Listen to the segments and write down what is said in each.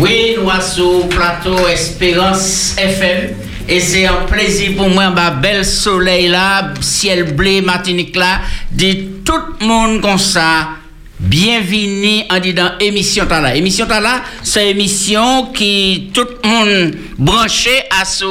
Oui, nous sommes sur plateau Espérance FM. Et c'est un plaisir pour moi, ma belle soleil là, ciel bleu, Martinique là, de tout le monde comme ça. Bienvenue en disant émission Tala. Émission Tala, c'est émission qui tout le monde branché à ce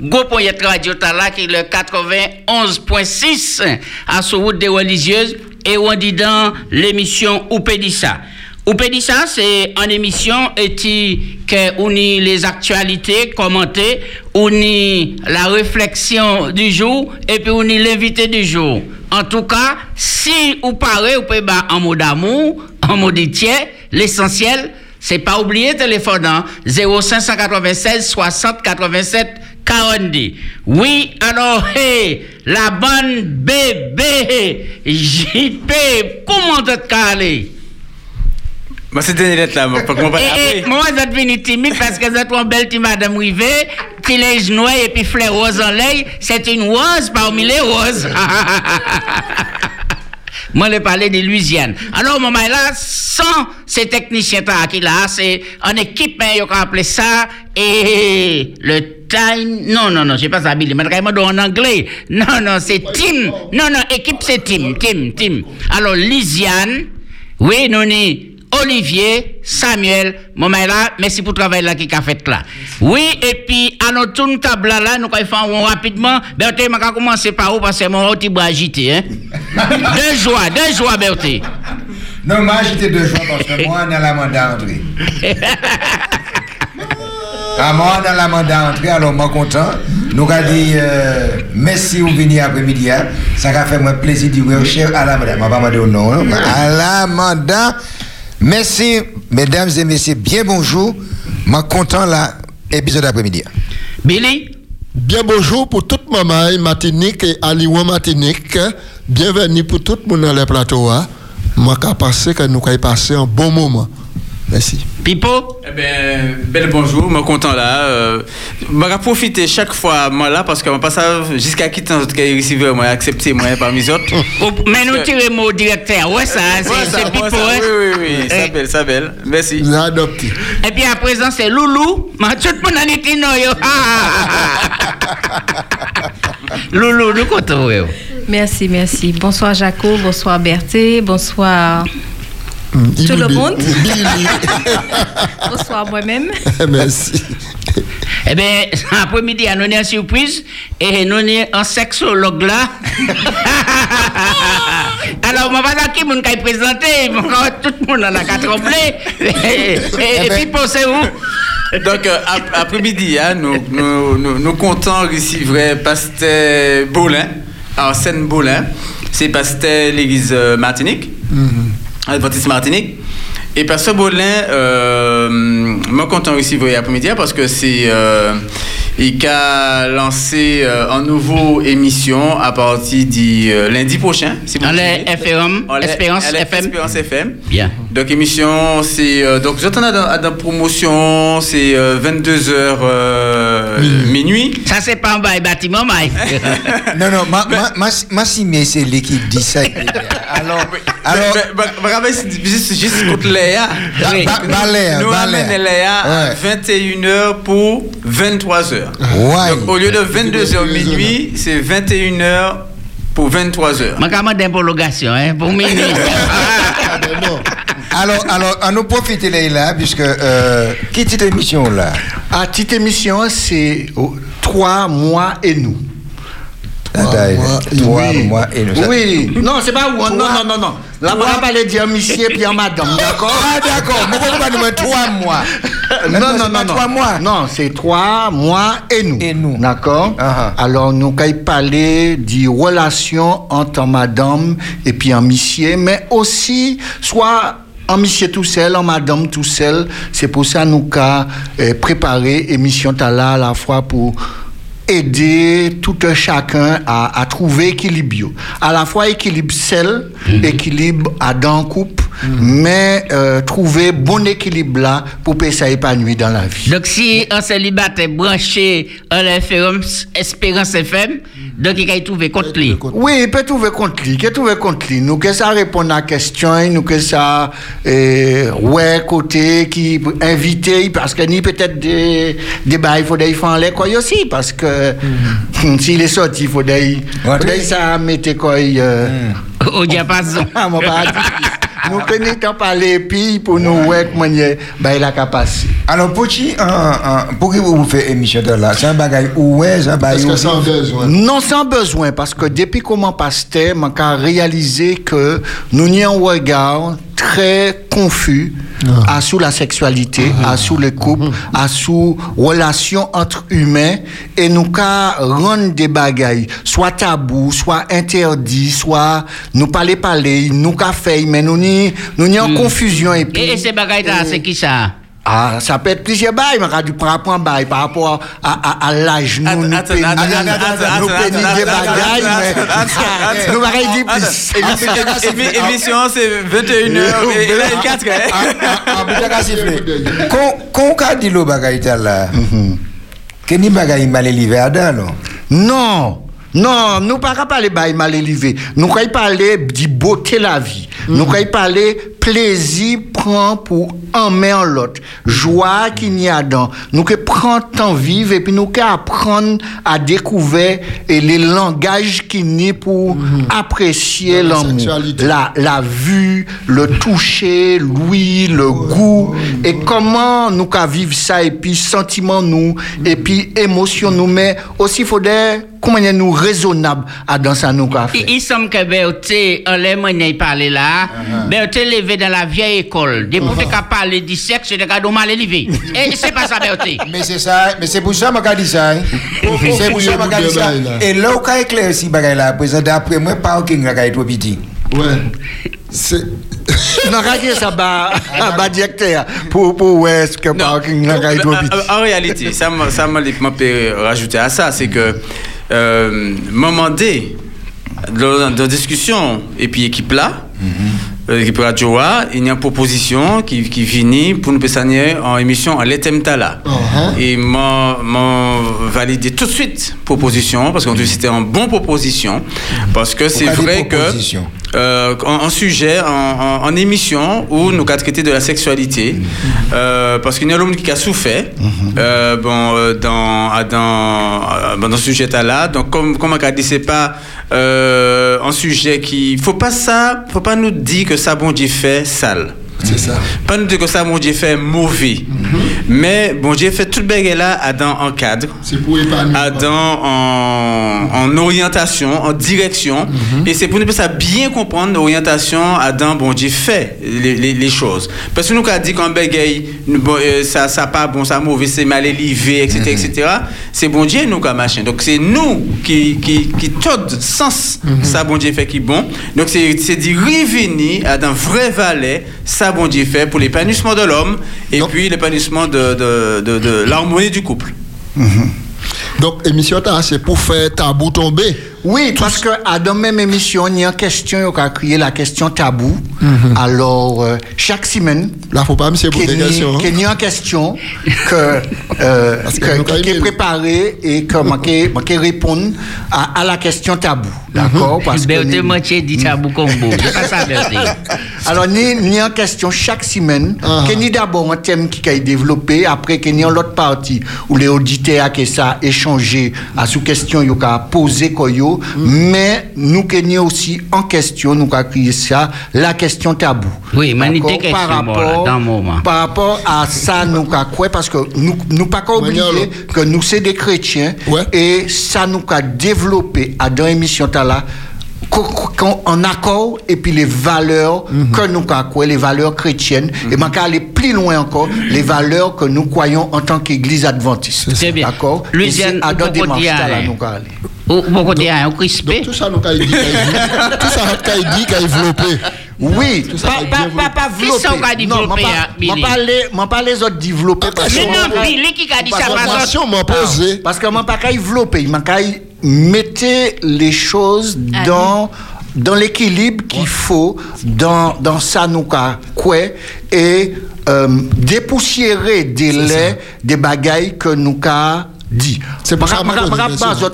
Go Radio Tala qui est le 91.6 à ce route des religieuses et on dit dans l'émission Oupédissa. Oupédissa, c'est une émission et que on y les actualités commentées, on y la réflexion du jour et puis on y l'invité du jour. En tout cas, si vous parlez, vous pouvez en mot d'amour, en mot tiers, l'essentiel, c'est pas oublier téléphone 0596 60 87 42. Oui, alors, hey, la bonne bébé, JP, comment te caler? Moi, c'était lettre là, pour qu'on Et, moi, je devenu timide parce que c'est une belle petite madame rivée, qui les genoux et puis fleur rose en l'œil, c'est une rose parmi les roses. Moi, je parlais de Louisiane. Alors, maman, là, sans ces techniciens qui là, c'est en équipe, hein, on peut appeler ça, et le time, non, non, non, je sais pas ça, Billy, mais en anglais. Non, non, c'est team. Non, non, équipe, c'est team, team, team. Alors, Louisiane, oui, nous, nous, Olivier, Samuel, maman là, merci pour le travail là qui a fait là. Oui, et puis, à notre tour table là, nous allons rapidement. Berthe, je vais commencer par où parce que mon petit bras agité, hein. de joie, de joie, Berthe. Non, moi, j'étais de joie parce que moi, on a la mandat entrée. ah, moi, dans la mandat entrée, alors moi, content. Nous avons dit euh, merci vous venez après-midi. Hein. Ça a fait moi plaisir de vous cher à la mandat. Je ne vais pas dire non. Hein. À la mandat. Merci, mesdames et messieurs. Bien bonjour. Je suis content là, épisode d'après-midi. Billy? Bien bonjour pour toute maman Martinique et Aliouan Martinique. Bienvenue pour tout le monde dans le plateau. Hein. Je pense que nous avons passé un bon moment. Merci. Pipo? Eh bien, bel bonjour, je suis content là. Euh, je vais profiter chaque fois moi là parce que je passe jusqu'à quitter notre cas receveur, moi accepter moi parmi les autres. Mais nous tirons mon directeur, ouais ça, c'est Pipo. Oui, oui, oui, ça belle, ça belle. Merci. Vous adopté. Et puis à présent c'est Loulou, mais tout le monde en est yo. Loulou, nous comptons. Merci, merci. Bonsoir Jaco, bonsoir Berthé, bonsoir tout le monde. Bonsoir moi-même. Merci. Eh bien, après-midi, nous avons une surprise et nous avons un sexologue là. Alors, je ne vais pas qui vous présenter, tout le monde en a qu'à trembler. Et, puis, pensez où? Donc, euh, après-midi, hein, nous, nous, nous, nous comptons vrai Pasteur Bolin, Arsène Bolin. C'est Pasteur l'église euh, Martinique. Mm-hmm. Adventiste Martinique. Et Pasteur Bolin, euh, moi content aussi vous après-midi parce que c'est euh, il a lancé euh, un nouveau émission à partir du euh, lundi prochain. Si vous allez, FM, allez, Espérance allez, FM. Espérance FM. Bien. Donc émission, c'est euh, donc j'attends à la promotion, c'est 22 h minuit. Ça c'est pas un bail bâtiment, Mike. non non, ma, ma, ma, ma c'est l'équipe 17. Alors, alors. C'est juste contre Léa. Nous amène Léa à 21h pour 23h. Donc, au lieu de 22h minuit, c'est 21h pour 23h. Manquement d'imprologation, hein, pour minuit. Ah, alors, alors, on nous profite, Leïla, puisque. Euh, qui est émission, là À ah, titre émission, c'est oh, Trois mois et nous. Toi, moi et nous. Oui, non, c'est pas où. Non, non, non, non. Là, on va pas dire monsieur puis madame, d'accord Ah, d'accord? Mais pourquoi pas nous trois mois? Non, non, non, non. Trois mois. Non, c'est trois mois et nous. Et nous. D'accord? Uh-huh. Alors, nous, quand parler de relation entre madame et puis un monsieur, mais aussi, soit en monsieur tout seul, en madame tout seul. C'est pour ça nous avons eh, préparé émission là à la fois pour aider tout un chacun à, à trouver équilibre. À la fois équilibre seul, mhm. équilibre à dans couple mais euh, trouver bon équilibre là pour que ça épanouir dans la vie. Donc, si un célibataire branché à l'FM, Espérance FM, donc il va y trouver contre lui. Oui, il peut trouver contre lui, il peut trouver contre lui? Nous que ça répond à la question, nous que ça, euh, ouais, côté, qui invité, parce que ni peut-être des, des bails, il faudrait faire les quoi aussi, parce que s'il est sorti, il il faudrait ça mettre quoi, euh, Au diapason. ah. Nous connaissons pas les pays pour nous voir comment il y a bah, il a passer. Alors, Pochi, en- en- pour qui vous faites émission de là? C'est un bagage où est, c'est un bagage Est-ce que sans besoin. Non, sans besoin, parce que depuis comment pasteur, on a réalisé que nous avons un regard très confus à sous la sexualité, à sous le couple, à sous relations entre humains, et nous avons rendre des bagailles, soit tabou, soit interdit, soit nous parler parler, nous avons fait, mais nous n'y nous n'y en confusion et puis. Et, et ces bagailles-là, c'est qui ça? Ah, ça peut être plusieurs bails, mais a dû prendre un bail par rapport à, à, à l'âge. Nous, nous nous nous va dire plus. Émission- émi- Émission, c'est 21h et là, il est 4 Ah, ah, ah. Quand quand on dit le bagage là, que ni bagage mal élevé à non? Non, non, nous ne pas de mal élevé. Nous pouvons parler de beauté la vie. Nous pouvons parler plaisir prend pour en l'autre. Joie qu'il y a dans. Nous pouvons prendre temps vivre et puis nous pouvons apprendre à découvrir et les langages qui n'y pour apprécier Dans la l'amour. La, la vue, le toucher, l'ouïe, le goût. Et comment nous pouvons vivre ça et puis sentiment nous et puis émotion nous. Mais aussi, il faudrait comment y a nous raisonnable à dans ça nous Il, semble que Berthe, en parler là, Berthe levé dans la vieille école. Depuis que tu as parlé du sexe, tu as mal élevé. Et c'est pas ça, Berthe. Mais c'est ça, mais c'est pour ça que je dit ça. hein. C'est pour ça que je dit ça. Et là, où on éclairci bagage là, présent d'après moi, parking là, est trop petit. Ouais. C'est. Non, regardez ça, bah, bah, directeur, pour, pour, ouais, ce que parking, là, il doit en, en réalité, ça m'a ça m'a m'a peut rajouter à ça, c'est que euh, moment D, dans dans la discussion et puis équipe là, euh, radio là, il y a une proposition qui qui finit pour nous passer en émission à l'ETEM Tala. Uh-huh. Et m'a m'a validé tout de suite proposition parce qu'on dit que c'était une bonne proposition parce que c'est vrai que euh, en, en sujet, en, en- en émission où nous avons traité de la sexualité, euh, parce qu'il y a l'homme qui a souffert euh, bon, euh, dans, à- dans, euh, bon, dans ce sujet-là. Donc, comme, comme on a dit, c'est pas un sujet qui. faut pas ça, faut pas nous dire que ça, bon Dieu fait sale. C'est ça. Pas nous dire que ça, bon Dieu fait mauvais. Mais bon Dieu fait tout le bagage là à dans un cadre. C'est pour épanouir. Adam en, en orientation, en direction. Et c'est pour nous ça bien comprendre l'orientation Adam, bon Dieu, fait les, les, les choses. Parce que nous, quand on dit qu'un bagaille, nous, bon, euh, ça, ça pas bon, ça mauvais, c'est mal élevé, etc., etc., c'est bon Dieu, nous, comme machin. Donc, c'est nous qui, qui, qui tordent sens, ça, bon Dieu, fait qui bon. Donc, c'est d'y revenir à d'un vrai valet, ça, bon Dieu, fait pour l'épanouissement de l'homme et Donc- puis l'épanouissement de, de, de, de l'harmonie du couple. Donc, émission, c'est pour faire tabou tomber. Oui, parce que à dans même émission, il y a une question, on a créé la question tabou. Alors, euh, chaque semaine, Là, faut pas me poser des qu'il y a- hein. qu'il y a une question que, euh, Parce que qui est il- préparée et que qui répondre à, à la question tabou. D'accord? Parce que ni- moitié dit tabou combo. Alors, ni, ni en question chaque semaine, Ah. qu'il y a d'abord un thème qui a été développé, après qu'il y a l'autre partie où les auditeurs qui ça échangé à sous question yo ka posé quoi yo, mais nous qu'il y a aussi en question nous créé ça la question tabou. Oui, mais questions, par rapport dans le moment. par rapport à ça nous quoi parce que nous nous pas oublier que nous c'est des chrétiens Ouais. et ça nous a développé à dans émission ta là en accord et puis les valeurs que nous croyons, les valeurs chrétiennes, et man ka aller plus loin encore, les valeurs que nous croyons en tant qu'Église adventiste. C'est bien. D'accord? Louisiane, c'est à dans vous démarche pouvez là nous crispé. Donc, tout ça, nous, qu'a dit. Tout ça, qu'a dit, développé. Oui, pas, pas, qu'a Non, développé, m'en pas- m'en m'en les autres développer parce Mais que- non, Billy qui a dit ça, Parce que moi, pas qu'à développer, mettre les choses Ah dans dans l'équilibre qu'il faut dans, dans ça nous quoi. Et euh, dépoussiérer des laits des bagailles que nous qu'a dit. C'est pas ça.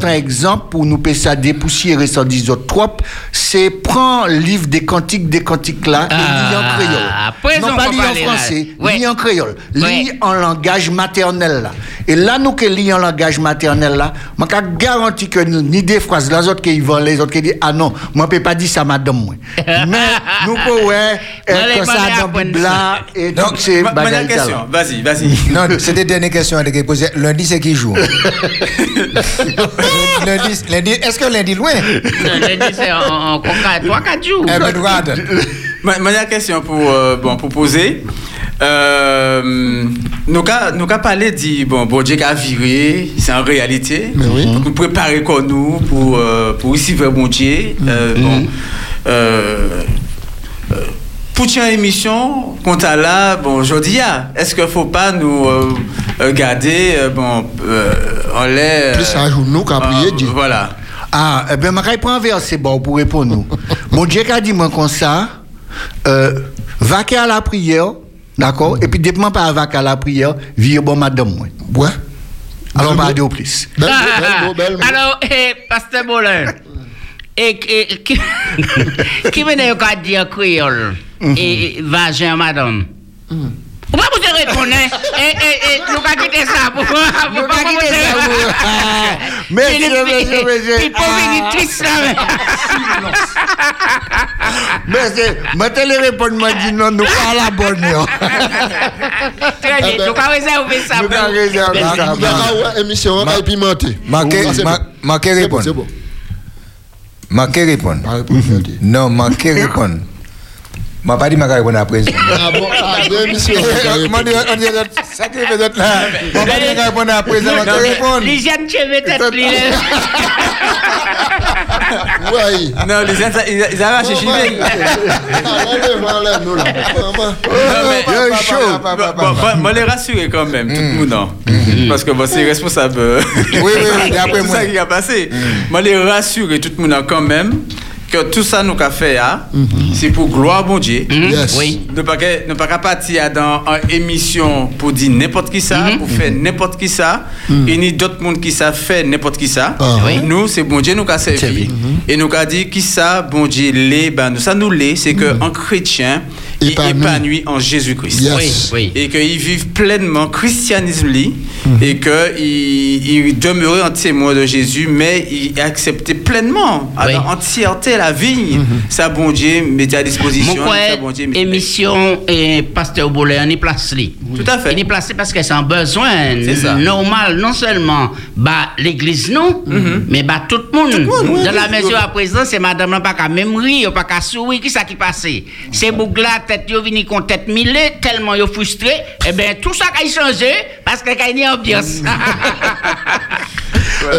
un exemple pour nous payer ça dépoussiérer sans dire autres trop. C'est prendre le livre des cantiques des cantiques là et Ah, lire en après, créole. on Non pas lire en français, lire en créole, lire en langage maternel là. Et là nous que lire en langage maternel là, moi qu'a garanti que nous, ni des phrases les autres qui vont les autres qui disent ah non, moi peux pas dire ça madame moi. Mais nous pouvons les que ça dans là et Donc, toutes ces Ma- ma dernière bagailles là. question, vas-y, vas-y. Non, c'était dernière question que j'ai posée. Lundi, c'est qui joue? Lundi, lundi est-ce que lundi loin? Lundi, c'est en, en, 3-4 jours. Eh ben. Ma, ma dernière question pour, euh, bon, pour poser. Euh, nous avons parlé de bon, bon Dieu qui a viré, c'est en réalité. Mais oui. Pour nous préparer comme nous pour, euh, pour recevoir bon Dieu. Euh, bon, euh, euh, pour une émission, quant à là, bon, je dis, ah, est-ce qu'il ne faut pas nous euh, euh, garder, euh, bon, euh, en l'air. Plus à jour nous qu'à prier Dieu. Voilà. Ah, eh bien, je prends un verset bon pour répondre nous. Mon Dieu qui a dit moi comme ça, euh, va qu'à la prière, d'accord, et puis dépend pas va qu'à la prière, vire bon madame moi. Ouais. Alors, on Bel va mot. dire au plus. Alors, eh, Pasteur Bolin, et, et, qui, qui venait au dire créole et vagin, madame? Pourquoi vous te répondez? Et, et, et, nous pas quitter ça. Pourquoi Nous pourquoi pas vous quitter ça, te- vous. Ah, monsieur, Philippe, monsieur, monsieur. Il faut venir triste là. mais- Mais c'est, moi, te le non, nous pas à la bonne, yo. Très bien, nous avons réservé ça. Nous pour- avons réservé Merci. ça. Nous avons une émission, on va pimenter. Marquez Ah, c'est ma- bon. marquez C'est bon, répondre. c'est Ah. Je pas dit que je répondre après. Ah bon, ah, on dit, ça qui fait d'autres là. Je pas dit que je répondre. Lisiane tête là. Oui. Non, les gens, ils. Non, mais- chaud. Moi, les rassurer quand même, tout le monde. Parce que c'est responsable. euh, oui, oui, moi. ça qui a passé. Moi, les rassurer tout le monde quand même que tout ça nous a fait, hein, c'est pour gloire bon Dieu. Yes. Oui. Ne pas que- ne pas partir dans une émission pour dire n'importe qui ça, pour faire n'importe qui ça, et ni d'autres monde qui ça fait n'importe qui ça. Ah. Oui. Nous, c'est bon Dieu nous a servi. Et nous a dit qui ça, bon Dieu l'est, ben, nous, ça nous l'est, c'est qu'un chrétien, il Épanoui. épanouit en Jésus-Christ Yes. Oui, oui. et qu'ils vivent pleinement christianisme li, et qu'ils il demeurait un témoin de Jésus, mais il acceptait pleinement, Oui. en entièreté, la vie, sa bon Dieu mettait à Mon disposition. quoi, sa bon Dieu émission et Pasteur Boulet, on est placé. Tout à fait. Il est placé parce que c'est un besoin C'est ça. normal, non seulement bah, l'église, non, mais bah, tout le monde. oui, Dans la oui, mesure oui. à présent, c'est madame n'a pas qu'à même rire, pas qu'à sourire, qui ça qui passe? C'est bougla, tête, yo vini con tête millée, tellement yo frustré, eh bien, tout ça a changé parce y a une ambiance.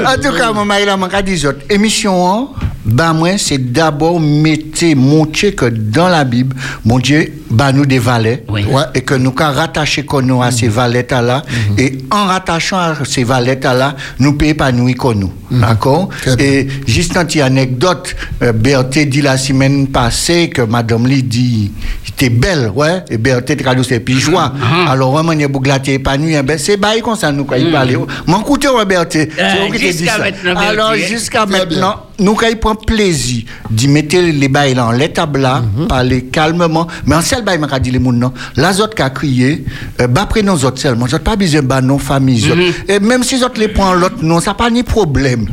En tout cas, mon je dis autres. Émission, hein, bah, moi, c'est d'abord mettre, montrer que dans la Bible, mon Dieu, bah, nous des valets. Oui. Ouais. Et que nous, quand rattacher qu'on nous à ces valets-là, et en rattachant à ces valets-là, nous pouvons épanouir qu'on nous. D'accord? Très bien. Et juste une petite anecdote, euh, Berthe dit la semaine passée que Madame Lee dit, était belle, ouais, et Berthe traduit ses puis joie. Alors, vraiment, il y a beaucoup de épanoui, eh ben, c'est bail comme ça, nous, quand il parle. Mon côté, Berthe, dit jusqu'à Alors, hein. jusqu'à maintenant, nous, il prend plaisir d'y mettre les bails dans l'étable là, parler calmement, mais en seul bail, m'a dit les moun non. La autres qui a crié, euh, bah, nos autres seulement, nous pas besoin de nos familles. autres. Et même si les autres les prennent l'autre, non, ça pas ni problème.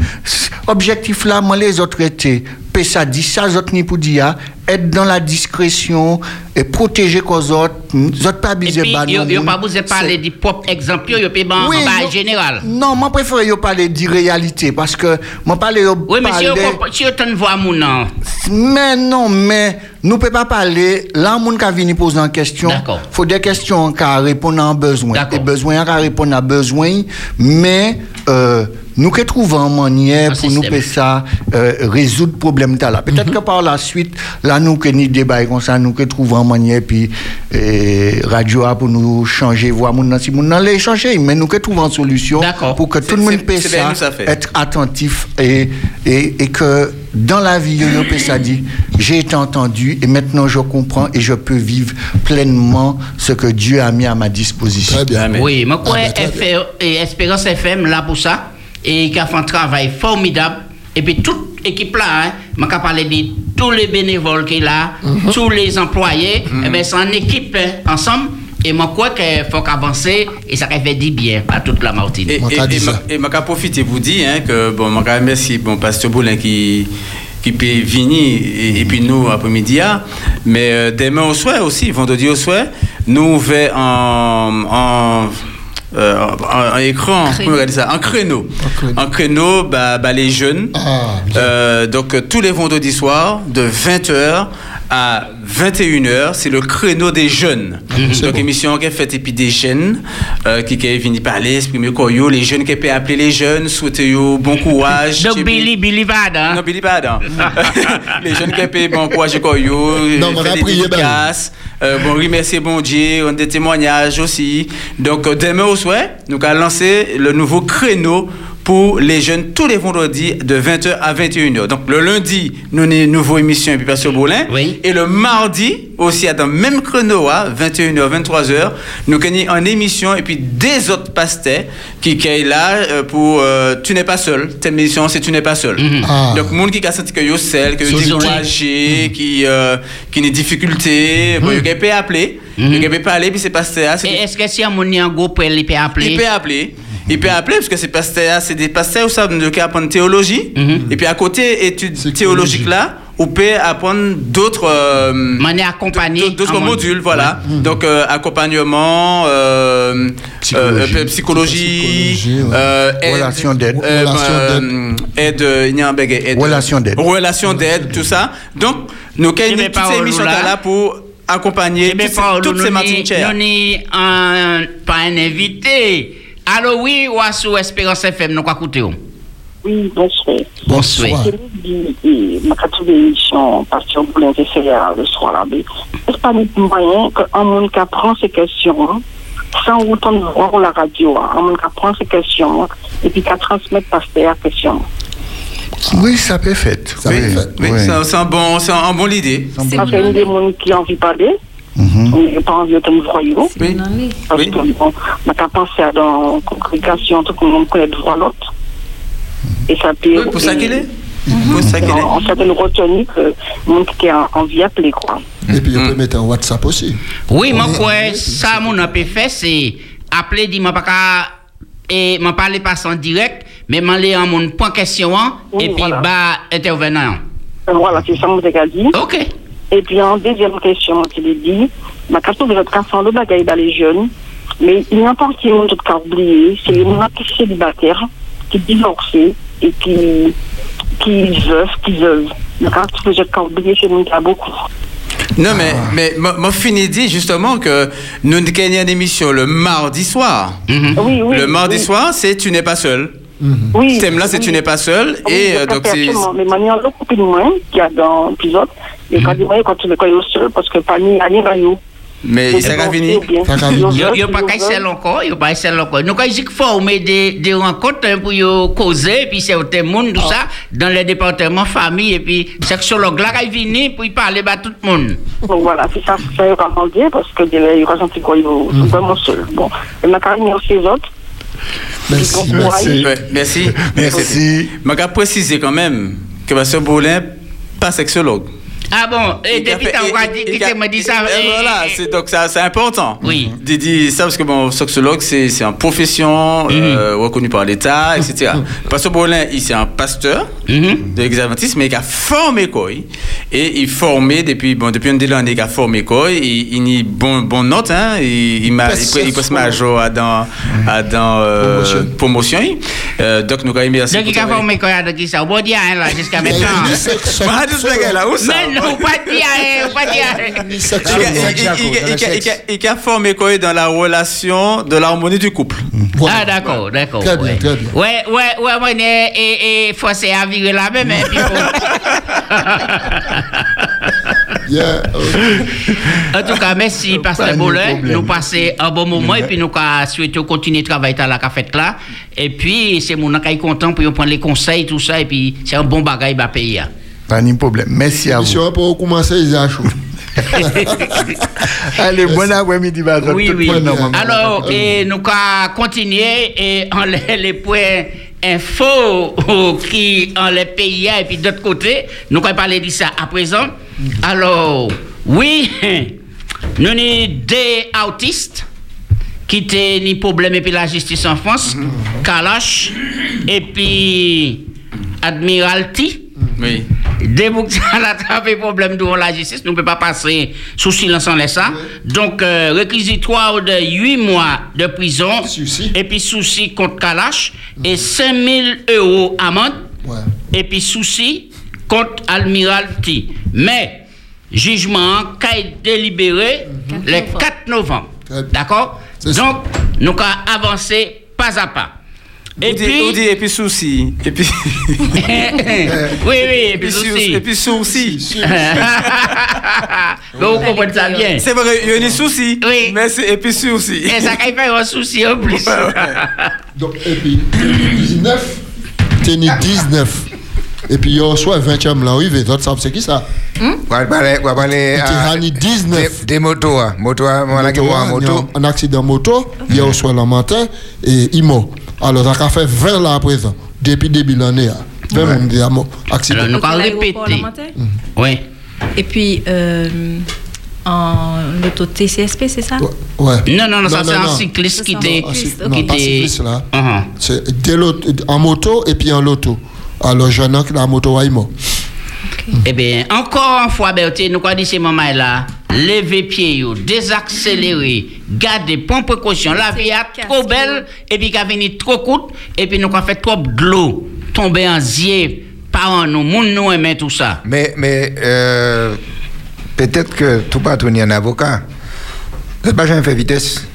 Objectif là, moi, les autres étaient, ça dit ça, autres ni pour dire, être dans la discrétion et protéger les autres, autres pas besoin puis, de yo, moun. pas de parler du propre exemple, yo, peut en en non- général. Non, moi préfère yo parler d'irréalité parce que moi parler yo Oui, mais si yo comp- si yo t'en vois mon nom, mais non, mais nous ne pouvons pas parler. Là, on qui vient poser une question. Faut des questions qui répondent à un besoin. Et besoin qui répondent à besoin. Mais euh, nous que trouvons une manière pour nous faire ça, euh, résoudre le problème. là. Peut-être que par la suite, là, nous que ni débat comme ça, nous que trouvons une manière, puis euh, radio a pour nous changer, voir mon si mon les changer. Mais nous que trouvons une solution pour que tout le monde puisse ça être attentif et, et, et que dans la vie, yo, yo peut ça dit, j'ai été entendu et maintenant je comprends et je peux vivre pleinement ce que Dieu a mis à ma disposition. Très bien. Amen. Oui, Ah, quoi, ben, très bien. FR et Espérance FM là pour ça, et qui a fait un travail formidable. Et puis, toute équipe là, hein, moi, qui parler de tous les bénévoles qui est là, Mhm. tous les employés, eh ben, c'est en équipe hein, ensemble. Et moi, quoi qu'il faut qu'avancer, et ça fait du bien à toute la Martinique. Et, ka profiter pour dire hein, que bon, ma ka merci bon pasteur Boulin qui qui peut venir et, et puis nous après-midi mais euh, demain au soir aussi vendredi au soir nous ouvrons en en euh, en, en écran, Créneau. comment on regarde ça, en créneau. En créneau. En créneau, bah, bah, les jeunes. Ah. Euh, donc tous les vendredis soirs, de 20h à 21h, c'est le créneau des jeunes. c'est Donc bon. émission qui est faite et puis des jeunes euh, qui qui viennent parler, exprimer quoi yo, les jeunes qui peuvent appeler les jeunes, souhaiter yo bon courage. Donc, Billy, Billy Vade, hein? non, Billy Bad. les jeunes qui peuvent bon courage quoi yo, Non, on faire des ben. dédicaces, euh, bon remercier bon Dieu, on des témoignages aussi. Donc euh, demain au soir, nous allons lancer le nouveau créneau pour les jeunes tous les vendredis de 20h à 21h. Donc le lundi, nous avons une nouvelle émission et puis Pasteur Boulin. Oui. Et le mardi, aussi à dans le même créneau, à 21h, 23h, nous avons une émission et puis des autres pasteurs qui est là euh, pour euh, Tu n'es pas seul. Cette émission, c'est Tu n'es pas seul. Ah. Donc, monde qui a senti que yo seul, que yo découragé, qui euh, qui a des difficultés, bon, il peut appeler, il peut parler puis c'est pasteur, est-ce que si on a un groupe, il peut appeler? il peut appeler. Il peut appeler parce que ces pasteurs, c'est des pasteurs, ça, qui apprennent théologie. Mhm. Et puis à côté, études Psychologie. théologiques là, on peut apprendre d'autres. euh, d'autres- modules, voilà. Donc, euh, accompagnement, euh, Psychologie. euh, psychologie, Psychologie, ouais. euh, aide, Relation d'aide. aide. Relation d'aide. Relation d'aide, tout ça. Donc, nous avons au émissions Lula. là pour accompagner toutes ces- toutes nous un, pas un invité. Alors oui, ou à sous Espérance FM, nous quoi écouter. Oui, bonsoir. Bonsoir. Oui. Je ma quatrième émission, Pasteur Boulin, j'ai fait euh, le soir là. mais Est-ce pas un moyen qu'un monde qui apprend ces questions, hein, sans autant de voir la radio, hein, un monde qui apprend ces questions, hein, et puis qui transmet Pasteur la question. Oui, ça peut faire. Ça oui, peut faire. Oui, oui. c'est un- c'est un bon, c'est un bon idée. Parce qu'il y a des gens qui ont envie de parler, Mhm. dans la congrégation, tout le monde connaît de voir l'autre. Et ça peut. Oui, pour ça qu'il est. Pour ça qu'il est. En fait, une retenue que le monde qui a envie d'appeler, quoi. Et puis, on Mm. peut mettre un WhatsApp aussi. Oui, moi, On est- quoi, ça, mon a fait, c'est appeler, dire, moi, pas qu'à- et m'en parler pas en direct, mais m'en aller en mon point question, hein, Oui, et puis, voilà. bah, intervenant. Euh, Voilà, c'est ça que je dit. Ok. Et puis en deuxième question, je l'ai dit, ma question de votre enfant, le bagage dans les jeunes, mais il n'y a pas qui ont tout cas oublié, c'est les gens qui sont célibataires, qui divorcés et qui, qui veulent, qui veulent. Quand tu peux pas oublier, c'est les gens qui ont beaucoup. Non, mais, mais moi, fini dit justement que nous avons une émission le mardi soir. Oui, oui. le mardi oui. soir, c'est Tu n'es pas seul. Oui. Ce thème-là, c'est oui. Tu n'es pas seul. Oui, et euh, donc, c'est. Mais maintenant, le coupé de moi, qui a dans l'épisode, et quand il dit, quand tu le connais seul, parce que pas ni ni rayon. Mais ça va venir. Va. Il n'y a pas qu'à seul encore, il n'y a pas seul encore. Nous, quand ils former des, des rencontres hein, pour y causer, et puis c'est au monde, tout ça, dans les départements famille, et puis sexologue là, qui vient pour y parler à tout le monde. Donc voilà, c'est ça, ça est vraiment dire, parce que il y a quoi, ils sont vraiment seuls. Bon, et ma carrière aussi les autres. Merci, merci. Merci. Merci. Je vais préciser quand même que M. Boulin, pas sexologue. Ah bon, et depuis t'as encore dit que a- tu me dit ça. et et- Voilà, et- c'est donc ça, c'est important. Oui. De dire ça parce que bon, sexologue, c'est c'est une profession euh, reconnue par l'État, etc. Pasteur Bolin, il c'est un pasteur Mhm. de mais il a formé quoi. Et il formé depuis bon depuis une années, il a formé quoi. Il il y bon bon note hein. Il il m'a il il peut se major à dans à dans euh, Promotion. promotion. Euh, donc nous merci. Donc, il a formé quoi de qui ça? Bon, dire, là, jusqu'à Il y a maintenant. Mais non, pas dire, hein, pas dire. hein. ni Il sexe- a- Dans le il- sexe, il- Jaco, il- dans le il- sexe. il- il a formé quoi dans la relation de l'harmonie du couple. Voilà. Ah, d'accord, d'accord. Très bien, ouais. très bien. Ouais, ouais, ouais, ouais, et, et, et forcé à virer la hein, Yeah, ok. En tout cas, merci, Pasteur Boulin. Nous passons un bon moment et puis nous souhaitons continuer de travailler dans la cafette là. Et puis, c'est mon qui est content pour prendre les conseils, tout ça. Et puis, c'est un bon bagage à payer. Pas de problème. Merci à vous. Mission pour commencer, ont chaud. Allez, bon après-midi, madame. Oui, oui. Alors, et nous allons continuer et en les, les points info qui en les pays et puis d'autre côté, nous allons parler de ça à présent. Alors, oui, nous avons des autistes qui étaient ni problème et puis la justice en France, Kalash et puis Admiralty. Oui. Dès que ça a attrapé problème devant la justice, nous ne pouvons pas passer sous silence en laissant. Donc, euh, réquisitoire de 8 mois de prison, Souci. et puis souci contre Kalash, et 5 000 euros amende, Ouais. et puis souci contre Admiralty. Mais, jugement a été délibéré le 4 novembre. D'accord? Donc, nous allons avancer pas à pas. Et puis, on dit, et puis souci. Et puis, oui, oui, et puis puis, sou- souci. et puis sourcil. Mais vous comprenez ça bien. C'est vrai, il y a des soucis. Oui. Mais c'est, et puis sourcil. Et ça va faire un souci en plus. Donc, et puis, 19, t'es ni 19. Et puis, il y a soit 20 ans là, oui, les autres savent c'est qui ça? On on parler, T'es ah, Hani 19. des, des motos, hein. hein, on a Moto, moto. Un accident moto, il y a soit le matin et il mort. Alors, ça a fait 20 là à présent, depuis début de l'année. hein. 20 même des amo- accidents. Alors, nous allons L'aéroport répéter. Lamantin. Oui. Et puis, euh, en l'auto TCSP, c'est ça? Ouais. ouais. Non, non, non, ça c'est un cycliste qui c'est un était. Ah, c'est- non, pas cycliste là. Uh-huh. C'est en moto et puis en loto. Alors, je n'ai que la moto est mort. Eh bien, encore une fois, Berthe, nous avons dit ces moments-là, lever pied, désaccélérer, garder, prendre précaution. La vie est trop belle, et puis qu'elle venu trop courte, et puis nous avons fait trop de l'eau, tomber en zier, parents nous, moun nous aimer tout ça. Mais, mais euh, peut-être que tout pas tourner un avocat. Vous n'avez pas jamais fait vitesse.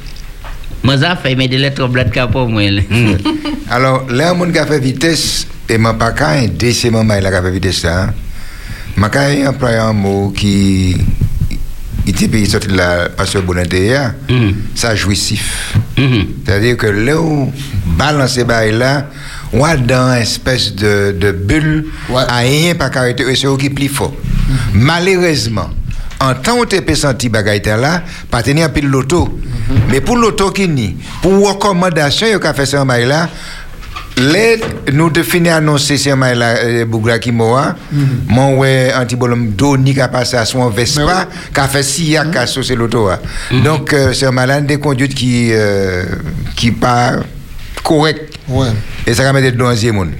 Moi, ça fait mes des lettres blanches pour moi. là. Alors, là, mon qui a fait vitesse, et qu'à aider ces moments là qui a fait vitesse hein. M'a qu'à employer un mot qui il était payé sorti de la pasteur Bonadea, Mhm. ça jouissif. Mhm. C'est-à-dire que là où balance ces là, on a dans une espèce de, de bulle, à rien pas caractère, et c'est eux qui plus fort. Malheureusement, en tant que tu senti bagaille là, pas tenir un pile l'auto. Mais pour l'auto qui ni, pour recommandation, il a fait ce bail là, les, nous te fini annoncer ce bail là, euh, Bougra qui moa, mon ouais, antibolum Doni qui a passé à son Vespa, qui a fait SIA qui a saucé l'auto. hein. Donc, euh, c'est un malade des conduites qui, euh, qui pas correct. Ouais. Et ça va mettre dans monde.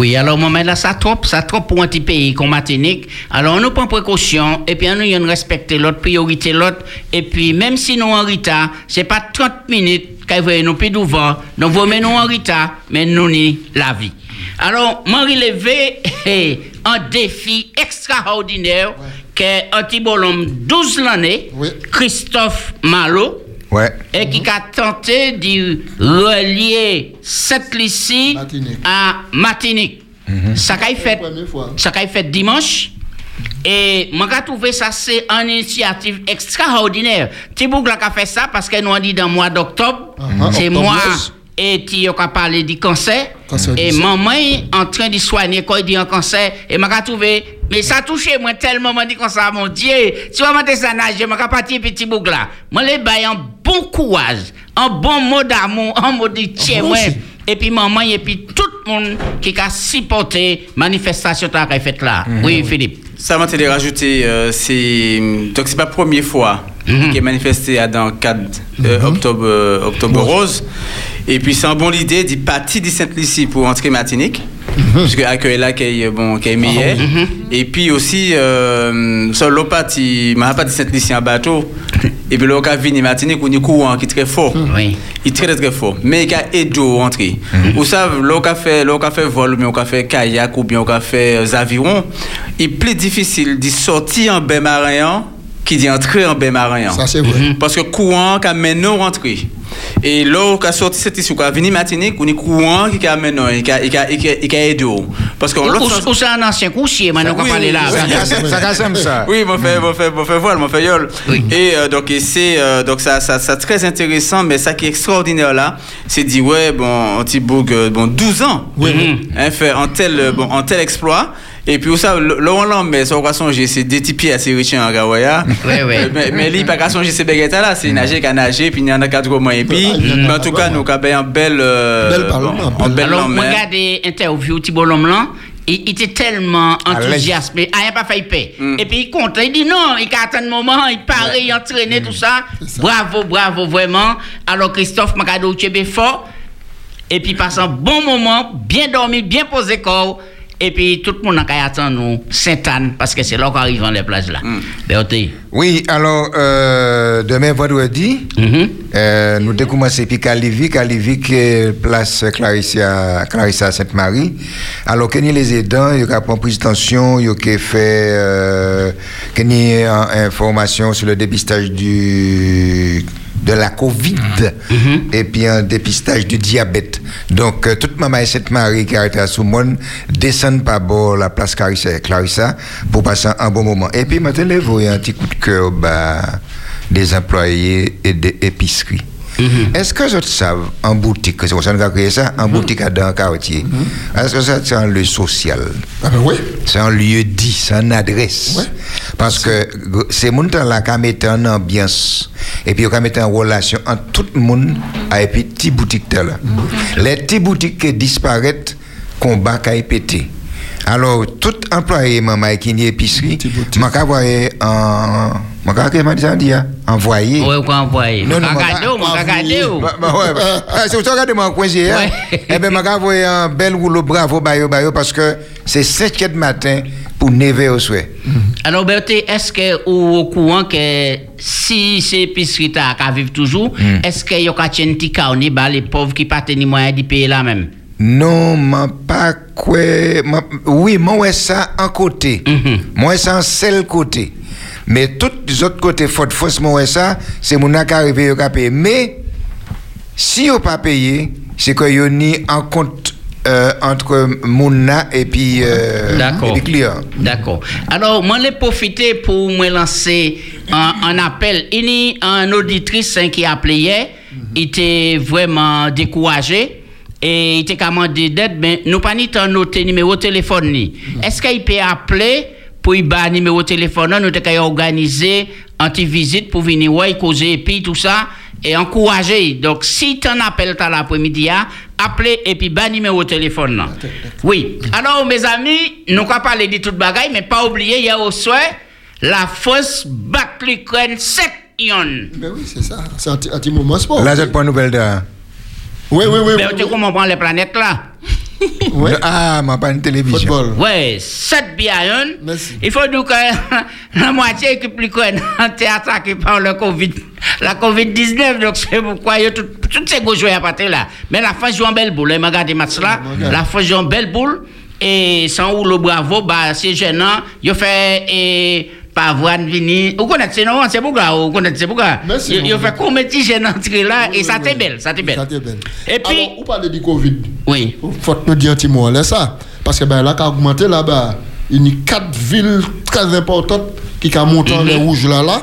Oui, alors, moment là, ça trop, ça trop pour un petit pays comme Martinique. Alors, on nous prend précaution, et puis on nous respecter l'autre, priorité l'autre, et puis même si nous en retard, c'est pas 30 minutes qu'il va nous plus devant, nous voyons nous en retard, mais nous ni la vie. Alors, moi, relevé un défi extraordinaire que Antibolom 12 l'année, Oui. Christophe Malo, Ouais. et qui a tenté de relier cette lycée Martinique. à Martinique. Ça qu'a fait, ça qu'a fait dimanche. Et moi, j'ai trouvé ça, c'est une initiative extraordinaire. Thibault a fait ça parce que nous avons dit dans le mois d'octobre, Ah, c'est octobre moi. Et qui a parlé du cancer. Et maman est en train de soigner quand il dit un cancer. Et j'ai trouvé, mais ça a touché moi tellement, moi, dit comme ça, mon Dieu. Tu vas monter ça nage, je vais partir petit bouc là. Moi, les bails un bon courage, un bon mot d'amour, un mot de tiens, aussi. Et puis maman, et puis tout le monde qui a supporté manifestation qu'a faite là. Oui, Philippe. Ça m'a été rajouté, euh, c'est donc c'est pas la première fois Mhm. qui est manifesté dans le cadre euh, octobre euh, octobre rose. Et puis c'est une bonne idée d'y partir de Sainte-Lucie pour entrer Martinique, parce que accueil là qui est bon qui est meilleur. Et puis aussi euh, sur partie, m'a pas de Sainte-Lucie en bateau. Et puis l'autre vini Martinique où il courant qui est très fort. Oui. Il est très très fort. Mais il y a à entrer. Vous savez, l'autre a fait, l'autre a fait vol, mais on a fait kayak ou bien on a fait euh, aviron. Il est plus difficile de sortir en bain marin qui dit entrer en bain marin. Ça, c'est vrai. Parce que courant qui amène nous rentrer. Et là, qui a sorti cette issue, qui a venu Martinique, on est courant qui a- et qui a- et qui a et qui a aidé. Parce que l'autre ou c'est un ancien couchier, maintenant qu'on parle là. Ça casse- ça casse comme ça. oui, mon fait, mon fait, mon fait voile, mon fait yol. Et euh, donc, c'est euh, donc ça, ça, ça très intéressant, mais ça qui est extraordinaire là, c'est dit ouais, bon, Antibourg, euh, bon, 12 ans, Oui, hein, faire un tel, bon, un tel exploit. Et puis, ça, le le on l'en met, ça, on va songer, c'est des pieds assez riches en Gawaya. Ouais, ouais. Euh, Mais, mais lui, pas qu'à songer ces baguettes là, c'est nager qu'à nager, puis il y en a quatre mois. Et puis, mais en tout cas, nous, avons un bel. euh, Bel parlement, Un bel- bel Alors, lendemain. regardez interview Thibault Lomlan. Il, il était tellement À l'aise. enthousiasmé, il n'a pas fait paix. Mm. Et puis il compte, il dit non, il attend un moment, il paraît, il entraîné, tout ça. Bravo, bravo, vraiment. Alors Christophe Macado, tu es fort. Et puis passe un bon moment, bien dormi, bien posé corps. Et puis tout le monde a attend nous, Sainte-Anne, parce que c'est là qu'on arrive dans les places là. Berté. Oui, alors, euh, demain, vendredi, Mhm. euh, nous avons commencé puis Calivic, Calivic, place Clarissa, Clarissa Sainte-Marie. Alors, qu'il y a les aidants, il y a pris prise tension, il y a fait, euh, qu'il y a euh, information sur le dépistage du de la Covid et puis un dépistage du diabète. Donc, euh, toute maman et cette Marie qui arrête à Soumone descendent par bord la place Clarissa, Clarissa pour passer un bon moment. Et puis, maintenant, vous voyez un petit coup de cœur bah, des employés et des épiceries. Est-ce que je savent en boutique, c'est pour ça qu'on a créé ça, en boutique à dans un quartier, est-ce que ça c'est un lieu social? Ah ben oui. c'est un lieu dit, c'est une adresse. Ouais. Parce que g- c'est moun temps là qui mettent en ambiance et puis qui mettent en relation entre tout le monde et puis petite boutique là. Les petites boutiques qui disparaissent, combat qui pété. Alors tout employé maman qui n'y épicerie, m'a envoyé en m'a comment dire ça dit hein? envoyé. Ouais, qu'on envoyer. Non, non, regardez. Bah, bah, ouais, bah. Ah, c'est pour ça que mon coin j'ai Ouais. Eh bien, m'a envoyé un bel rouleau bravo bayo bayo parce que c'est 5 heures du matin pour 9 heures au soir. Alors, Berté, est-ce que vous au courant que si ces épiceries ta qu'à vivre toujours, est-ce que y a qu'à un petit carnet, bah, les pauvres qui pas ni moyen d'y payer là même? Non, m'a pas quoi. Oui, moi, ça en côté. Mhm. Moi, ça en seul côté. Mais tous les autres côtés, faute fausse, moi, ça, c'est mon qui arrive, yo ka payer. Mais, si yo pas payé, c'est que yo ni en compte euh, entre Mouna et puis, euh, D'accord. et puis client. D'accord. Alors, moi, je profiter pour me lancer un, un appel. Il y a un auditrice hein, qui a appelé hier. Il était vraiment découragé. Et il était commandé d'aide, mais nous pas ni noté numéro de téléphone ni. Est-ce qu'il peut appeler pour y bas numéro de téléphone, nous avons organisé une petite visite pour venir ouais, causer et puis tout ça et encourager. Donc, si tu en appelles à l'après-midi, hein, appelez et puis bas numéro de téléphone. là. Oui. Alors, mes amis, nous pas parler de toute bagaille, mais pas oublier, il y a au soir la force bat l'Ukraine 7 ions. Ben oui, c'est ça. C'est un petit- moment sport. Là, j'ai pas de nouvelle de. Oui, oui, oui. Mais oui, tu on prend les planètes là? Ouais. Ah, m'a pas une télévision. Football. Ouais, 7 biens. Merci. Il faut donc que la moitié équipe l'Ukraine a été attaquée par le Covid, la Covid-19. Donc c'est pourquoi il y a tout- toutes ces gros joueurs à partir là. Mais la France joue en belle boule. hein, Regardez match là. La France joue en belle boule. Et sans ou le bravo, bah, c'est gênant. Il fait et Pavoine vini. Vous connaissez, non? C'est pourquoi? Vous connaissez pourquoi? Merci, Il fait combien de gênant entrer là et ça t'est belle, ça t'est Ça belle. t'est belle. Et puis- Alors, vous parlez du Covid. Oui. Faut nous dire un petit mot là ça. Parce que ben, là, qui a augmenté là-bas, il y a quatre villes très importantes qui ont monté en les rouges là, là.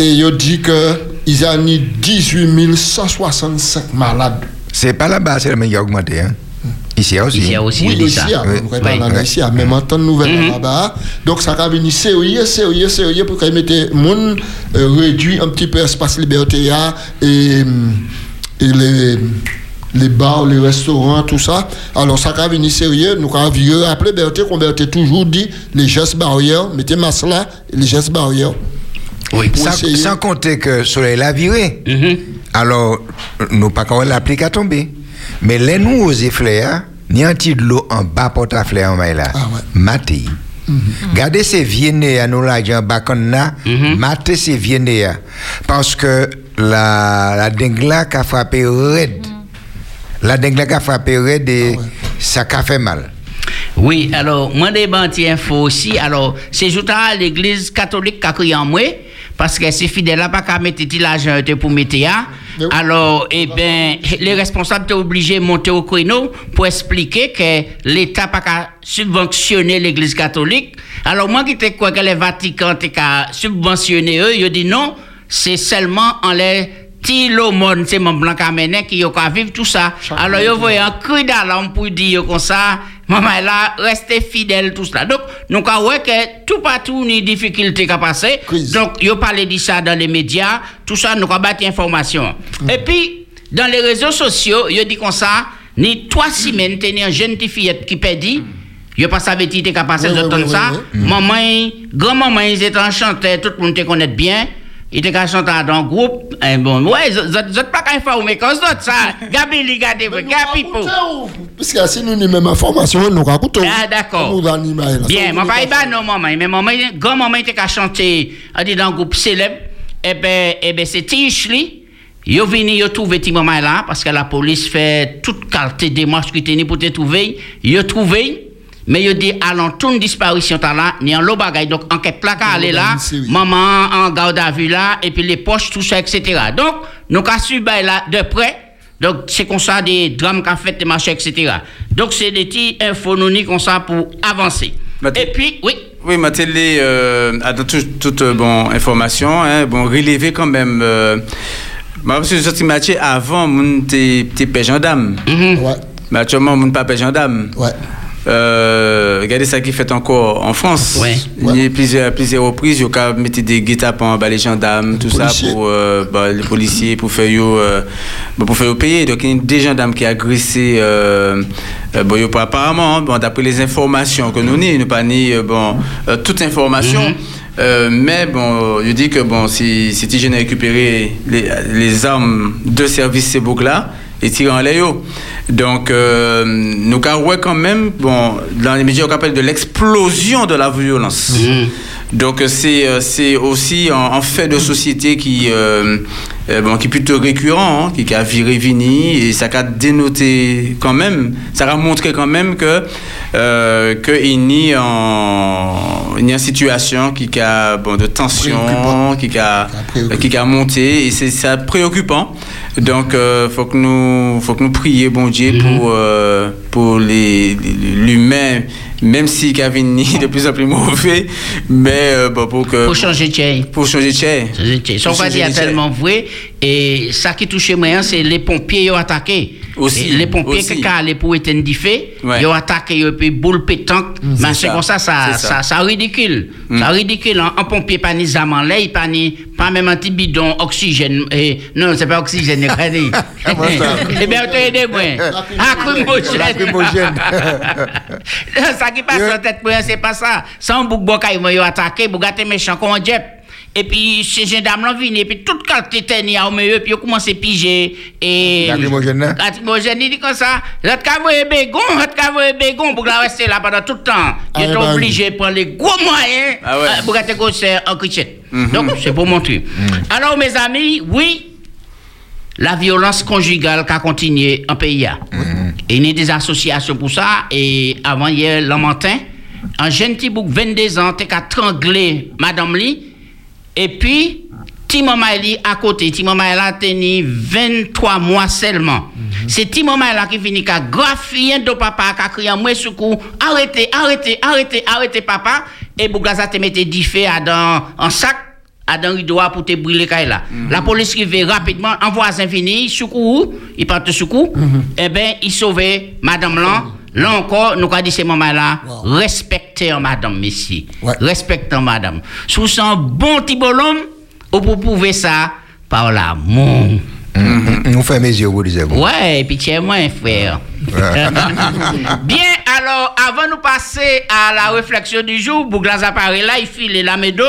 Et il dit y a 18 165 malades. C'est pas là-bas, c'est le meilleur augmenté. Hein. Ici aussi. Ici aussi, Oui, ici, Oui. Oui. même en temps de nouvelles là-bas. Donc, ça va venir sérieux, sérieux, sérieux pour qu'ils mettent le monde euh, réduit un petit peu l'espace liberté là, et, et les, les bars, les restaurants, tout ça. Alors, ça va venir sérieux. Nous avons vu rappeler Berthe qu'on Berthe toujours dit les gestes barrières, mettez masque là, les gestes barrières. Oui. Sans, sans compter que le soleil l'a viré. Mhm. Alors, nous pas quand l'applique à tomber. Mais les nous aux flair, ni un petit de l'eau en bas porte à flair en maille là. Ah ouais. Maté. Gardez ces viennes à nous là, en bacon là, matez ces viennes Parce que la, la dengue là qui a frappé raide. La dengue là qui a frappé raide et ça a fait mal. Oui, alors, moi, des banti info aussi. Alors, c'est juste à l'église catholique qui a crié en moi, parce que ces fidèles-là, pas qu'à mettre l'argent pour mettre là. Mais oui. Alors, eh bien, les responsables étaient obligés de monter au créneau pour expliquer que l'État pas qu'à subventionner l'église catholique. Alors, moi qui crois que les Vatican étaient qu'à subventionner eux, ils dit non, c'est seulement en les ti l'homone, c'est mon blanc qui ka vivre tout ça. Alors yo voyez un cri d'alarme pour dire comme ça, maman là, restez fidèle tout cela. Donc, nous ka ouais que tout partout ni difficulté qu'a passé. Crise. Donc, yo parlé de ça dans les médias, tout ça nous ka battre information. Et puis dans les réseaux sociaux, yo dit comme ça, ni trois semaines t'es une jeune fillette qui perdit. Yo pas savait qui était passé Oui, de oui, oui, ça. oui, Maman, grand-maman, ils étaient enchantés, tout le monde te connaît bien. Ils étaient qu'à chanter dans le groupe. Eh bon, ouais, vous êtes pas qu'à faire, mais cause d'autre, ça. Gabi, regardez, Gabi, Pipo. Parce que si nous avons même information, nous racontons. Ah, d'accord. Bien, Ça, mon nous papa, avons il va non, maman. Mais maman, grand-maman était qu'à chanter, dans un groupe célèbre. Eh ben, eh ben, c'est Tichli. Yo vini, yo trouvé ti maman là, parce que la police fait toute qualité de démarche qui tenait pour te trouver. Yo trouvé. Mais yo dit, allons, toute disparition là, ni en l'eau bagaille. Donc, enquête là, qu'à aller là, maman en garde à vue là, et puis les poches, tout ça, etc. Donc, nous avons suivi là de près. Donc, c'est comme ça des drames qu'a fait, des marchés, etc. Donc, c'est des petits infos nous ni comme ça pour avancer. Bah, et puis, oui. Oui, ma télé euh, dans tout- toute euh, bon, information, hein, bon, relevé quand même. Euh, moi, parce que je suis matché avant, mon t'es gendarme. Ouais, Mais actuellement, mon pas gendarme. ouais. Euh, regardez ça qui fait encore en France. Ouais. Il y a plusieurs, plusieurs reprises, il y a mis des guet-apens, bah, les gendarmes, tout ça, policiers. pour euh, bah, les policiers, pour faire yo, euh, bah, pour faire yo payer. Donc, il y a des gendarmes qui ont agressé, euh, euh, bon, yo, pas apparemment, hein, bon, d'après les informations que nous n'avons, nous pas ni, bon, euh, toute information. Euh, mais bon, je dis que bon, si, si tu a récupéré les, les armes de service ces là et tirer en l'air. Donc, euh, nous avons quand même, bon, dans les médias, on appelle de l'explosion de la violence. Donc, euh, c'est euh, c'est aussi un, fait de société qui, euh, bon, qui est plutôt récurrent, hein, qui, qui a viré Vini, et ça a dénoté quand même, ça a montré quand même que euh, qu'il y a en, il y a une situation qui a bon, de tension, qui a, qui a monté, et c'est ça préoccupant. Donc, euh, faut que nous, faut que nous prions, bon Dieu, pour, euh, pour les, l'humain, même si Kevin est de plus en plus mauvais, mais euh, pour que, Pour changer de chair. pour changer de chair. Son dire tellement vrai. Et ça qui touche moi, hein, c'est les pompiers qui ont attaqué. Aussi, les pompiers qui ont allé pour éteindre du feu, Ouais. ils ont attaqué, ils ont boule pétanque. Mais c'est comme ça, ça, ça, ridicule. Ça ridicule. hein. Un pompier pas ni zaman là, il pas ni, pas même un petit bidon oxygène. Et, non, c'est pas oxygène, dit? Eh bien, tu aidé moi. Lacrymogène. Lacrymogène. ça qui passe en tête, c'est pas ça. Sans bouc bokay, moi, ils ont attaqué, pour gâter méchant comme un jet. Et puis, ces gendarmes là viennent, et puis toute qualité tenue au milieu, puis ils commencent à piger. Et. Lacrymogène, hein? Lacrymogène, il dit comme ça. L'autre cavoye bégon, l'autre cavoye bégon, pour la rester là pendant tout le temps. Ah, Ils bah oui. obligés de prendre les gros moyens Ah euh, pour gâter c'est en crichette. Donc, c'est pour montrer. Alors, mes amis, oui, la violence conjugale qui a continué en pays. là. Et il y a des associations pour ça. Et avant hier, le matin, un jeune petit bouc, 22 ans, t'es qu'à trangler Madame Lee. Et puis, maman Eli à côté, elle a tenu 23 mois seulement. C'est petit maman là qui finit qu'à graffier de papa, qui a crié moi secours, arrêtez, arrêtez, arrêtez, arrêtez papa. Et Bouglaza te mettait du feu à dans un sac à dans rideau pour te brûler là. La police qui veut rapidement, un voisin fini, secours, il part de secours, eh ben, il sauvait Madame Lan. Là encore, nous avons dit ces moments-là, respectez en Madame, messieurs. Ouais. Respectez Madame. Sous son bon petit bonhomme, ou pour prouver ça par l'amour. On fait mes yeux, vous disiez. vous. Ouais, et puis tiens moi, frère. Bien, alors, avant de passer à la réflexion du jour, Bouglas apparaît là, il file la médo.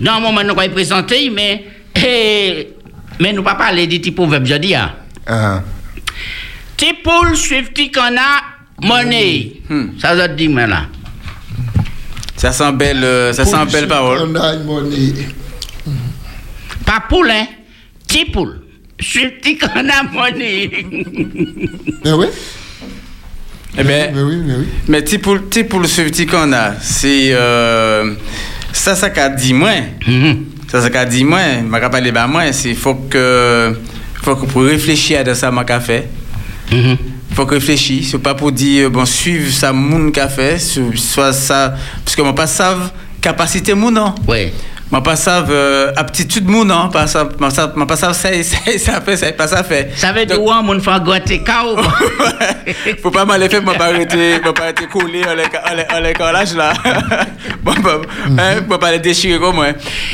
Dans un moment, nous allons présenter, mais, eh, mais nous ne pas parler du petit proverbe, je dis. hein. Ah. Ti poule suivre ti kana monnaie. Ça veut dire, là. Ça sent belle, euh, ça sent belle parole. On a une monnaie. Pas poule, hein. Ti poule. Suivre ti kana monnaie. Mais oui, Eh ben, mais oui, mais oui. Mais ti pour, ti pour le suivi qu'on a, c'est euh, ça, ça qu'a dit moi. Mhm. Ça, ça qu'a dit moi. Ma qu'a parlé bah moi, c'est faut que, faut que pour réfléchir à ça, ma qu'a fait. Mhm. Faut que réfléchir. C'est pas pour dire bon suivre ça moun qu'a fait, so- soit ça, parce que moi pas savent capacité moun non. Ouais. Ma pas savent euh, aptitude moun non, pas ça ma ça ma pas savent ça ça ça fait ça pas ça fait. Ça veut dire ouais, mon frère goûter cao. faut pas mal faire, m'a pas arrêter, pas arrêter couler en les collage là. Bon bon, hein, m'a pas les déchirer comme moi.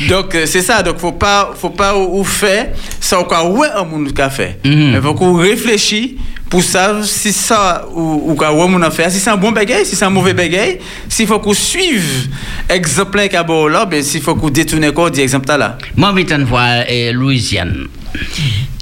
Donc euh, c'est ça, donc faut pas faut pas ou, faire ça quoi ouais un monde qu'a fait. Mhm. Mais faut qu'on réfléchisse pour savoir si ça ou ou quoi ouais mon faire, si c'est un bon bagage, si c'est un mauvais bagage, s'il faut qu'on suive exemple qu'a là, ben s'il faut qu'on détourne quoi dit exemple là. Moi, je vais voir Louisiane.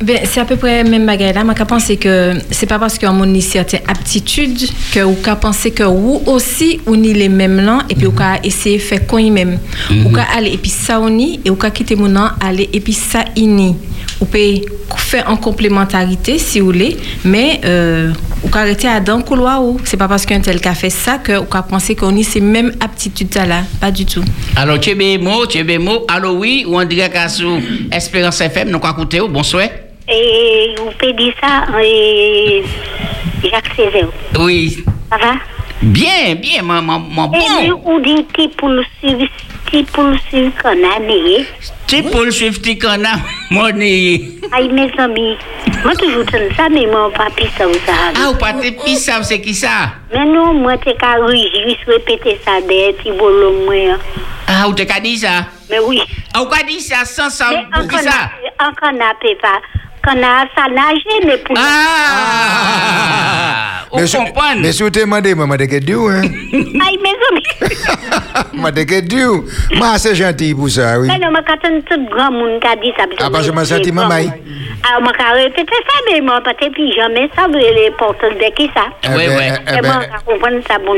Ben, c'est à peu près même bagaille là. Moi, je pense que c'est pas parce qu'on a une certaine aptitude que ou penser que vous aussi ou ni les mêmes là et puis ou qu'à essayer de faire quoi même. Ou qu'à aller et puis ça on y et ou qu'à quitter mon nom aller et puis ça ini. Ou peut faire en complémentarité si vous voulez, mais euh, ou qu'à arrêter à dans le couloir ou c'est pas parce qu'un tel qu'a fait ça que ou qu'à penser qu'on y ces mêmes aptitudes là, pas du tout. Alors, tu es mot, tu es mot. Alors, oui, ou en direct à sous Espérance FM, nous quoi écouter, bonsoir. Et vous pouvez dire ça, et Jacques Césaire. Oui. Ça va? Bien, bien, mon, mon, mon Et bon. vous dites pour le suivre, pour le suivre qu'on a né. Tu pour le suivre, tu connais, mon nez. Aïe, mes amis, moi toujours donne ça, mais moi, pas pis ça, vous savez. Ah, ou pas te pis ça, c'est qui ça? Mais non, moi, t'es qu'à juste répéter ça des petits bolos, moi. Ah, ou te qu'a dit ça? Mais oui. Ah, ou qu'a dit ça sans ça, Mais pour qui ça? en canapé, pas. Qu'on a ça nager, mais pour. Ah! Ou Mais? Mais si vous demandez, je hein? Aïe, mes amis. Je moi, c'est gentil pour ça, oui. Mais non, moi, quand tout grand monde qui a dit ça. Ah, parce que moi, senti maman. Alors, moi, j'ai répété ça, mais moi, pas puis jamais ça, les portes de qui ça? Eh ben, eh Et moi, ben, je comprends ça, bon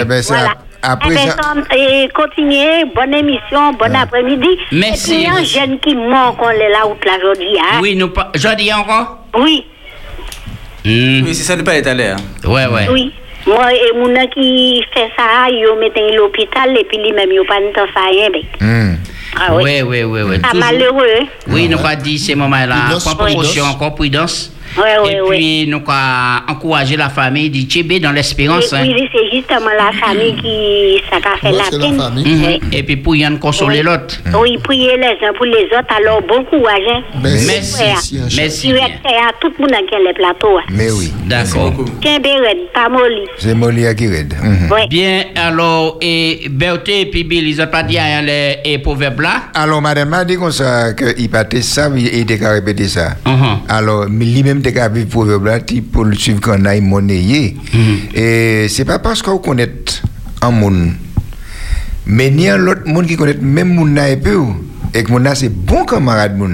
eh ap- après eh ben, ça. Tom, et continuez, bonne émission, bon après-midi. Merci. Et puis, il y a un jeune qui manque, on est là, out là, aujourd'hui, hein. Oui, nous pas. Je dis encore? Oui, Hum. Oui, c'est ça ne pas être à l'air. Ouais, ouais. oui. Moi, et mon qui fait ça, il met à l'hôpital, et puis lui-même, il n'a pas de temps à rien. Hmm. Ah oui. Oui, oui, oui, oui. Ah, malheureux, hein. Oui, nous avons dit ces moments-là, pas précaution, prudence. encore prudence. Oui, oui, Et oui. puis, nous avons encouragé la famille de Tchébé dans l'espérance. hein. Oui, oui, c'est justement la famille qui ça a fait Ouais, la. Mhm. Oui. Et puis, pour y en consoler Oui. l'autre. Oui, priez les uns pour les autres. Alors, bon courage. Hein. Merci. Merci. Merci, chat. Merci. Tu bien. à tout le monde qui a les plateaux. hein. Mais oui, D'accord. Pas c'est qui. Mhm. Bien, alors, et Berthe et puis Bill, ils ont pas dit hein, les et proverbes là? Alors, madame m'a dit comme ça qu'il partait ça, il était qu'à répéter ça. Mhm. Alors, lui-même, t'es qu'à vivre pour le bras, t'es pour le suivre qu'on aille monnayer. Et c'est pas parce qu'on connaît un monde, mais il y a l'autre monde qui connaît même monde là et peu. Et que mon c'est bon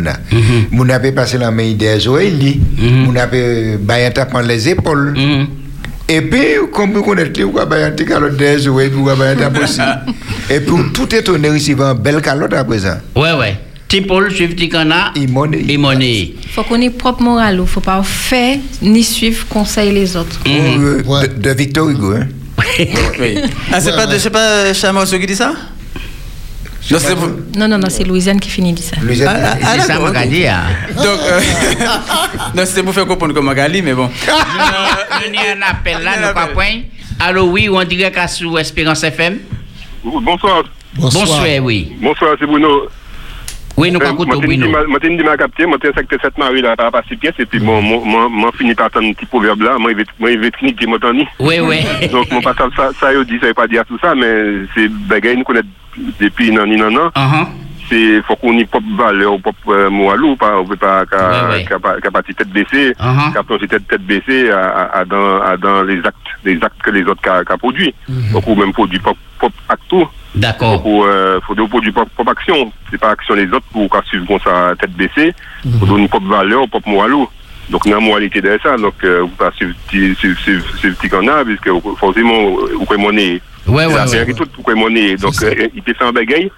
là. Mon peut passer la main des oreilles, mon peut bailler tapant les des oreilles, vous avez un tape aussi. Et puis, tout étonné, recevoir une belle calotte à présent. Ouais, ouais. Tipol, suivre Tikana Et monnaie. et monnaie. Faut qu'on ait propre morale, ou faut pas faire ni suivre conseil les autres. Euh, Ouais. de, de Victor Hugo, hein. Oui. Ah, c'est Ouais, pas, de- ouais. c'est pas Chamosso qui dit ça? Non, Non, non, non, c'est Louisiane qui finit de ça. Lui, Ah, ah, C'est ça, dit. hein. Donc, euh, non, c'était pour faire comprendre comment Gali, mais bon. Nous nous avons un appel là, nous pas point. Allô, oui, ou en direct à sous Espérance FM. Bonsoir. Bonsoir. Bonsoir, oui. Bonsoir, c'est Bruno. Oui, nous pas Euh, couteau, Moi, oui, nous. t'ai dit m'a capté, moi, t'ai secteur 7 Marie, là, pièces, et puis, moi, moi, moi, fini par un petit proverbe là, moi, il va, moi, il va finir, qui m'entendit. Oui, oui. Donc, mon passage, ça, ça, il dit, ça veut pas dire tout ça, mais c'est, bagaille, nous connaît depuis nan, nan, Uh-huh. c'est, faut qu'on y propre valeur, propre, euh, mot à l'eau, pas, on peut pas, qu'à, qu'à, pas- qu'à partir tête baissée, Uh-huh. qu'à penser tête, tête baissée, à, dans, les actes, les actes que les autres qu'a, produit. Donc, ou même produit propre acte tout. D'accord. Pour, euh, faut des produits propre, propre action. C'est pas action les autres pour qu'on suive comme ça tête baissée. Faut donner une propre valeur, propre morale. Donc, il y a une moralité derrière ça. Donc, euh, vous suivre suivre petit qu'on a, puisque forcément, vous pouvez monnaie. Ouais, ouais, la ouais. tout, vous pouvez monnaie. Donc, C'est euh, il fait ça en bagaille.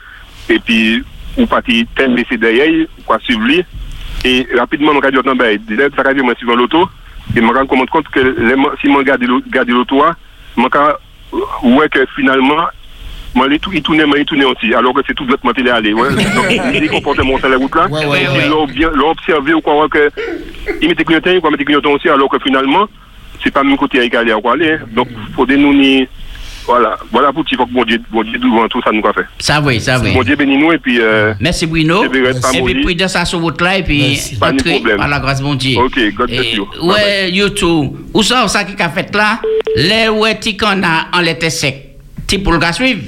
Et puis, vous partez tête baissée derrière, vous pouvez suivre lui. Et rapidement, on non, ben, déjà, ça dire, moi, suivant l'auto. Et je me rends compte que les, si je garde l'auto, je ouais que finalement, moi, il tourne, il tourne, il tourne aussi, alors que c'est tout il est allé. Ouais. Donc, il comportement sur la route là. Ouais, ouais, ouais. l'ont bien, l'ont observé ou quoi, que il mettait clignotant, il mettait clignotant aussi, alors que finalement, c'est pas le même côté avec aller à quoi aller. hein. Donc, faut des nous ni Voilà, voilà pour qu'il faut que bon Dieu, bon Dieu devant tout ça nous a fait. Ça oui, ça oui. Bon Dieu bénis nous et puis. Euh, Merci Bruno. Et puis, prudence à sur votre là et puis Pas de entrez problème. par la grâce de mon Dieu. Ok, God bless you. Ouais, YouTube. Où ça, ça qui a fait là? Les ouais, Tikana en l'été sec. Ti pour le gars suivre.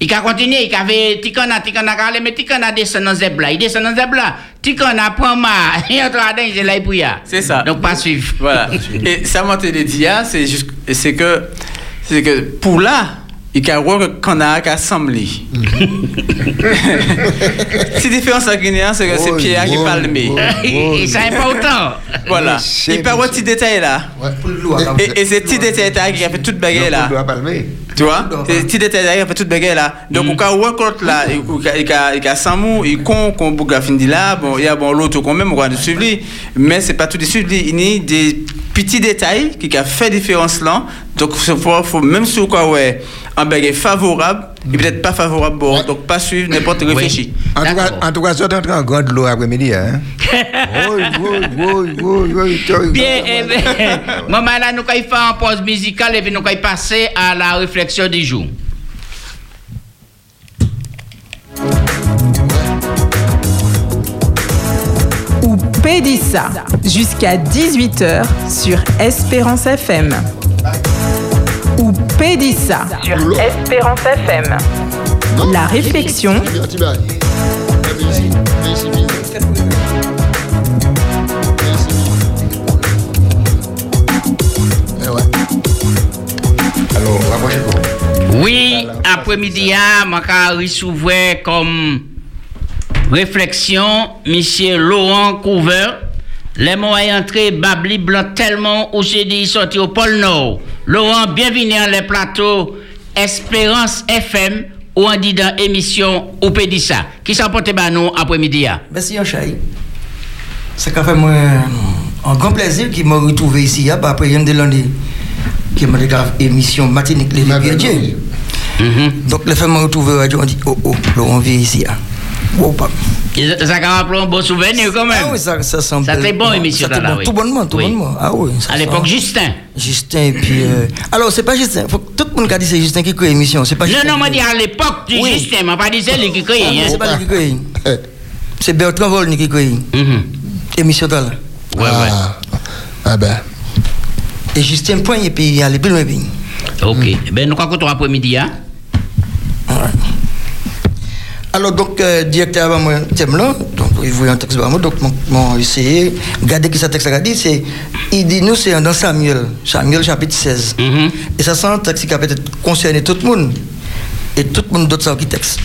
Il a continué, il avait Tikana, Tikana, Tikana, mais Tikana descend dans Zebla. Il descend dans Zebla. Tikana prend ma. Il entre là-dedans, il est là, il pouille. C'est ça. Donc pas suivre. Voilà. Et ça m'a été dit, ah, c'est que, c'est que pour là, il y a un canard qui assemble. C'est différence en Guinée, c'est que c'est Pierre qui parle mais. oh. Et c'est important. Voilà. Il parle de petits détails là. Et, et ces petits détails là qui a fait toute baguette là. Tu vois? Ces petits détails là qui a fait toute baguette là. Donc, au cas où on compte là, il y a- il y a Samou, il con, qu'on bouge fini là, bon, il y a bon l'autre quand même, on va le suivre. Mais c'est pas tout de suite, il y a des petits détails qui a fait différence là. Donc, il faut, faut- même si quoi, ouais, un baguette favorable, et peut-être pas favorable, bon, donc pas suivre n'importe réfléchir. En tout cas, en tout cas, ça en grande l'eau après-midi, hein. Oui, oui, oui, oui, oui, oui. Bien, eh bien, maman, là, nous allons faire une pause musicale et puis nous allons passer à la réflexion du jour. ou Pédissa jusqu'à 18h sur Espérance FM. Pédissa sur Espérance FM. La réflexion. Oui, après-midi, ah, je s'ouvrait comme réflexion, monsieur Laurent Couver, les mots est entré, Babli Blanc tellement où j'ai dit sorti au pôle Nord. Laurent, bienvenue dans les plateaux Espérance FM ou on dit dans émission ou dit ça. Qui s'en porte bah nous après-midi? ah? Merci, Yoshai. Ça a fait moi un grand plaisir qui m'a retrouvé ici, hein, après une de l'année qui m'a dit émission matinique les Dieu. Mhm. Donc, le fait m'a retrouvé radio, on dit, oh, oh, Laurent vient ici. hein. Et Ça a un beau souvenir quand même. Ah oui, ça, ça semble. Ça, c'était bon, émission, là, bon, oui. Tout bonnement, tout Oui. bonnement. Ah oui. ça À l'époque, Justin. Justin, et puis. euh, Alors, c'est pas Justin. Faut que tout le monde qui a dit c'est Justin qui crée l'émission. C'est pas Non, Justin. non, moi crée. dit à l'époque du Oui. Justin, m'a pas dit c'est lui qui Ah, crée. mais hein. C'est pas lui qui crée. C'est Bertrand Volny qui crée Mhm. l'émission là. Ouais, ouais. Ah, ah ben. Et Justin point, et puis il y a les plus loin. Ok. Ben, nous rencontrons après-midi, hein? Alors, donc, euh, directeur avant moi, thème là, donc, il voulait un texte moi, donc, mon, essayé, regardez qui ce texte a dit, c'est, il dit, nous, c'est dans Samuel, Samuel chapitre 16. Mhm. Et ça, c'est un texte qui a peut-être concerné tout le monde, et tout le monde d'autres ça qui texte.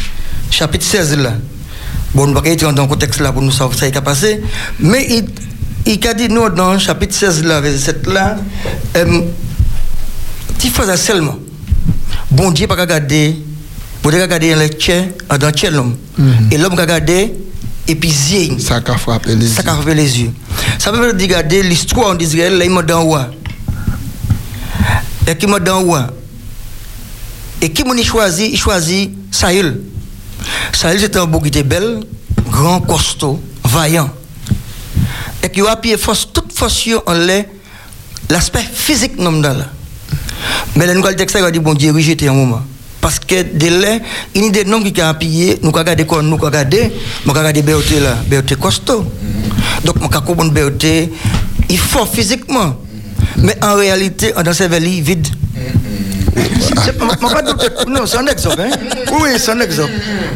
Chapitre 16 là. Bon, on va pas dans le contexte là pour nous savoir ce qui a passé, mais il, il a dit, nous, dans chapitre 16 là, verset 7 là, euh, tu fais ça seulement. Bon Dieu, pas regarder, bon Dieu, regarder dans le tien, dans le tien l'homme. Et l'homme regarder, et puis zing. Ça a frappé les Ça a frappé les yeux. Ça veut dire regarder l'histoire d'Israël, là, il m'a dans roi. Et qui m'a dans roi. Et qui m'a choisi, il choisit Saül. Saül, c'était un beau qui était belle, grand, costaud, vaillant. Et qui a appuyé force, toute force en l'air, l'aspect physique non là. Mais là, nous le texte, il a dit, bon Dieu, rejeté un moment. Parce que là, il y a des noms qui ont nous avons quoi, nous avons nous là, costaud. Donc, nous avons compris Béoté, il faut physiquement. Mais en réalité, dans ses vallées vide. C'est pas- moi, pas douter. Non, c'est un exemple. Hein? Oui, c'est un exemple.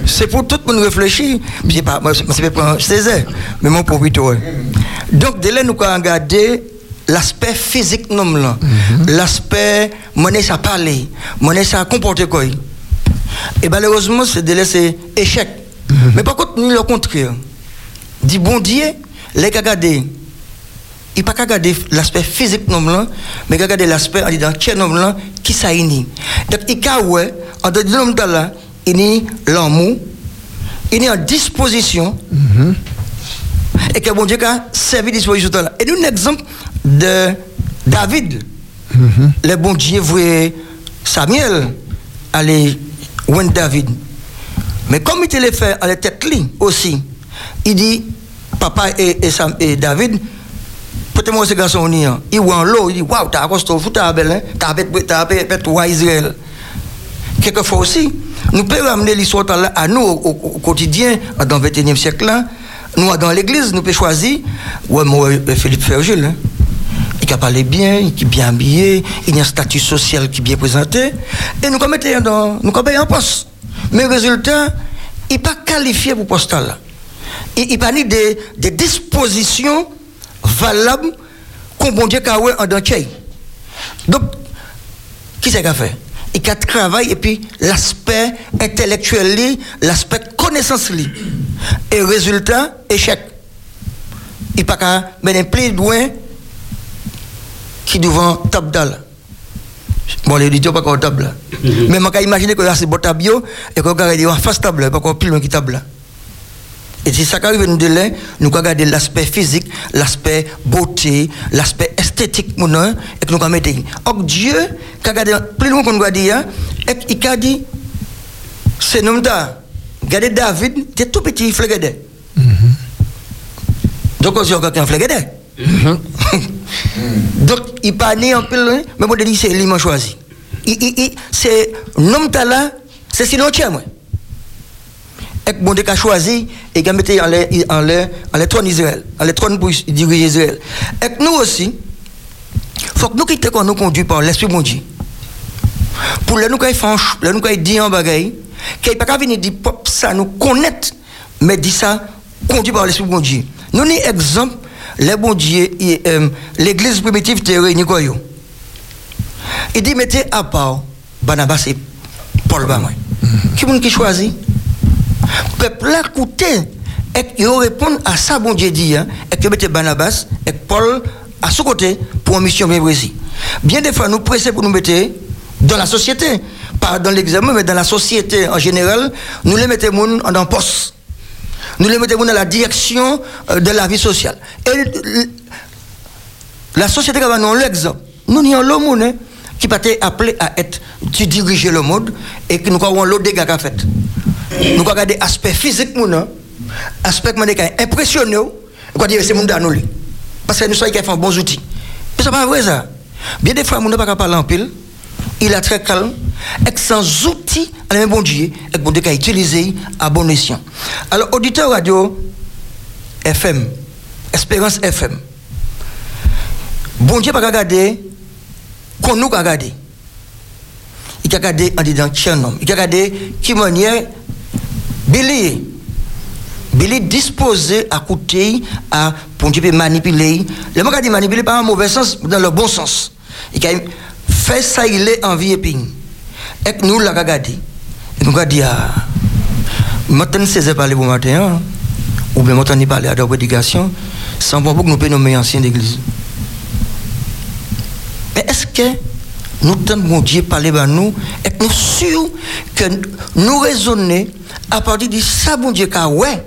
C'est pour tout le monde réfléchir. Puis, c'est pas, moi, c'est pas un Césaire, mais mon proprio. ouais. Donc, de là, nous avons l'aspect physique non là. L'aspect, monnaie ça parler, monnaie ça comporter quoi. Et malheureusement, c'est de c'est échec. Mais par contre, nous, le contraire. Dit bon Dieu, les gars regardez. Il pas qu'à regarder l'aspect physique non là, mais regarder l'aspect en disant tiens non là qui ça ini. Donc il y a ouais, en de l'homme là, il y l'amour, il est en disposition. Et que bon Dieu a servi disposition là. Et nous un exemple de David. Le bon Dieu voulait Samuel aller voir David. Mais comme il l'a fait à la tête aussi, il dit, papa et, et, Sam- et David, peut-être moi ce garçon il voit en l'eau, il dit, waouh, t'as accosté foot, t'as belle, hein, t'as bête, t'as Israël. quelquefois aussi, nous pouvons ramener l'histoire à nous au, quotidien, dans le 21e siècle là. Nous, dans l'église, nous pouvons choisir, ouais, moi, euh, Philippe Fergil, hein. Il a parlé bien, il est bien habillé, il a un statut social qui est bien présenté, et nous mettons dans, nous en poste. Mais résultat, il n'est pas qualifié pour poste. Il n'y a pas des, des dispositions valables qu'on bon Dieu en dentier. Donc, qui c'est qu'a fait? Il a travaillé et puis l'aspect intellectuel, l'aspect connaissance. li. Et résultat, échec. Il n'y a pas qu'à mener plus loin qui devant table là. Bon, les éditeurs pas encore table là. Mais je peux imaginer que là, c'est bon table et qu'on regarde en face table, pas encore plus loin qui table. Et c'est ça qui arrive nous de là, nous regardons l'aspect physique, l'aspect beauté, l'aspect esthétique, mon et que nous mettons. Donc Dieu, qui plus loin qu'on dire, et il a dit, c'est nom là. Regardez David, c'est tout petit, il flegade. Donc on dit encore qu'il flegade. Donc il pas né en pile, hein, mais bon, dit c'est lui qui choisi. Il- il- il- C'est nom là, c'est sinon tiens moi et bon a choisi et qui a mis en les en les en trône d'Israël, en trône pour diriger Israël. Et nous aussi, faut que nous quitter qu'on nous conduit par l'esprit bon Dieu. Pour le nous quand font le nous quand dit en bagaille, qu'il pas venir dire ça nous connaître mais dit ça conduit par l'esprit bon Dieu. Nous ni exemple les bon Dieu et, euh, l'église primitive quoi yo. Il dit mettez à part Barnabas et Paul Bamoy. Qui moun qui choisit? Peuple là écouté et ils répondent à ça bon Dieu dit hein, et que mettez Barnabas et Paul à ce côté pour une mission bien précise. Bien des fois nous pressons pour nous mettre dans la société, pas dans l'examen mais dans la société en général, nous les mettons en un poste. Nous les mettons dans la direction euh, de la vie sociale. Et la société qui nous l'exemple. Nous avons l'homme hein, qui être appelé à être, tu diriger le monde et que nous avons l'autre dégâts qu'a fait. Nous avons regardé l'aspect physique, hein, aspect qui a impressionné, nous dit c'est dans nous. Parce que nous sommes qui fait un bon outil. Mais c'est pas vrai ça. Bien des fois, nous ne pas parler en pile. Il est très calme. Que sans outils, à la bon Dieu, que bon Dieu a utilisé à bon escient. Alors, auditeur radio FM, Espérance FM, bon Dieu pas regarder qu'on nous regarder. Il a regardé en disant tiens homme? Il a regardé qui manière Billy. Billy disposé à coûter à pour Dieu manipuler. Le mot manipuler pas en mauvais sens, dans le bon sens. Fait ça il est en vie et et que nous l'a regardé. Et nous avons dit ah maintenant c'est parler pour matin hein, ou bien maintenant parler à la prédication sans bon pour que nous puissions nommer ancien d'église. Mais est-ce que nous tenons mon Dieu parler à nous et que nous sûrs que nous raisonnons à partir de ça, mon Dieu, qu'a ouais,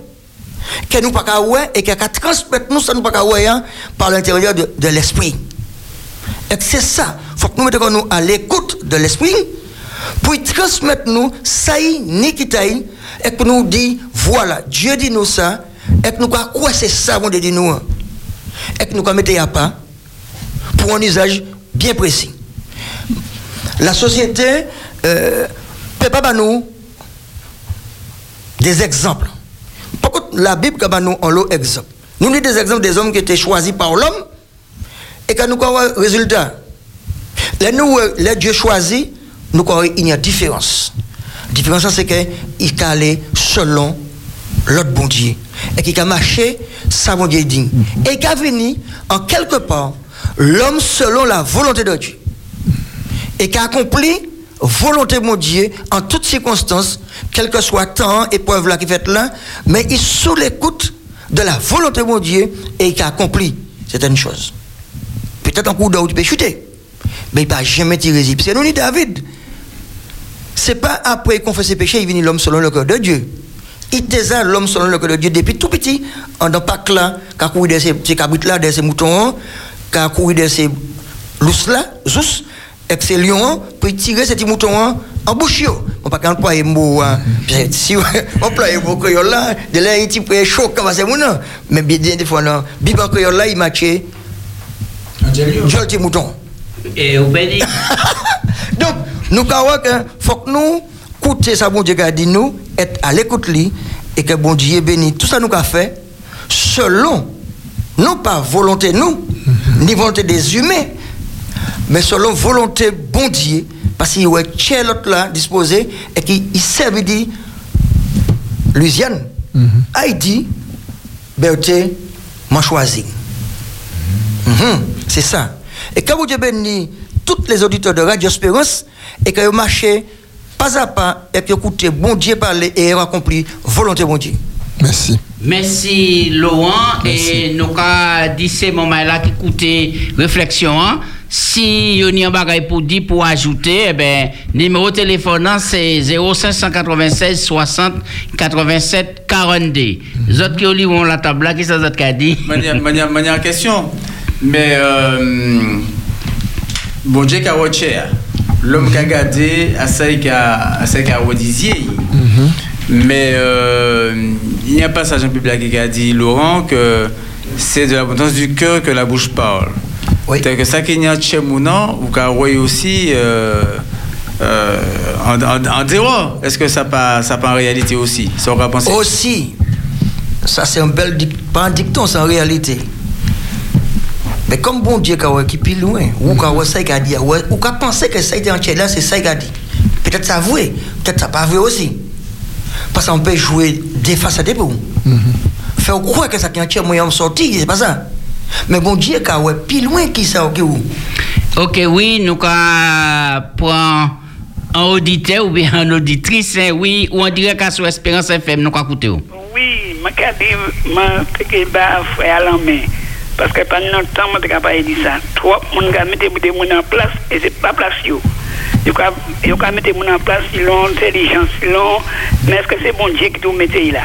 que nous pas ouais et qu'à transmettre nous ça nous pas ouais hein, par l'intérieur de l'esprit. Et c'est ça, faut que nous mettions nous à l'écoute de l'esprit pour transmettre nous ça y ni qui taille et que nous dit voilà Dieu dit nous ça et que nous quoi c'est ça mon Dieu dit nous et que nous mettre à pas pour un usage bien précis. La société euh, peut pas nous des exemples. Par contre, la Bible peut nous en lot exemple. Nous avons des exemples des hommes qui étaient choisis par l'homme et quand nous avons un résultat. Les, nous, euh, les dieux choisis, nous avons il y a différence. La différence, c'est qu'il est allé selon l'autre bon Dieu. Et qu'il a marché, ça bon Dieu dit. Et qu'il a venu, en quelque part, l'homme selon la volonté de Dieu. Et qui a accompli volonté de mon Dieu en toutes circonstances, quel que soit temps, épreuve là qui fait là, mais il sous l'écoute de la volonté de mon Dieu et qui a accompli certaines choses. Peut-être un coup d'eau, tu peux chuter, mais il ne va jamais tirer. Parce que nous, ni David, c'est pas après qu'on fait ses péchés, il vient l'homme selon le cœur de Dieu. Il était l'homme selon le cœur de Dieu depuis tout petit, en dans Pâques là, a couru de ces, cabrites là, de ces moutons, a couru de ces lousses là, zous, et que ces lions, pour tirer ces petits moutons en bouche. On pas employer mot, si on le mot créole là, de là, il est chaud comme ça, mais bien des fois, non, Bible créole là, il matchait. Le mouton. Et au béni. Donc, Nous, il faut que nous écouter ça, bon Dieu a dit nous, être à l'écoute lui, et que bon Dieu bénit. Tout ça nous a fait selon, non pas volonté nous, ni volonté des humains, mais selon volonté bon Dieu, parce qu'il y a l'autre là disposé et qui il servait dit Louisiane, Haïti, Berthe, m'a choisi. Mhm, C'est ça. Et quand vous Dieu bénit tous les auditeurs de Radio Espérance et que vous marchez pas à pas et que vous écoutez bon Dieu parler et vous accompli volonté bon Dieu. Merci. Merci Laurent et nous avons dit ces moments-là qui coûtaient réflexion. hein. Si vous avez un bagage pour dire, pour ajouter, eh ben, numéro de téléphone hein, c'est 0596 60 87 42. Les autres qui ont lu la table qui sont qui ont dit? Manière, manière, manière question. Mais, euh, bon Dieu qui a watché, l'homme qui a gardé, à ça qui a, à ça qui a redisier. Mais euh, il y a un passage en Bible qui a dit, Laurent, que c'est de l'abondance du cœur que la bouche parle. C'est que ça qu'il y a chez Mounan, ou voyez aussi euh, euh, en, en, en dehors. Est-ce que ça pas, ça pas en réalité aussi? Ça aura pensé Aussi, ça c'est un bel pas un dicton, c'est en réalité. Mais comme bon Dieu qui qui plus loin, ou qui ça qui a dit, ou qui pensé que ça était en là, c'est ça qui a dit. Peut-être ça vrai, peut-être ça pas vrai aussi. Parce qu'on peut jouer des faces à des bouts. Faire croire que ça qui est en moyen de sortir, c'est pas ça. Mais bon Dieu qui ouais, plus loin qui ça, ok, ou. Ok, oui, nous avons prendre un auditeur ou bien une auditrice, hein, oui, ou en direct à sur Espérance FM, nous avons écouté. Oui, je dis, je suis frère à la main. Parce que pendant longtemps, je n'ai pas dit ça. Trop, on a mis des gens en place et ce n'est pas place. Ils ont mis des gens en place, ils ont intelligence, ils ont. Mais est-ce que c'est bon Dieu qui tout mettez là?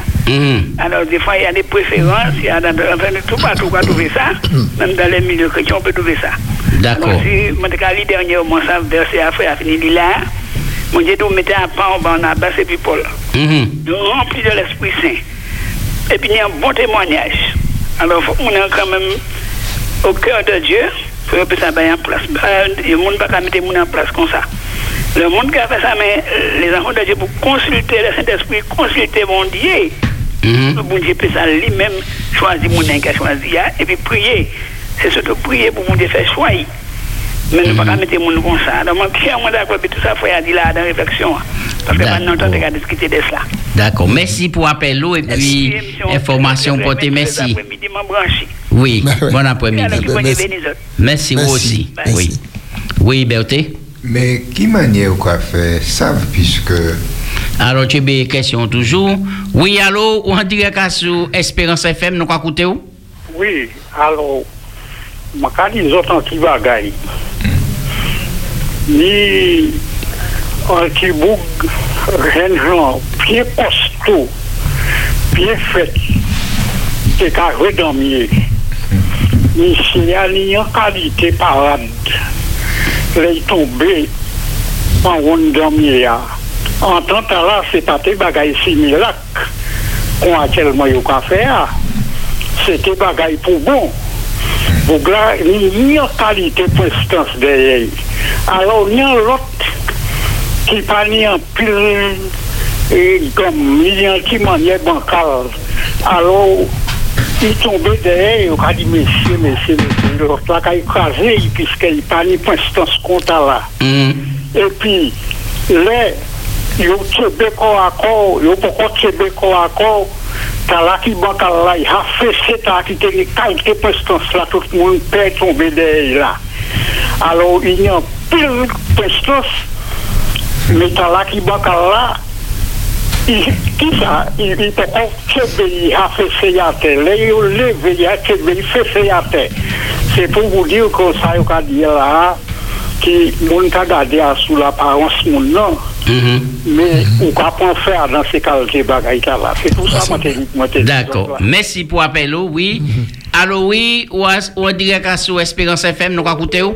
Alors, des fois, il y a des préférences, il y a dans, enfin, tout partout, on peut trouver ça. Même dans les milieux chrétiens, on peut trouver ça. D'accord. Alors, si, je dis dernièrement, ça, verset après, a fini là. Mon Dieu, tout mettait à part, on a bassé puis Paul. Nous remplis de l'Esprit Saint. Et puis il y a un bon témoignage. Alors faut- on est quand même au cœur de Dieu pour que ça mette en place. Euh, Le monde ne peut pas mettre le monde en place comme ça. Le monde qui a fait ça, mais euh, les enfants de Dieu pour consulter le Saint-Esprit, consulter mon Dieu. Le bon Dieu peut ça lui-même choisir mon qui a choisi et puis prier. C'est surtout prier pour mon Dieu faire choix. Mais nous ne pouvons pas mettre le monde comme ça. Donc, moi, je suis d'accord avec tout ça, il faut y aller là dans la réflexion. hein. Parce que maintenant, on a discuter de cela. D'accord, merci pour l'appel et puis information portée, merci. Oui, bon après-midi. Merci, vous aussi. Oui. Oui, Berthé. Mais qui manière quoi faire ça puisque Alors, tu as des questions toujours. Oui, allô, ou en direct à sur Espérance FM, nous avons écouté où Oui, alors, je les autres qui bagaille. ni antibouk renjan, piye kosto, piye fet, te ka redamye. Ni sinyali yon kalite parad, le yi tombe an woun damye ya. An tan tala se tate bagay similak, kon akèl mwen yo ka fè ya, se te bagay pou bon. Ni en qualité pour instance derrière. Alors, il y a l'autre qui pas ni en pile et comme ni en qui manière bancale. Alors, il tombait derrière, il a dit, monsieur, monsieur, monsieur, l'autre là, il a écrasé, puisqu'il pas ni pour instance compte là. Et puis, là, il a tiré corps à corps, il a pas tiré corps à corps. Kalaki bakal la, ha fese ta ki te li kalte prestans la, tout moun pe tombe dey la. Alo, il yon pil prestans, me kalaki bakal la, ki sa, il pe FCBI ha fese yate, le yo leve yate, FCBI fese yate. Se pou mou diyo kon sa yo ka diye la, ki moun ka gade a sou la parans moun nan, non. Mais on va pas faire dans ces qualités bagailles là. C'est tout ça, moi. D'accord. Merci pour l'appel, oui. Allô, oui, ou, en direct à sur Espérance FM, nous avons écouté où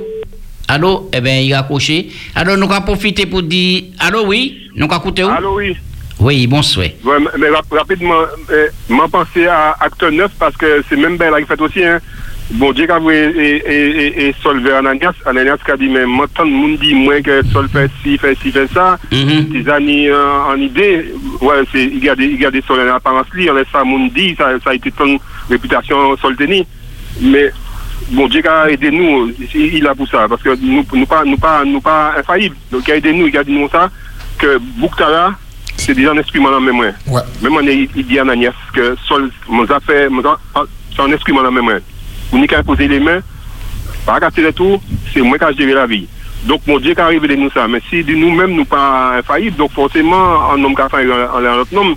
Allô, eh bien, il a accroché. Alors, nous avons profité pour dire. Allô, oui, nous avons écouté où Allô, oui. Oui, bonsoir. Ouais, mais- mais rap- rapidement, euh, m'en penser à Acteur 9 parce que c'est même belle qui fait aussi, hein. Bon Dieu a voué et, et, et, et Sol vers Ananias, Ananias qui a dit, mais moi, tant de monde dit, moi, que Sol fait ci, fait ci, fait ça, des années euh, en idée, ouais, c'est, il y a des, il y a des Sol en apparence, li, on laisse ça, monde dit, ça, ça a été ton réputation Sol teni. Mais, bon Dieu a aidé nous, il a pour ça, parce que nous, nous pas, nous pas, nous pas infaillibles. Donc, il a aidé nous, il a dit nous ça, que Bouktara, c'est déjà un esprit dans même Ouais. Même on est, il dit Ananias que Sol, mon affaire, mon a- c'est un esprit dans même Vous n'y qu'à poser les mains, pas casser les tours, c'est moi qui ai géré la vie. Donc, mon Dieu qui a révélé nous ça. Mais si de nous-mêmes, nous pas infaillibles, donc forcément, un homme qui a fait en un autre nom,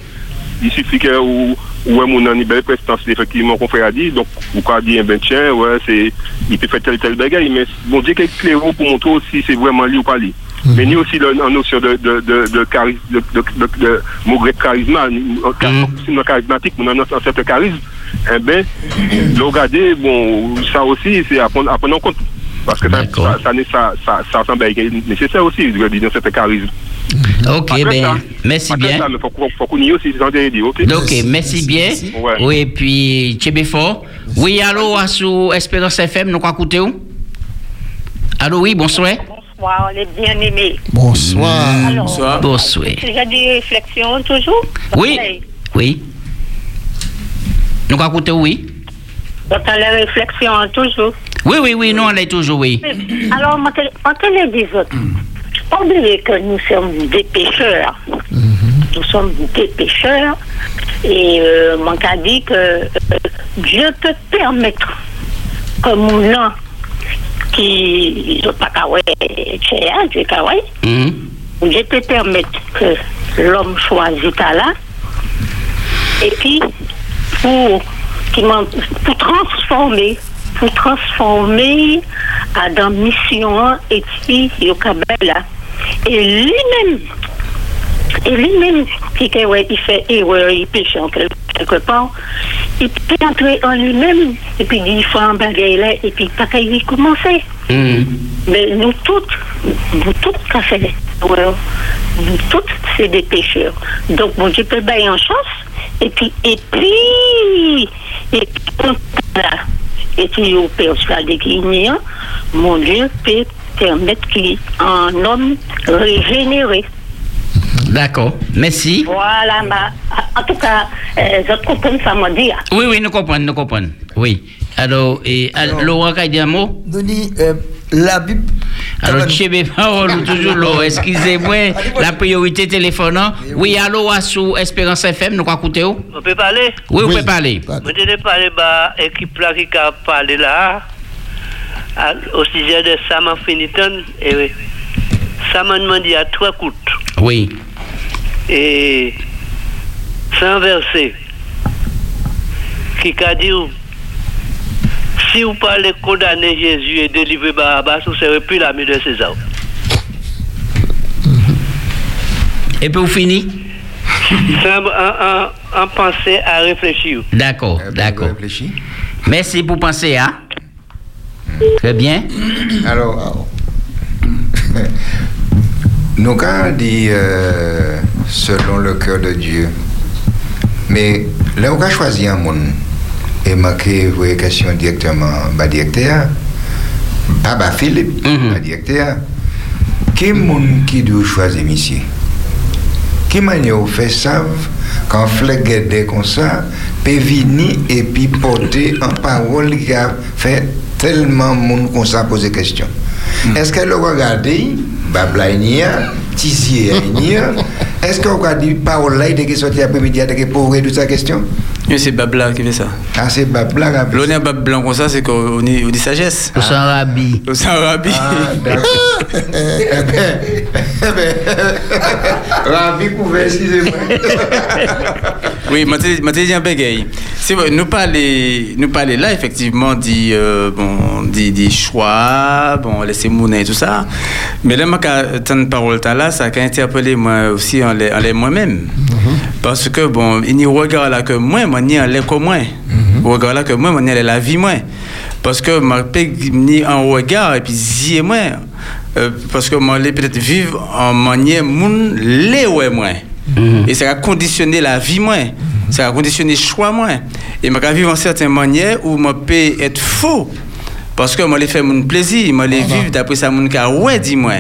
il suffit que ou ou mon a une belle prestance, effectivement, qu'on fait à dire, donc, ou qu'on dit, eh ben, tiens, ouais, c'est, il peut faire tel, tel bagaille, mais mon Dieu qui est clair pour montrer si c'est vraiment lui ou pas lui. Mais ni aussi la notion de, de, de, de, charisme, de, de, de, de, mot grec charisme, sinon charismatique, mais certain charisme, eh ben, le regarder, bon, ça aussi, c'est à prendre, à prendre en compte. Parce que ça, ça, ça, ça, ça, ça semble nécessaire aussi, je veux dire, un certain charisme. Ok, que ben, ça. merci bien. ça, faut, faut aussi, ok? Merci bien. Ouais. Oui, et puis, Tchébéfort. Oui, allô, à sous Espérance FM, nous quoi écouter où Allô, oui, bonsoir. Bonsoir, les bien-aimés. Bonsoir. Alors, Bonsoir. J'ai des réflexions toujours Oui, oui. Nous écouter oui Dans les réflexions toujours. Oui, oui, oui, nous on l'est toujours, oui. Alors, des autres, pas oublier que nous sommes des pêcheurs. Nous sommes des pêcheurs. Et euh, mon cas dit que euh, Dieu peut permettre que mon qui ne pas kawaii, Dieu kawaii, Dieu peut permettre que l'homme choisit là et puis pour, qui pour transformer pour transformer à dans mission et puis là et lui-même et lui-même ouais, il fait erreur il péche en quelque, quelque part il peut entrer en lui-même et puis il fait un bagage là et puis pas qu'il y commencer mais nous toutes, nous toutes fait nous toutes, c'est des pécheurs. Donc, mon Dieu peut bailler en chance, et puis, et puis, et puis, là, et puis, au persuadé qu'il n'y a, mon Dieu peut permettre qu'il un homme régénéré. D'accord, merci. Voilà, ma, en tout cas, euh, je comprends ça, m'a dit. Oui, oui, nous comprenons, nous comprenons. Oui. Alors, et, alors, Laurent, qui a dit un mot? Dit, euh, la Bible. Alors, Tchébé, parole, toujours Laurent. Excusez-moi, la priorité téléphonant. Oui, allô, à sous Espérance FM, nous quoi écouter où On peut parler? Oui, vous pouvez parler. Moi, je vais parler de l'équipe là qui a parlé là, à- au sujet de Sam Finiton. Et oui, Sam a demandé à trois coûtes. Oui. Et c'est un verset qui a dit si vous parlez condamner Jésus et délivrer Barabbas, vous ne serez plus l'ami de César. Et puis, vous finissez C'est un, un, un, un pensée à réfléchir. D'accord, d'accord. Merci pour penser à. Très bien. Alors, nous quand dit euh, selon le cœur de Dieu, mais là on a choisi un monde et marqué vos questions directement bah directeur, pas bah Philippe, bah directeur, qui monde qui doit choisir monsieur? Qui manière fait savent quand des comme ça peut venir et puis porter en parole qui a fait tellement monde qu'on s'est posé question. Est-ce qu'elle a regardé Babla Est-ce qu'on a dit parole là, dès qu'il sorti après-midi, dès qu'il pour toute sa question? Oui, c'est Babla qui fait ça. Ah, c'est Babla. L'on est Bab blanc comme ça, c'est qu'on dit, on dit sagesse. Au Sarabi. Au Sarabi. Ah, d'accord. eh Ravi pouvait, excusez-moi. Oui, je te dis un bégay. C'est vrai, nous parler, nous parler là, effectivement, dit, euh, bon, dit, dit choix, bon, laisser mouner et tout ça. Mais là, quand tant de paroles là, ça a interpellé moi aussi en les, en les moi-même. Parce que, bon, il n'y regarde là que moi, moi, ni en l'air que moi. Regarde là que moi, moi, ni la vie moi. Parce que, moi, ni en regard, et puis, y moi. Euh, parce que moi, les peut-être vivre en manière moun les ouais moi. Et ça a conditionné la vie moi. Ça a conditionné le choix moi. Et je vivre en certaines manières où je peux être faux. Parce que moi, les fait mon plaisir, moi, les vivre d'après ça, mon cas, ouais, dis-moi.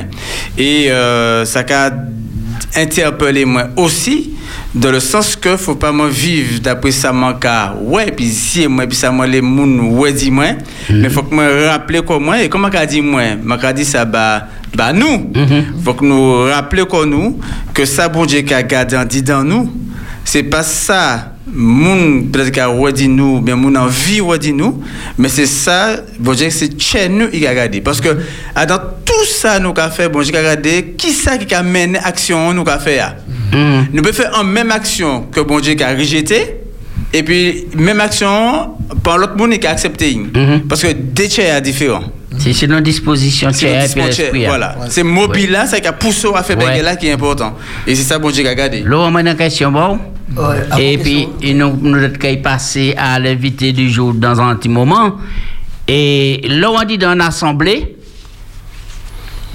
Et euh, ça a interpellé moi aussi, dans le sens que faut pas moi vivre d'après ça, mon cas, ouais, puis si moi, puis ça, moi, les moun, ouais, dis-moi. Mais faut que moi rappeler comment, et comment qu'a dit moi, m'a dit ça, bah, bah nous. Faut que nous rappeler comme nous, que ça, bon Dieu, qu'a gardé en dit dans nous, c'est pas ça. Moun peut-être qu'a dit nous bien moun envie dit nous mais c'est ça bon Dieu c'est chez nous il a regardé parce que ah, dans tout ça nous qu'a fait bon Dieu a regardé qui ça qui a mené action nous qu'a fait nous pouvons faire en même action que bon Dieu a rejeté et puis même action par l'autre monde qui a accepté. Parce que deux tiers différents c'est c'est une disposition c'est disposition, l'esprit. hein. voilà c'est mobile là c'est qui a poussé à faire Ouais. là qui est important et c'est ça bon Dieu a regardé Laurent, moi, une question, bon? Et puis, et nous, nous devons passer à l'invité du jour dans un petit moment. Et Laurent dit dans l'Assemblée,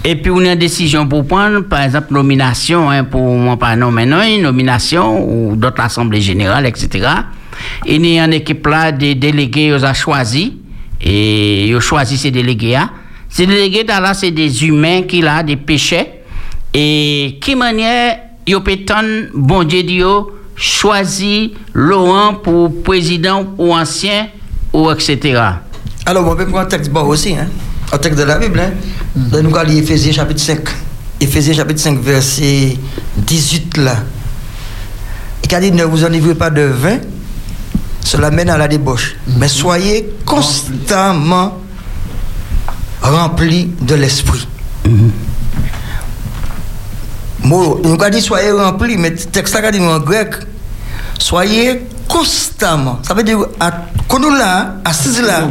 et puis on a une décision pour prendre, par exemple, nomination, hein, pour moi pas non, mais non, une nomination, ou d'autres assemblées générales, etc. Il y a une équipe là, des délégués, ils ont choisi, et ils ont choisi ces délégués là. Ces délégués là, c'est des humains qui là, des péchés, et qui manière, ils ont bon Dieu Dieu, choisi Laurent pour président ou ancien, ou etc. Alors, on peut prendre un texte bon aussi, hein? un texte de la Bible. Hein? Là, nous allons Éphésiens chapitre 5. Éphésiens chapitre 5, verset 18 là. Il a dit, ne vous enivrez pas de vin, cela mène à la débauche. Mais soyez constamment remplis de l'esprit. Bon, nous avons dit soyez remplis, mais le texte a dit en grec, soyez constamment. Ça veut dire, quand nous là, assis là,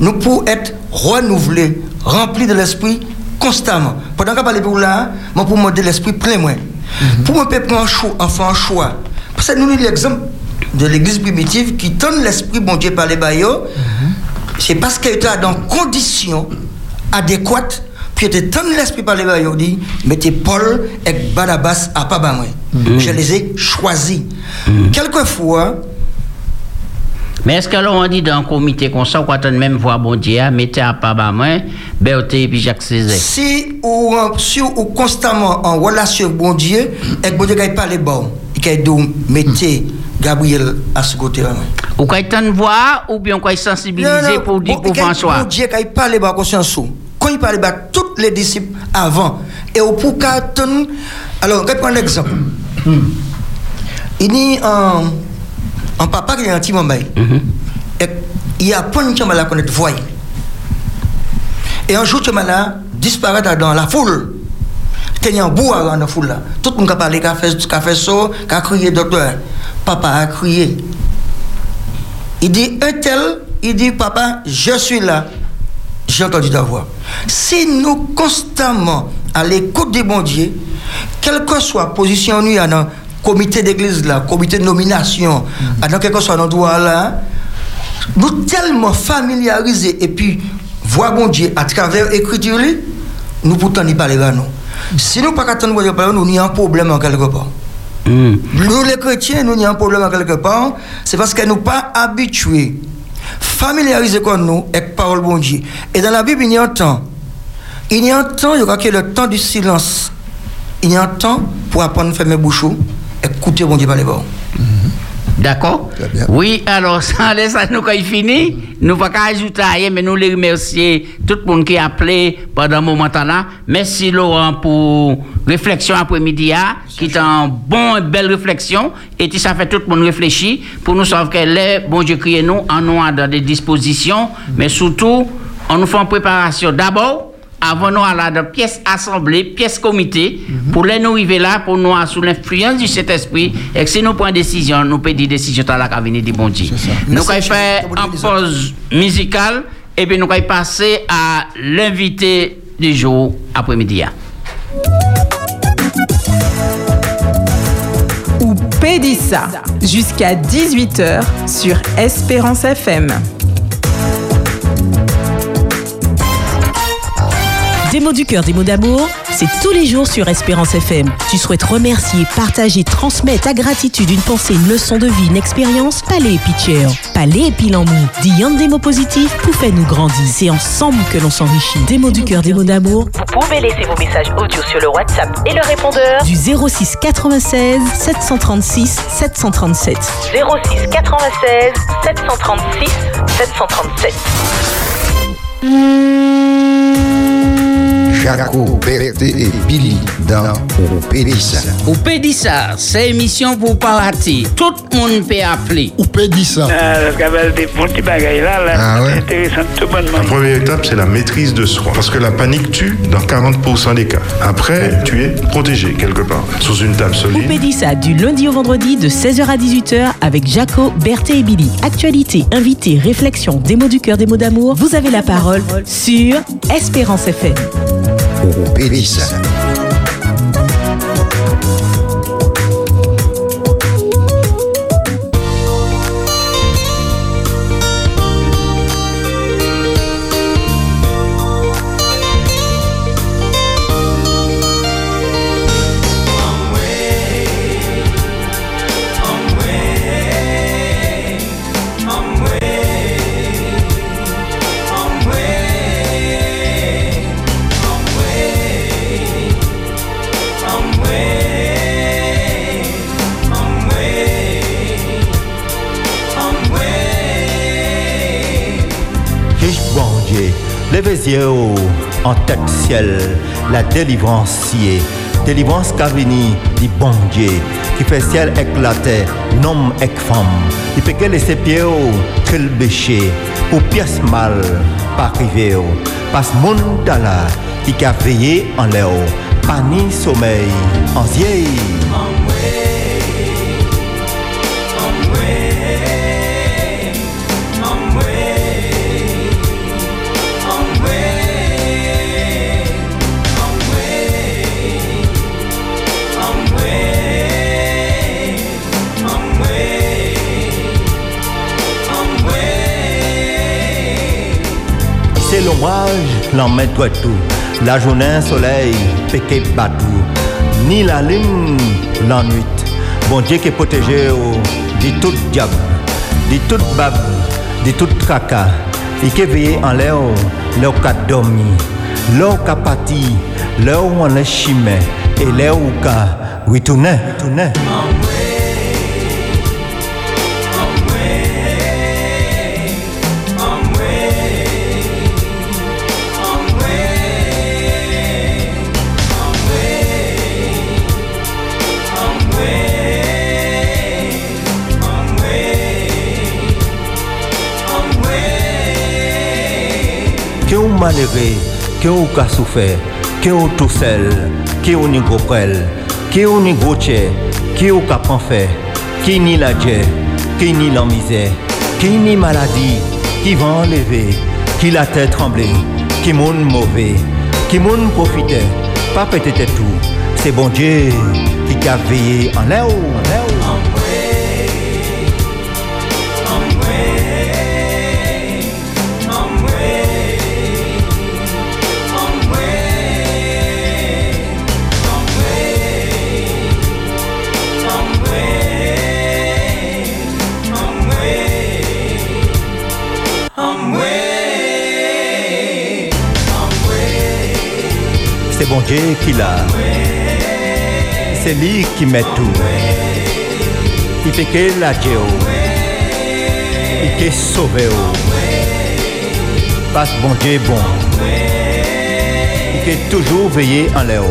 nous pouvons être renouvelés, remplis de l'esprit constamment. Pendant qu'on parle pour là, moi pour me l'esprit plein moi. Pour moi peut prendre un choix, en faire un choix. Parce que nous avons l'exemple de l'église primitive qui donne l'esprit bon Dieu par les baillots. C'est parce qu'elle était dans conditions adéquates puis était tant l'esprit par les baillots dit mettez Paul et Barnabas à pas moi. Je les ai choisis. Quelquefois Mais est-ce que l'on dit dans un comité comme ça, quand on même voit bon Dieu, mettez à pas Berthe et puis Jacques Césaire. si ou, si ou constamment en relation avec bon Dieu, et bon Dieu qui parle bon, il qui dit mettez Gabriel à ce côté là. Ou quand on voit, ou bien quand il sensibiliser pour dire pour François? Dieu qui parle bas conscience quand il parle bas tous les disciples avant et au pour alors on prendre l'exemple. Il dit un un papa qui est un petit moment. Et il apprend une chambre à connaître voix. Et un jour, tu là disparaît dans la foule. Un bout dans la foule là. Tout le monde a parlé, a fait, a fait ça, a crié, docteur. Papa a crié. Il dit, un tel, il dit, papa, je suis là. J'ai entendu ta voix. Si nous constamment à l'écoute du bon Dieu, quelle que soit la position nous, dans le comité d'église là, comité de nomination, dans quel que soit l'endroit là, nous tellement familiarisés et puis voir bon Dieu à travers l'écriture, nous pourtant n'y parlons pas nous. Si nous pas attendre Dieu parler, nous y a un problème en quelque part. Nous les chrétiens, nous y a un problème en quelque part, c'est parce que nous pas habitués, familiarisés comme nous avec la parole bon Dieu. Et dans la Bible, il y a un temps. Il y a un temps, il y a le temps du silence. Il y a un temps pour apprendre à fermer bouche et écouter bon Dieu parler bon. D'accord Oui, alors, ça laisse à nous quand il finit. Nous ne pouvons pas ajouter à rien, mais nous les remercier tout le monde qui a appelé pendant ce moment-là. Merci Laurent pour réflexion après-midi, hein, qui est en bon et belle réflexion. Et ça fait tout le monde réfléchir pour nous savoir que les bon Dieu crié nous en nous dans des dispositions, mais surtout, on nous fait en préparation. D'abord, avant nous aller dans pièce assemblée, pièce comité, pour les nous arriver là, pour nous sous l'influence du Saint-Esprit, et que si nous prenons décision, nous pouvons dire décision à la venir du bon Dieu. Nous allons faire une pause musicale, et puis nous allons passer à l'invité du jour après-midi. Ou Pédissa, jusqu'à 18h sur Espérance FM. Des mots du cœur, des mots d'amour, c'est tous les jours sur Espérance FM. Tu souhaites remercier, partager, transmettre ta gratitude, une pensée, une leçon de vie, une expérience Palais et pitcher. Palais et Pilamou. Dis des mots positifs pour faire nous grandir. C'est ensemble que l'on s'enrichit. Des mots du cœur, des mots d'amour. Vous pouvez laisser vos messages audio sur le WhatsApp et le répondeur du 06 96 736 737. 06 96 736 737. Jaco, Berthe et Billy dans Pédissa. Ou Pédissa, c'est émission pour pas rater. Tout le monde peut appeler. Ou Pédissa. Ah, parce des petits bagailles là, là Ah ouais. c'est intéressant tout bonnement. La première étape, c'est la maîtrise de soi. Parce que la panique tue dans 40% des cas. Après, tu es protégé quelque part, sous une table solide. Pédissa du lundi au vendredi de 16h à 18h avec Jaco, Berthe et Billy. Actualité, invité, réflexion, des mots du cœur, des mots d'amour. Vous avez la parole sur Espérance FM. Pédissa. En tête ciel, la délivrance. Délivrance qu'a venu du bon Dieu, qui fait ciel éclater, homme et femme. Il peut que laisser pieds péché, pour pièce mal, pas arriver. Parce mon là, qui a veillé en l'air, pas ni sommeil, en vieille. Met toi tout. La journée, soleil, péqué batou. Ni la lune, la nuit. Bon Dieu qui est protégé oh, de tout diable, de tout bab, de tout caca. Et qui veillé en l'air, l'air qu'a dormi, l'air qu'a pâti, l'air où on est chimé, et l'air où qu'a retourné, retourné. Malheureux, que ou ka souffert, que ou tout seul, que ou ni gros prel, que ou ni gros tché, que ou ka fait, qui ni la djé, qui ni la misère, qui ni maladie, qui va enlever, qui la tête tremblée, qui moun mauvais, qui moun profiter, pas peut-être tout, c'est bon Dieu qui a veillé en l'air, bon Dieu qui l'a. C'est lui qui met tout. Il fait que la Dieu. Il peut sauver. Parce que bon Dieu est bon. Il peut toujours veiller en l'air.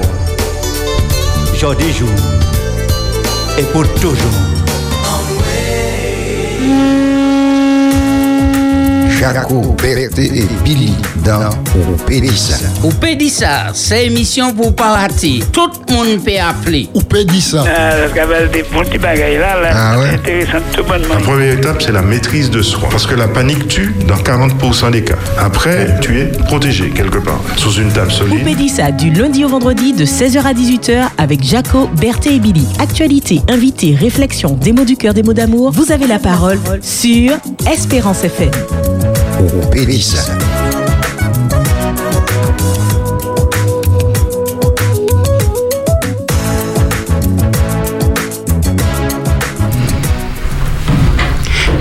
Jour des jours. Et pour toujours. Jaco, Berthe et Billy dans Pédissa. Ou Pédissa, c'est émission pour pas rater. Tout le monde peut appeler. Ou Pédissa. Ah, parce qu'avec des bons petits bagailles là, là Ah ouais? c'est intéressant tout bonnement. La première étape, c'est la maîtrise de soi. Parce que la panique tue dans 40% des cas. Après, tu es protégé quelque part, sous une table solide. Pédissa du lundi au vendredi de 16h à 18h avec Jaco, Berthe et Billy. Actualité, invité, réflexion, des mots du cœur, des mots d'amour. Vous avez la parole sur Espérance FM.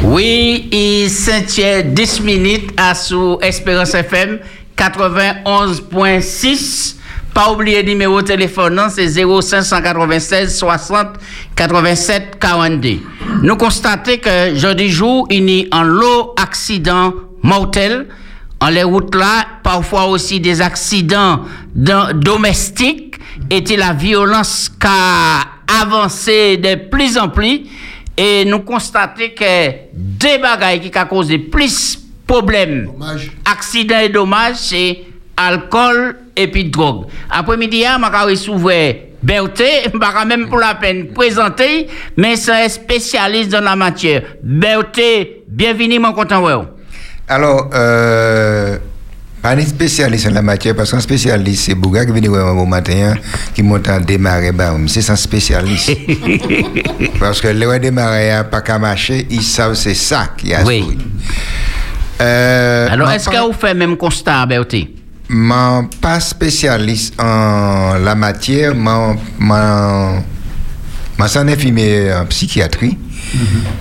Oui, et Saint-Pierre, 10 minutes à sous Espérance FM 91.6. Pas oublier le numéro de téléphone, c'est 0596 60 87 42. Nous constatons que jeudi jour, il y a un lot accident mortel. En les routes là, parfois aussi des accidents domestiques et la violence qui a avancé de plus en plus. Et nous constatons que des bagailles qui ont causé plus de problèmes, accidents et dommages, c'est alcool et puis drogue. Après-midi, je vais ouvert Berthe, je même pour la peine présenter, mais c'est un spécialiste dans la matière. Berthe, bienvenue, mon content. Alors, euh, pas un spécialiste en la matière, parce qu'un spécialiste, c'est Bouga qui vient voir au matin, qui monte en démarrer, bah, c'est un spécialiste. parce que les démarrer, pas qu'à marcher, ils savent c'est ça qui a Oui. Euh, Alors, est-ce que vous faites le même constat, Berthe? Mon pas spécialiste en la matière, mon, mon, mon suis infirmier en psychiatrie,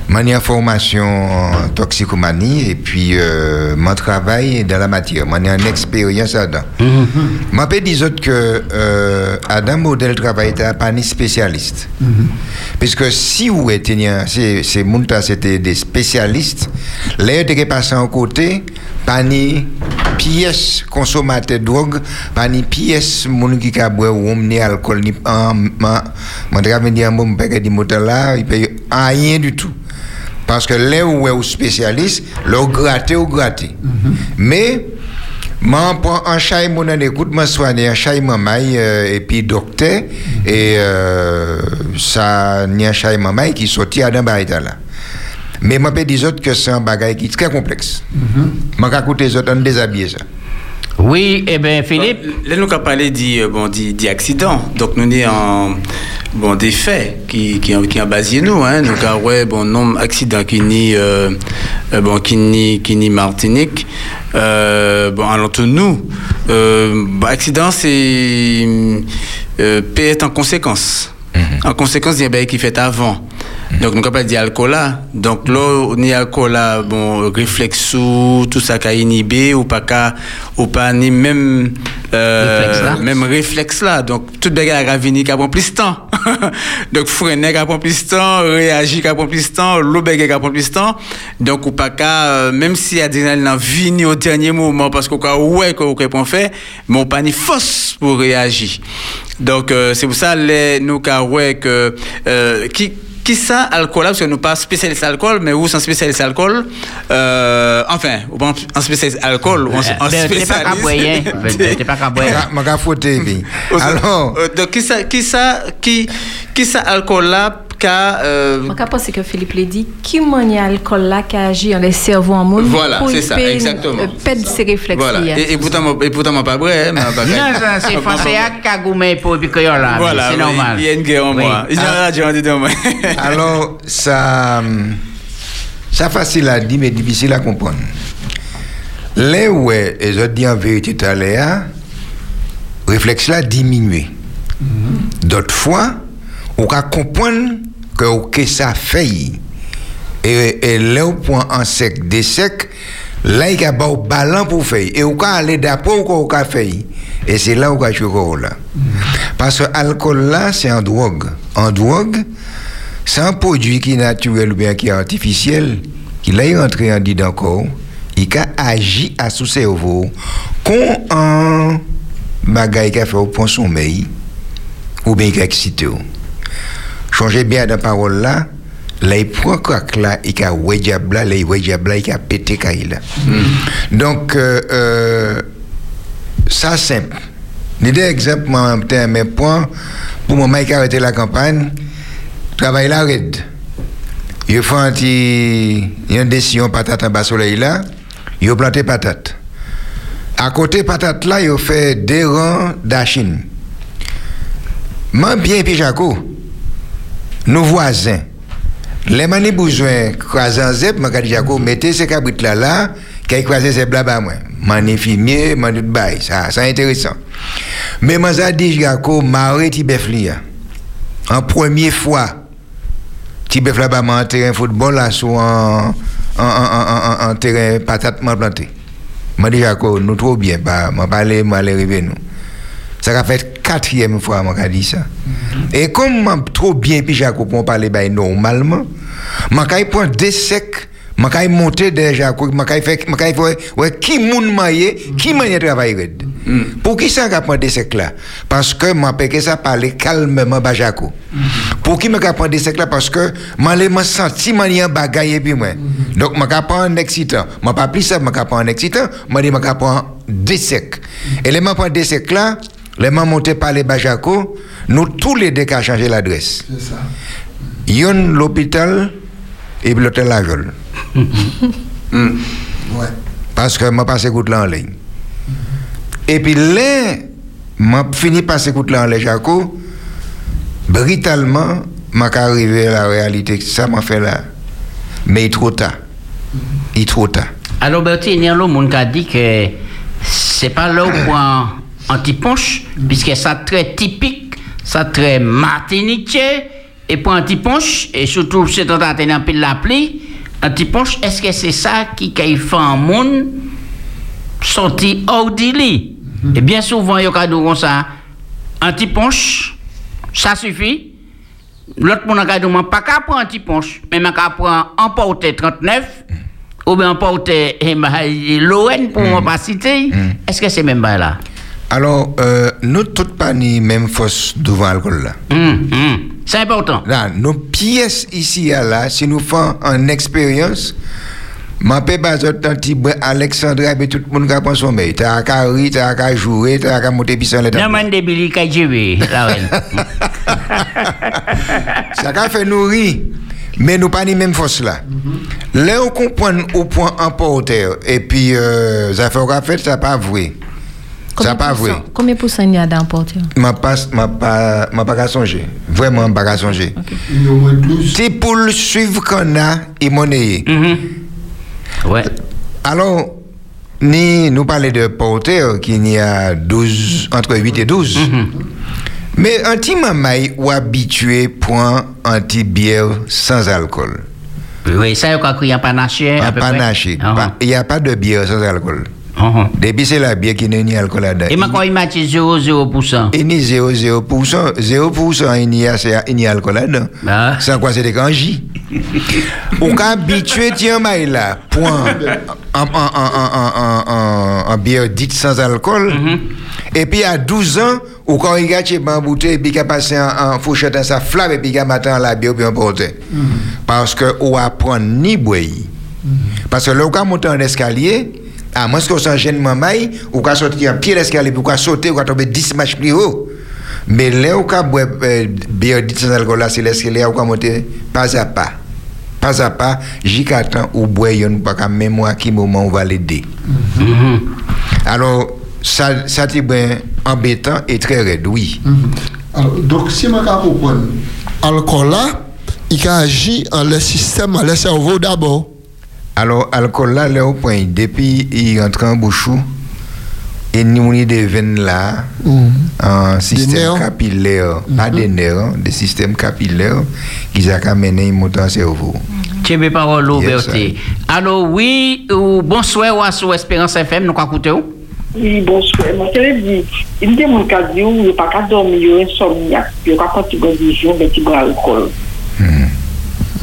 mon en formation en toxicomanie et puis euh, mon travail dans la matière, mon en expérience là-dedans. Je peux dire que euh, Adam modèle travail était pas spécialiste. Puisque si vous étiez, c'était des spécialistes, les de passer en côté, pas ni pièce consommateur de drogue, pas ni pièce moun qui ka boire ou alcool ni en il paye rien du tout. Parce que là où est au spécialiste, le gratter ou gratter. Mais M'en prends un chai mon écoute m'en soigner un chai mamaï euh, et puis docteur et euh, ça a un chai mamaï qui sorti à barita là. Mais moi peux dire autres que c'est un bagage qui est très complexe. Moi qu'à côté les autres on déshabiller ça. Oui, eh bien, Philippe. Là, nous avons parlé bon, dit, dit accident. Donc, nous sommes en bon, des faits qui, qui, qui ont basé nous. Hein. Nous avons ouais, bon, nombre d'accidents qui ni, euh, euh, bon, qui ni, qui ni Martinique. Euh, bon, alors, nous, euh, accident, c'est euh, être en conséquence. En conséquence, il y a des qui fait avant. Donc, nous avons dit alcool là. Donc, là, ni alcool là, bon, réflexe ou tout ça qui a inhibé ou pas qu'à, ou pas ni même, euh, Réflexe là. même réflexe là. Donc, tout bagage a vini qui prend plus de temps. Donc, freiner qui prend plus de temps, réagir qui prend plus de temps, l'eau qui prend plus de temps. Donc, ou pas qu'à, euh, même si adrénaline a vini au dernier moment parce qu'on a ouais qu'on peut faire, mais on pas ni force pour réagir. Donc, euh, c'est pour ça, les, nous, qu'a ouais que, euh, qui, qui ça, alcool, là, parce que nous pas spécialistes alcool, mais vous, sont spécialistes alcool, euh, enfin, ou pas en spécialiste alcool, ou en, en Ben, t'es pas. Ben, t'es pas puis. Alors, Euh, donc, qui ça, qui ça, qui, qui ça, alcool là, qu'a, euh, Je pense que Philippe l'a dit, qui manie alcool là qui agit dans les cerveaux en monde Voilà, c'est ça, exactement. euh, perdre ses réflexes. voilà. là. Et, et pourtant, et pourtant, moi, pas vrai, hein, mais pas Non, ça, c'est français qui a goumé pour puis créole là. Voilà, c'est normal. il y a une guerre en moi. Il y a une guerre en moi. alors ça ça facile à dire mais difficile à comprendre. Les ouais, et je dis en vérité tout à l'heure, réflexe là diminué. D'autres fois, on va comprendre que ça fait. Et, et là, au point en sec, des secs, là, il y a un ballon pour faire. Et on va aller d'après au va faire. Et c'est là où on jouer là. Parce que l'alcool là, c'est un drogue. En drogue, c'est un produit qui est naturel ou bien qui est artificiel, qui l'a rentré en dit corps, il a agi à sous cerveau, qu'on un bagaille qui a fait au point sommeil, ou bien qui a excité. Changez bien de parole là, là il prend crack là, il a ouais diable là, il ouais diable là, il a pété là. Donc, euh, euh, ça simple. Ni des exemples, moi, un mes points, pour moi, qui a arrêté la campagne, travail là, raide. Il fait un petit, il y a une décision patate en bas soleil là, il a planté patate. À côté patate là, il a fait des rangs d'achine. Moi, bien, puis Jaco, nos voisins, les mani besoin croiser en zep, moi, dit Jaco, mettez ces cabrites là, là, qui croiser ces blabla, moi. Mani fumier, mani de bail, ça, c'est intéressant. Mais moi, ça dit Jaco, marre ti bœuf li, ya. En première fois, ti bœuf là-bas, un terrain football là, sur un, en, en, en, en, en terrain patate planté. M'a dit Jaco, nous trop bien, pas, m'a parlé, m'a arrivé nous. Ça a fait quatrième fois m'a dit ça. Et comme m'a trop bien puis pour parler bah, normalement, m'a prendre des secs kay monter déjà fait ouais qui moun maillé qui manière travail red pour qui ça qu'a prendre des secs là parce que m'a que ça parler calmement bajako pour qui qu'a prendre des secs là parce que les m'a senti manière bagaille puis moi donc qu'a prendre un excitant m'a pas plus ça qu'a prendre un excitant qu'a prendre des secs et les m'a prendre des secs là les m'a monté par les bajako nous tous les deux qu'a changé l'adresse C'est ça. yon l'hôpital et l'hôtel La Jole. Ouais. Parce que je passe écoute là en ligne. Et puis là, je fini par écoute là en ligne, Jaco. Brutalement, je suis arrivé à la réalité. Ça m'a fait là. Mais il est trop tard. Il est trop tard. Alors, Bertie, il y a un monde qui a dit que c'est pas là où anti-ponche, puisque ça très typique, ça très martiniquais, et pour anti-ponche, et surtout c'est en train de la pluie, anti-ponche, est-ce que c'est ça qui qui fait un monde sorti hors du lit? Et bien souvent, il y a des ça, anti-ponche, ça suffit. L'autre monde a dit, pas qu'à prendre anti-ponche, mais qu'à prendre emporter 39, ou bien emporter l'ON pour ne pas citer. Est-ce que c'est même pas là? Alors, euh, nous toutes pas ni même force devant l'alcool là. C'est important. Là, nos pièces ici à là, si nous faisons une expérience, ma paix tanti Alexandra et tout le monde qui prend son sommeil. T'as qu'à rire, t'as qu'à jouer, t'as qu'à monter pisson les Non, man, débili, qu'à jouer. Ça qu'a fait nous rire. Mais nous pas ni même force là. Là, on comprend au point emporter. Et puis, euh, ça fait, ça pas vrai. Ça pas vrai. Combien de pourcents il y a dans le porteur Ma pas, ma pas, ma pas qu'à songer. Vraiment, pas qu'à songer. C'est pour le suivre qu'on a et monnaie. Ouais. Alors, ni nous parler de porteur qui y a 12, entre 8 et 12. Mais anti-mamaï ou habitué point anti-bière sans alcool. Oui, ça, il y a un panaché. Un panaché. Pas- Il n'y a pas de bière sans alcool. Depuis c'est la bière qui n'est ni alcool là-dedans. Et maintenant, il m'a dit 0,0%. Il n'y a 0,0%. 0% il n'y a, c'est- il n'y a alcool là-dedans. Sans quoi c'est des kanji. Ou quand habitué, tiens, maï là, point, en, en, bière dite sans alcool. Et puis à 12 ans, ou quand il a chez une bouteille, puis il a passé en, en fourchette dans sa flamme, et puis il a matin la bière, puis on porte. Parce que ou apprend ni boire. Parce que là, on monter en escalier, à moins qu'on s'en gêne maman, ou qu'on sortir en pied l'escalier, ou qu'on sauter, ou qu'on tomber 10 marches plus haut. Mais là, où qu'on boit euh, bière sans alcool, là, c'est l'escalier, où qu'on monter pas à pas. Pas à pas, jusqu'à temps où boire, yon pas qu'à mémoire qui moment on va l'aider. Alors, ça, ça c'est bien embêtant et très raide, oui. Alors, donc, si je comprends, alcool là, il agit en le système, en le cerveau d'abord. Alors, alcool là, là au point, depuis il rentre en bouchou, et nous avons des veines là, un système capillaire, pas des nerfs, des systèmes capillaires qui ont amené monter en cerveau. Tu veux parole, Bertie. Alors, oui, ou bonsoir, ou à sous Espérance FM, nous où? Oui, bonsoir. Moi, je dit, il me dit, mon cas, il n'y a pas qu'à dormir, il y a insomniaque, il n'y a pas quand tu bois du jour, mais tu bois alcool.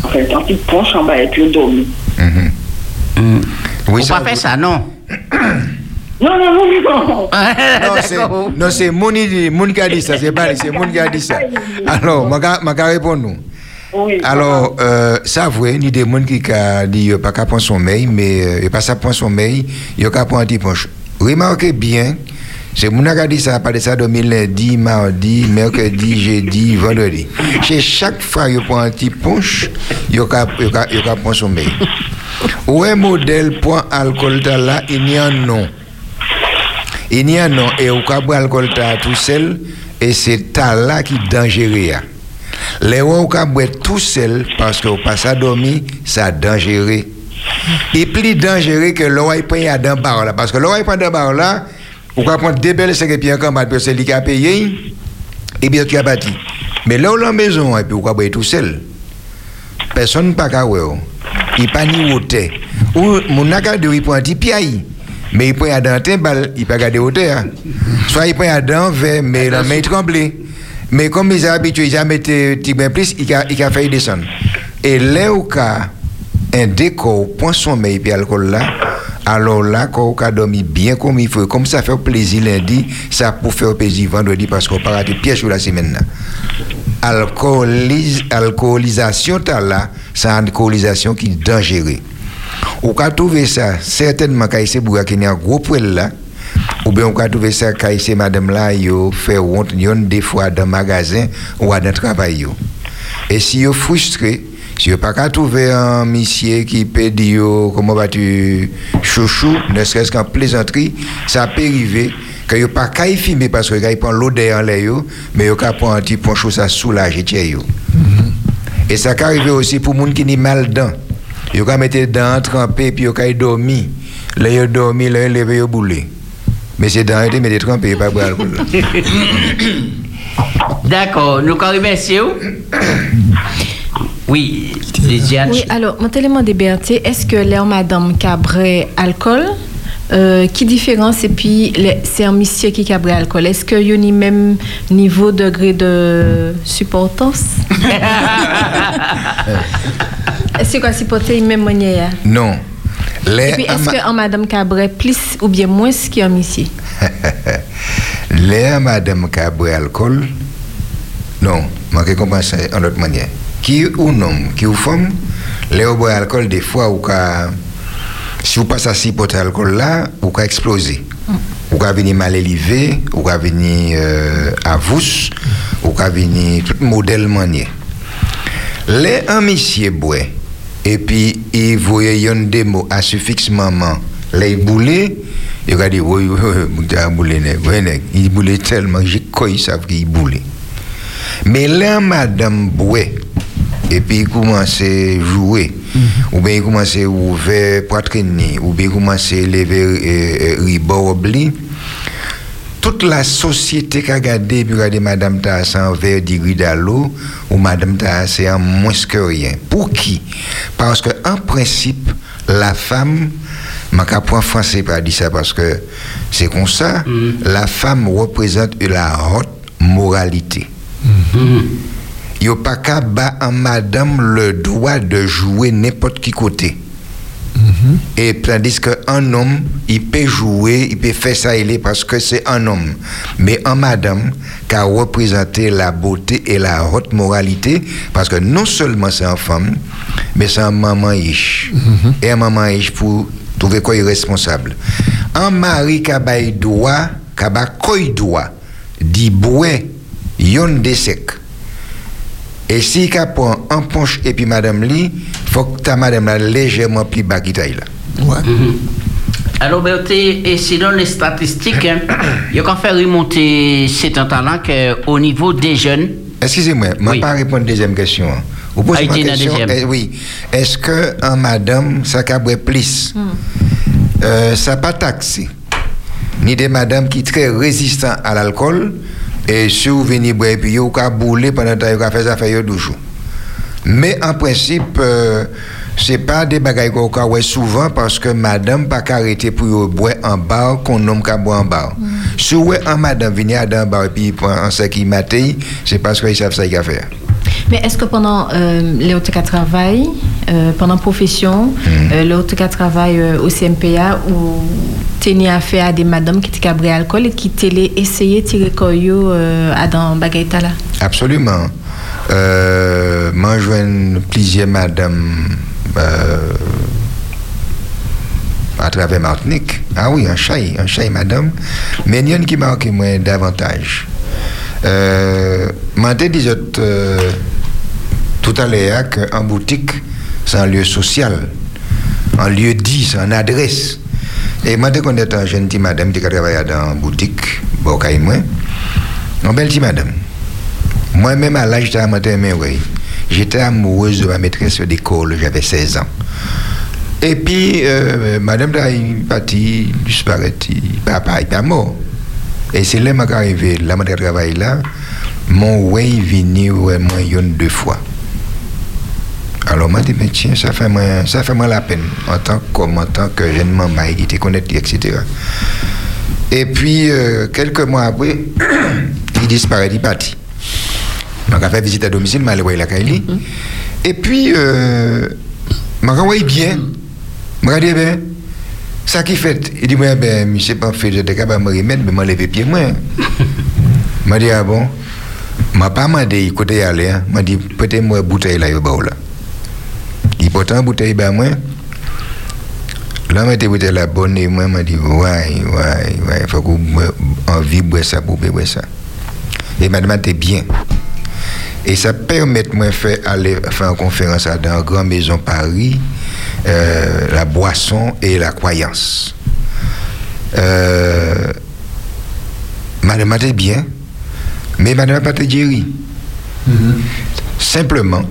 En fait, quand tu penches en bas et puis tu dormis. Oui, On ça pas faire ça, non? Non, non, non, non. Non, c'est, non, c'est Mouni, Mouni qui a dit ça, c'est pas c'est Mouni qui a dit ça. Alors, je vais répondre nous. Oui. Alors, euh, ça, vrai, ni des gens qui a dit qu'il pas qu'à prendre sommeil, mais euh, il pas ça prendre sommeil, il qu'à prendre un petit punch. Remarquez bien, qui a dit ça, parlé ça de lundi, mardi, mercredi, jeudi, vendredi. Chez chaque fois il prend un petit punch, il qu'à il qu'à- il qu'à prendre sommeil. Ou un modèle point alcool là, il y a nom. Il y a nom, et au cas où alcool tout seul, et c'est ta là qui est dangereux. ya. Les gens boire tout seul, parce que passe à dormir, ça dangereux. Et plus dangereux que il prend dans bar là, parce que il prend dans bar là, ou quand prendre deux belles cinq pieds en combat, parce que c'est lui qui a payé, et bien tu as bâti. Mais là où la maison, et puis ou boire tout seul, personne ne peut pas ouais, oh. il pas ni hauteur. Ou mon akade il prend un petit pied. Mais il prend à dent un balle, il pas garder hauteur. Soit il prend à dent vers mais la main tremblée. Mais comme ils sont habitués, ils ont mis petit bien plus, il a il a fait descendre. Et là où cas un décor point sommeil puis alcool là alors là quand on a dormi bien comme il faut comme ça fait plaisir lundi ça pour faire plaisir vendredi parce qu'on part de pièces sur la semaine Alcoolis, alcoolisation là c'est une alcoolisation qui est dangereuse. On peut trouver ça certainement quand c'est a un gros poil là. Ou bien on peut trouver ça quand madame là yo fait honte des fois dans magasin ou dans travail yo. Et si yo frustré si vous pas qu'à trouver un monsieur qui peut dire comment vas-tu chouchou, ne serait-ce qu'en plaisanterie, ça peut arriver que vous pas qu'à filmer parce que il prend l'odeur en l'air, mais vous prend un petit poncho ça soulage et Et ça peut arriver aussi pour les gens qui ont mal dents. Vous pouvez mettre dents trempées puis vous pouvez dormir. Là, vous dormir, là, vous levez, vous boulez. Mais c'est dents, vous mettez trempées, pas boire alcool. D'accord, nous remercions. Oui, Lydiane. Oui, alors, mon élément de BRT, est-ce que l'air madame cabret alcool euh, qui différence et puis les- c'est un monsieur qui cabret alcool? Est-ce qu'il y a le même niveau degré de supportance est-ce que supporter même manière? Non. Les et puis est-ce que en madame cabret plus ou bien moins qu'un monsieur? Les madame bu alcool, non, je comprends ça en autre manière. Qui ou non, qui ou femme, les boit alcool, des fois, ou ka, si vous passez à six potes d'alcool là, ou ka exploser. Ou ka venir mal élevé, ou ka venir euh, à vous, ou ka venir tout modèle manier. Les un monsieur boit, et puis il voyait yon démo à suffixe maman, les boulets, il a dit, oui, oui, oui, il boulé, boulait tellement, j'ai quoi il savent qu'il boulait. Mais là, madame boit, et puis il commence à jouer, ou bien il commence à ouvrir poitrine, ou bien il commence à lever euh, euh, ribobli, toute la société qui a regardé, puis regardé Madame Tass en verre ou Madame Tass en moins que rien. Pour qui? Parce que en principe, la femme, je ne pas français pour dire ça parce que c'est comme ça, la femme représente la haute moralité. N'y a pas qu'à battre en madame le droit de jouer n'importe qui côté. Et tandis qu'un homme, il peut jouer, il peut faire ça il est parce que c'est un homme. Mais un madame qui a représenté la beauté et la haute moralité, parce que non seulement c'est une femme, mais c'est un maman riche. Et un maman riche pour trouver quoi il est responsable. Un mari qui a droit, qui a droit, dit boué, yon de sec. Et si tu prend un punch et puis madame li, faut que ta madame là légèrement plus bas qui taille là. Mhm. Alors, Berthe, et selon les statistiques, hein, il y a qu'à faire remonter cet temps-là qu'au niveau des jeunes. Excusez-moi, je ne vais pas répondre à la deuxième question. hein. Vous posez ma il dit la question. deuxième. eh, oui. Est-ce que un madame, ça cabrait plus euh, Ça pas taxé. Ni des madames qui sont très résistants à l'alcool. Et si vous venez boire, et puis vous avez boulé pendant que vous avez fait ça fait deux jours. Mais en principe, euh, c'est pas des bagailles qu'on ouais souvent parce que madame pas arrêter pour boire en bar qu'on homme qu'à boire en bar. Si ouais un madame vient dans un bar et puis prend un sac qui matin, c'est parce qu'ils savent ça qu'il a faire. Mais est-ce que pendant euh, les autres cas travail, pendant profession, euh, les autres cas travail euh, au CMPA, ou tenir affaire à des madames qui étaient cabrées alcool et qui t'aient essayé de tirer euh, à dans bagaita là Absolument. Euh, moi, je plusieurs madames euh, à travers Martinique. Ah oui, un chai, un chai, madame. Mais il y en a qui marque moi davantage. Euh, M'en dit autres, euh, tout à l'heure qu'en boutique, c'est un lieu social, un lieu dit, c'est une adresse. Et moi, dès qu'on est un jeune madame qui travaille dans une boutique, bon, moi, une belle madame. Moi-même, à l'âge de j'étais amoureuse de ma maîtresse d'école, j'avais 16 ans. Et puis, euh, madame est partie, disparaît, papa est pas mort. Et c'est là que je suis arrivé, là, je travaille là, mon way venu moi, une deux fois. Alors, moi, je dis, mais tiens, ça fait, moi, ça fait moi la peine, en tant qu'homme, en tant que jeune maman, qui te connaît, etc. Et puis, euh, quelques mois après, il disparaît, il partit. Donc, il a fait visite à domicile, mais il a la Kaili. Et puis, euh, je me bien. Je me dis, ben, ça qui fait? Il dit, ben, je ne sais pas je suis capable de me remettre, mais je me lever pied, moi. Je me dis, ah bon, je ne pas demandé côté aller. Je me dit, peut-être moi, bouteille là, il là. Une bouteille, ben, moi. Là, je bouteille la bonne et moi, je dit, ouais, ouais, ouais, il faut qu'on envie de boire ça pour boire ça. Et madame, t'es bien. Et ça permet de moi faire aller faire une conférence dans une grande maison Paris, euh, la boisson et la croyance. Euh, madame était bien, mais madame pas été guérie. Simplement,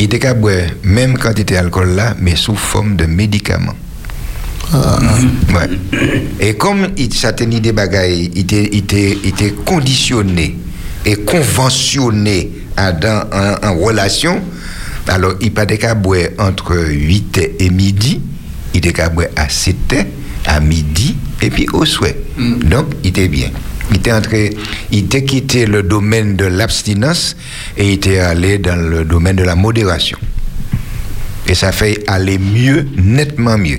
il était boire même quantité d'alcool là, mais sous forme de médicaments. Ouais. Et comme il ça tenait des bagailles, il était, il était, il était conditionné et conventionné à dans en, en relation, alors il pas boire entre 8 et midi, il était boire à 7 à midi et puis au souhait. Donc il était bien. Il était entré, il était quitté le domaine de l'abstinence et il était allé dans le domaine de la modération. Et ça fait aller mieux, nettement mieux.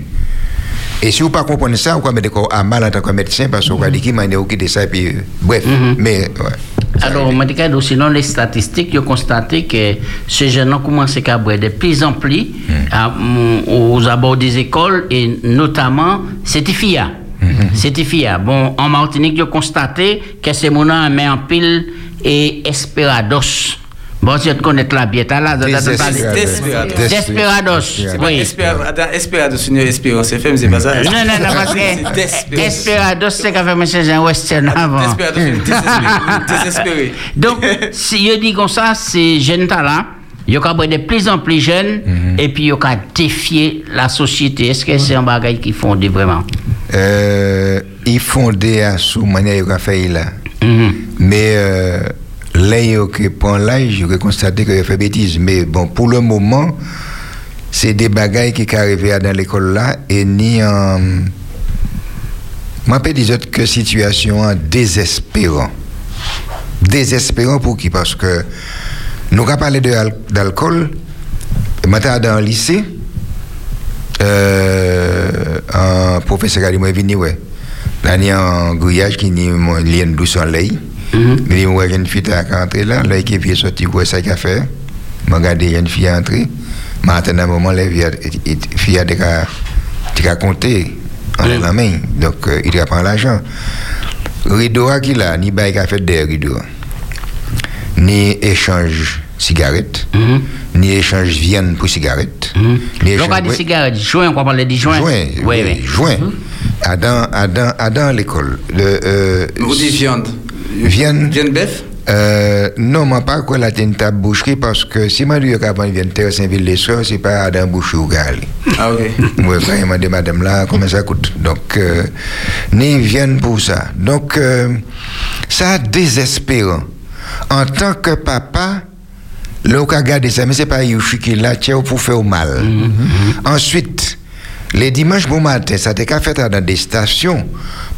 Et si vous ne comprenez pas ça, vous pouvez mettre à mal en tant que médecin parce que vous avez dit qu'il m'a dit ça, puis euh, bref. Mais, ouais. Alors, Madikado, sinon les statistiques, ont constaté que ces jeunes ont commencé à boire de plus en plus à- mm, aux abords des écoles et notamment Cetifia. Cetifia. Bon, en Martinique, ont constaté que ces mots-là met en pile et Esperados. Bon, si tu connais la bière, là, là, Desperados. Desperados. C'est Oui. Esperados, c'est une Espérance FM, c'est pas ça? Non, non, non, parce C'est que Desperados. Esperados, c'est faire monsieur un western avant. Desperados, c'est désespéré. Donc, si je dis comme ça, ces jeunes là, ils ont de plus en plus jeunes et puis ils ont défier la société. Est-ce que c'est un bagage qu'ils font de vraiment? Euh, ils fondé à sous manière qu'ils ont fait là. Mais euh, là, ils prend l'âge, je constaté qu'ils ont fait bêtise. Mais bon, pour le moment, c'est des bagailles qui sont arrivés dans l'école là et ni en. Moi, je peux dire que situation en désespérant. Désespérant pour qui? Parce que nous avons parlé de al- d'alcool. Maintenant, dans le lycée, euh, un professeur a dit, moi, venu, ouais. Là, il y a un grillage qui dit, moi, il y a une douce en lait. Mais il y a une fille qui est entrée là, là, qui est sorti, quoi, ça qu'il a fait. Je regarde, il y a une fille entrée. Maintenant, à un moment, la fille a- déjà compté en la main. Donc, euh, il a l'argent. Rideau qui là, ni bail qui a fait des rideaux, ni échange cigarette, ni échange viande pour cigarette, ni Donc, à des ouais. cigarettes, joint, on va parler des joints. Joint, oui, oui, joint. Adam, Adam, Adam l'école. Le, euh, Ou des viandes. Viande. Viande bœuf? Euh, non, moi pas quoi la une table boucherie parce que si moi dis qu'avant il vient de terre Saint-Ville les soeurs, c'est pas Adam Boucher ou Gali. Ah, ok. Oui, quand il m'a dit madame là, comment ça coûte? Donc, euh, ni viennent pour ça. Donc, euh, ça désespérant. En tant que papa, là, on a gardé ça, mais c'est pas Youchi qui est là, pour faire mal. Ensuite, les dimanches bon matin, ça t'est qu'à faire dans des stations.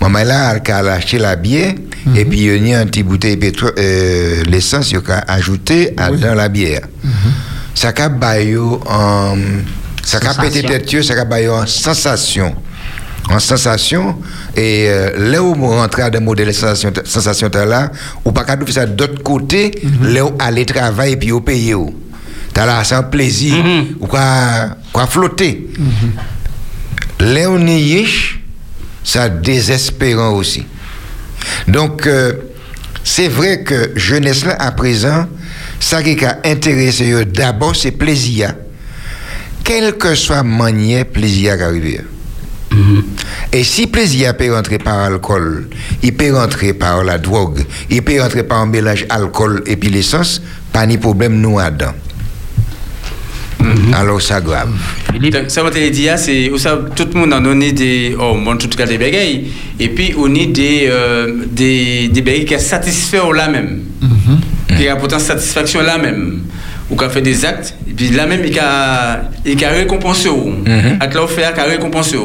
Maman là, elle a acheté la bière, et puis il y a un petit bouteille de euh, l'essence, il a ajouté dans la bière. Ça a baillé en. Ça a pété tête, ça a baillé en sensation. En sensation, et euh, là où on rentre dans le modèle sensation, sensation là, ou pas qu'à faire ça d'autre côté, là où aller travailler et puis au payer. T'as là, c'est un plaisir, ou quoi, quoi flotter. Là où on est ça désespérant aussi. Donc, euh, c'est vrai que jeunesse là, à présent, ça qui a intéressé d'abord, c'est plaisir. Quel que soit manière, plaisir arrive. Et si plaisir peut rentrer par alcool, il peut rentrer par la drogue, il peut rentrer par un mélange alcool et puis l'essence, pas ni problème nous dedans. Alors ça grave. Donc, ça, dit, c'est où ça, tout le monde en donné des, oh, bon, en tout cas des bagailles, et puis on est des, euh, des, des bagailles qui sont satisfaits là même, qui a pourtant satisfaction là même. Ou qu'a fait des actes, et puis là même, il a, il a récompensé. Mhm. Fait, il a récompensé.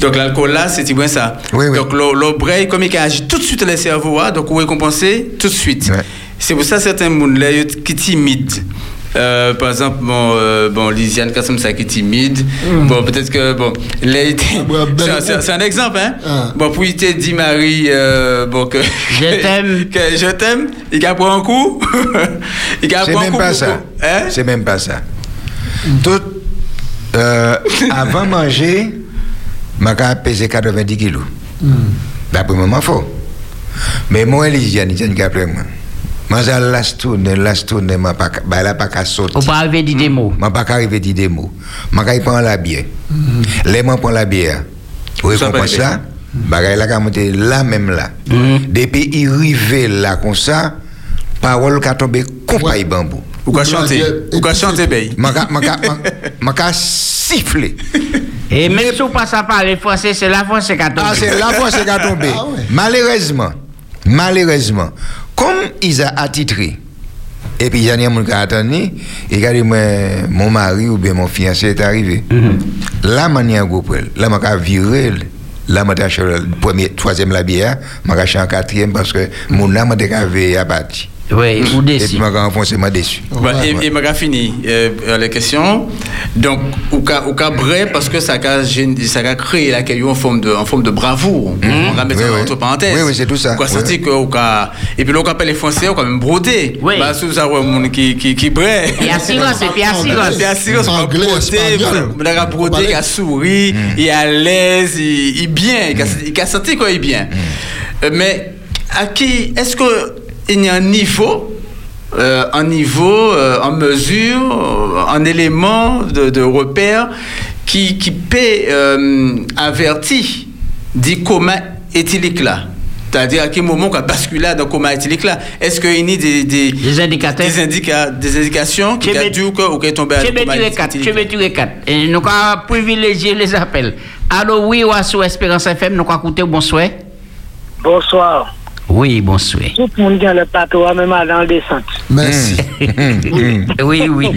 Donc l'alcool là, c'est bien ça. Donc l'eau l'eau braille, comme il agit tout de suite le cerveau, hein, donc on récompenser tout de suite. C'est pour ça certains monde là qui timide. Euh, par exemple, bon, euh, bon Lisiane Kassam, ça qui est timide. Mm. Bon, peut-être que, bon, là, il était- c'est un- c'est un- c'est exemple, hein. Ah. Bon, pour il te dit, Marie, euh, bon, que. Je t'aime. que je t'aime, il a pris un coup. il a C'est pris un même coup. pas pour- ça. Hein? C'est même pas ça. Tout, euh, avant manger, je pesé 90 kilos. D'après moi, faux. Mais moi, l'hygiène, l'hygiène après moi. Moi, j'ai je pas, bah, pas qu'à sortir. Ou pas arriver à dire des mots. Je pas arriver à dire des mots. Je vais prendre la bière. Les moi prendre la bière. Vous comprenez pas ça? Bagay la ka monter là même là. Depuis il rive là comme ça, parole ka tomber compagnie bambou. Ou qu'à chanter. Ou qu'à chanter. Maka maka maka siffler. Et même si on passe à parler français, c'est la français qui a tombé. Ah, c'est la c'est qu'a tombé. Malheureusement, malheureusement, comme ils a attitré, et puis il y a des gens qui ont attendu, et moi, mon mari ou bien mon fiancé est arrivé, là, je suis poil. Là, je suis viré. Là, je suis premier, troisième la bière, je suis en quatrième parce que mon âme est veillé à. Oui, ou Et déçu. puis, je je déçu. Bah, et, et m'a fini euh, les questions. Donc, au cas, vrai, parce que ça a, a créé la caillou en forme de, en forme de bravoure. On va mettre Oui, ça oui. entre parenthèses. Oui, oui, c'est tout ça. On a senti que, et puis, on appelle les Français, on a même brodé. Oui. Bah, sous ça, un monde qui, qui, qui braie. Et assurance, et puis assurance. Et assurance, on on a brodé, il a souri, il est à l'aise, il il est bien, il a- a senti qu'il est bien. Euh, Mais, à qui, est-ce qu'il y a un niveau euh, un niveau, euh, en mesure, euh, un élément de, de repère qui, qui peut euh, avertir du coma éthylique là. C'est-à-dire à quel moment on a basculé dans le coma éthylique là. Est-ce qu'il y a des, des, Des indicateurs. des, indica- des indications qui ou qu'il est tombé à Tu veux tuer quatre, tu veux tuer quatre. Et nous avons privilégié les appels. Allô, oui, ou à sous Espérance FM, nous avons écouté, bonsoir. Bonsoir. Oui, bonsoir. Tout le monde qui a le plateau, même à dans le descente. Merci. Oui, oui.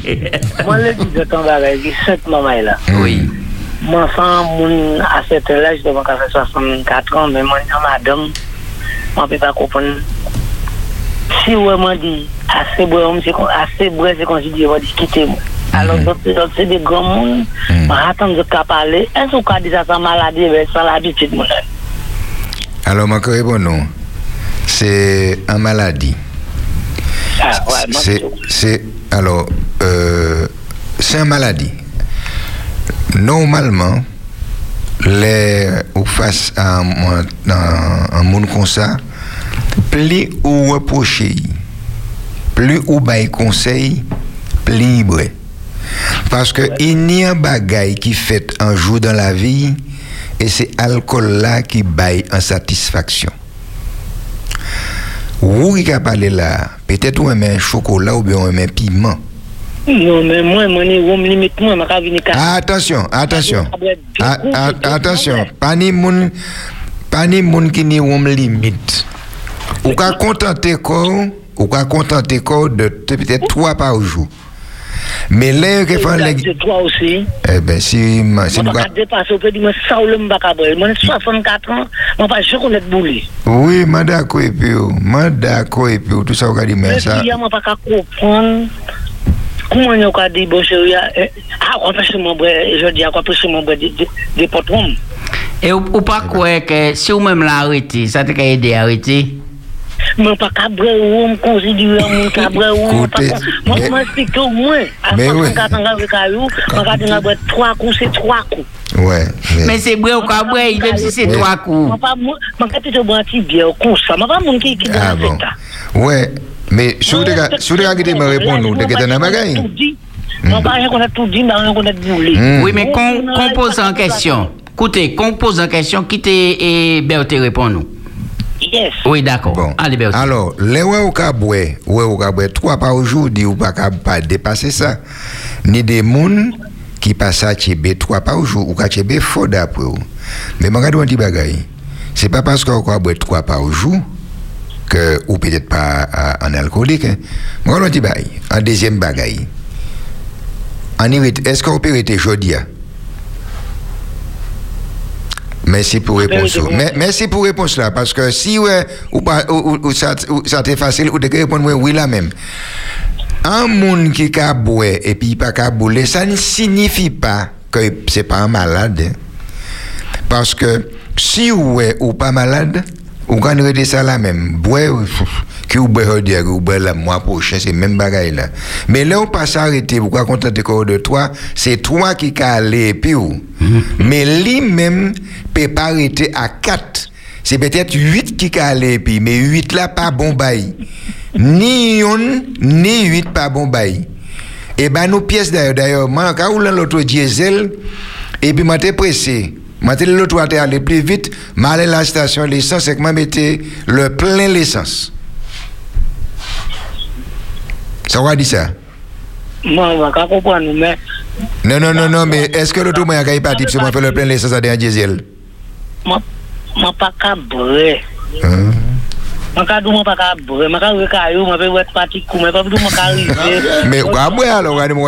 Moi, le dis de ton bagage, il est maman là. Oui. Mon enfant, mon, à cet âge, je devais faire 64 ans, mais mon madame, je ne peux pas comprendre. Si vous m'avez dit, assez bon, assez bon, c'est considéré, on dit quittez-moi. Alors, d'autres, d'autres, c'est des grands mondes, je attends de parler. Est-ce que vous avez dit ça sans maladie, mais sans l'habitude, mon? Alors, je réponds non. C'est une maladie. Ah, ouais, C'est, alors, euh, c'est une maladie. Normalement, les, ou face à un, un, un monde comme ça, plus ou reprocher, plus ou bail conseil, plus libre. Parce que il n'y a bagaille qui fait un jour dans la vie, et c'est alcool là qui baille en satisfaction. Ou qui a parlé là, peut-être ou un chocolat ou bien un piment? Non, mais moi, niveau me limite, moi, je venir Ah, attention, attention. Ah, ah, attention, pas ni moun, pas ni moun qui ni limite. Ou ka contenter corps, ou ka contenter corps de peut-être trois par jour. Mais là, que fait les... C'est toi aussi. Eh ben, si, si Je ne ka- pas dépasser, peut dire, moi, ça ou le m'baka boy. Moi, 64 ans, je ne peux pas je connais boulé. Oui, ma d'accord et puis, ma d'accord et puis, tout ça, on a dit, mais ça. je ne peux pas comprendre. Comment on a dit, bon, chérie, eh, ah, on peut se mon bras, je dis, on peut se mon bras des des potrons. Et ou, pas quoi que si vous même l'arrêtez, ça t'a aidé à arrêter? Pas qu'à bras ou on considère mon qu'à bras ou on pas. Écoutez, Moi, mais- je m'explique au moins. À Mais oui. 64 ans, avec caillou, on va dire, boire trois coups, c'est trois coups. Ouais. Mais c'est vrai ou même si c'est Mais- trois coups. Moi, pas, moi, moi, quand tu te bière, comme ça, moi, pas mon qui, qui Ah répondre, nous, de que t'en as bagaille. Non, pas rien qu'on a tout dit, mais rien qu'on a boulé. Hmm. Oui, mais qu'on qu'on pose question. Écoutez, qu'on pose en question, quittez et Berthe répond nous. Yes. Oui, d'accord. Bon. Allez, Berthe. Alors, les ouais ou ka boire, ouais ou ka boire trois par jour, dit ou pas pas dépasser ça. Ni des moun qui passent à tchébé trois par jour ou ka tchébé faux d'après ou. Mais moi, je dis bagaille. C'est pas parce qu'on boire trois par jour que, ou peut-être pas euh, en alcoolique. Hein. Moi, on dit, bah, un deuxième bagaille. En Est-ce qu'on peut arrêter jeudi? Merci pour réponse. Mais- Merci pour réponse là, parce que si ouais, ou, pas, ou, ou- ça, ou ça t'est facile, ou de répondre ouais, oui là même. Un monde qui a et puis pas qu'à bouler, ça ne signifie pas que c'est pas un malade. Parce que si ou est ou pas malade, ou quand on ça là même, boire, qui ou boire dire ou boire le mois prochain, c'est même bagaille là. Mais là, on passe à arrêter, pourquoi contenter corps de toi, c'est toi qui as allé puis où. Mais lui-même, peut pas arrêter à 4. C'est peut-être 8 qui a allé puis, mais 8 là, pas bon bail. Ni une, ni 8 pas bon bail. Et ben nos pièces d'ailleurs, d'ailleurs, moi, quand on a l'auto diesel, et puis moi t'es pressé. Moi à aller plus vite, moi aller à la station l'essence, et que moi mettais le plein l'essence. Ça va dire ça? Moi, je ne comprends pas, mais Non, non, non, non, mais est-ce que pas dit que moi fait le plein l'essence à un diesel? moi, je ne pas. Hein? Ne pas dire pas qu'à boire. Je ne pas dire caillou, je ne pas dire parti coup, je ne pas dire qu'à arriver. Mais à boire alors, on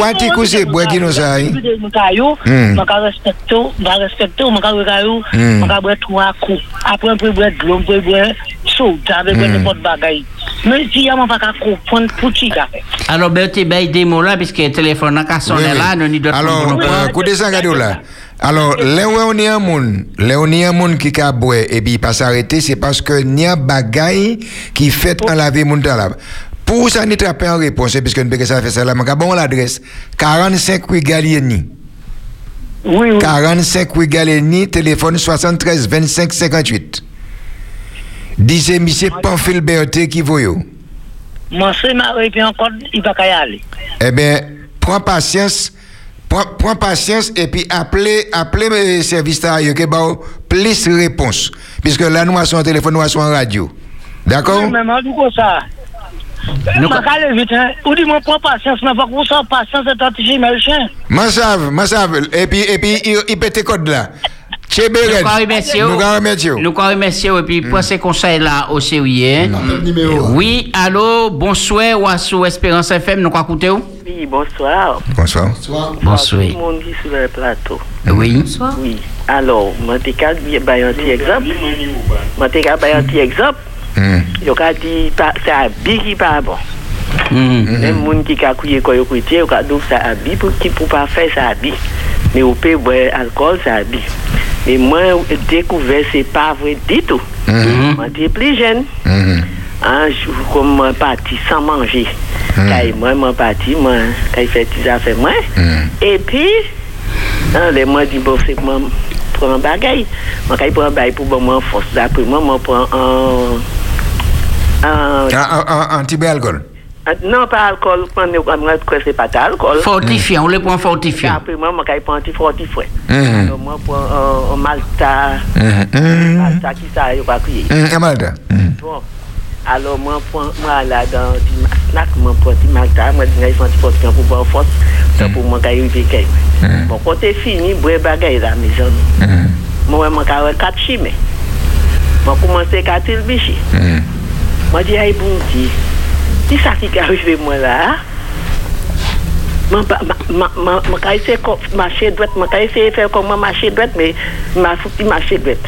va demander trois petits coups. Trois petits coups, c'est boire qui nous a. hein? Je caillou, Hmm. je vais respecter, je vais respecter, je vais dire caillou, Hmm. je vais boire trois coups. Après, je peux boire de l'eau, je peux boire soda, je peux boire Hmm. n'importe bagaille. Mais si je ne pas qu'à comprendre pour qui café. Alors, ben, tu as des mots là, puisque le téléphone n'a qu'à sonner Oui, oui. là, nous n'y d'autres Alors, mots. euh, coup de sang, regardez là. Alors, là où on est un monde, là où on est un monde qui a boire et puis pas s'arrêter, c'est parce que n'y a bagaille qui fait en la vie monde là. Pour ça, nous traper en réponse, puisque nous ça fait ça là, mais bon l'adresse 45 rue Gallieni. Oui, oui. 45 rue Gallieni, téléphone 73 25 58. Disez, monsieur Pamphile Berthe qui voyou. Moi, c'est ma et puis encore, il va y aller. Eh bien, prends patience. Prends, prends patience et puis appelez, appelez mes services là, que bah, plus réponse. Puisque là, nous sommes en téléphone, nous sommes en radio. D'accord? Mais moi, ça? Ou dis-moi, prends patience, mais pas pour ça, patience, c'est anti mais le chien. Moi savent, moi savent. Et puis, et puis, il, il pète code là. Chez Nous Beret. quand remercions. Nous quand remercions. Nous quand remercions et puis pour ces conseils là au sérieux. Oui, allô, bonsoir ou à sous Espérance FM, nous quoi écouter où? Oui, bonsoir. Bonsoir. Bonsoir. Bonsoir. Tout le monde qui est sur le plateau. Oui. Bonsoir. Oui. Alors, moi, je vais vous un petit exemple. Moi, je vais Mm. Yo ka di sa abi ki pa bon. Mm. Men mm-hmm. moun ki ka kouye koyo koutiye, yo ka dou sa abi pou ki pou pa fe sa abi. Men ou pe bwe alkol sa abi. Men mwen dekouve se pa vwe ditou. Mm-hmm. Mwen di pli jen. Mm-hmm. Anjou kon mwen pati san manje. Kay mwen mwen pati, mwen kay fe ti zafen mwen. E pi, an le mwen di bo se mwen pran bagay. Mwen kay pran bagay pou bon, mwen fos. Dapri mwen mwen pran an... Ah, ah, ah, An tibe alkol? Non pa alkol, mwen mwen kwen se pata alkol. Fortifiant, ou le pon fortifiant? Ape mwen mwen kay pon anti-fortifiant. Mm-hmm. Mwen pon oh, oh, malta, mm-hmm. malta ki sa yo pa kriye. An malta? Bon, alo mwen pon, mwen la dan ti masnak, mwen pon ti malta, mwen di ngay son anti-fortifiant pou bon fos, sa pou mwen kay yon pekey. Bon, kote fini, bwe bagay la me zon. Mwen mwen kawel kat chime. Mwen bon, koumanse katil bichi. Mwen. Mwen di ay bon di, di sa ki ka rive mwen la? Mwen ka ese mache dwet, mwen ka ese fè konman mache dwet, men mwen fouti mache dwet.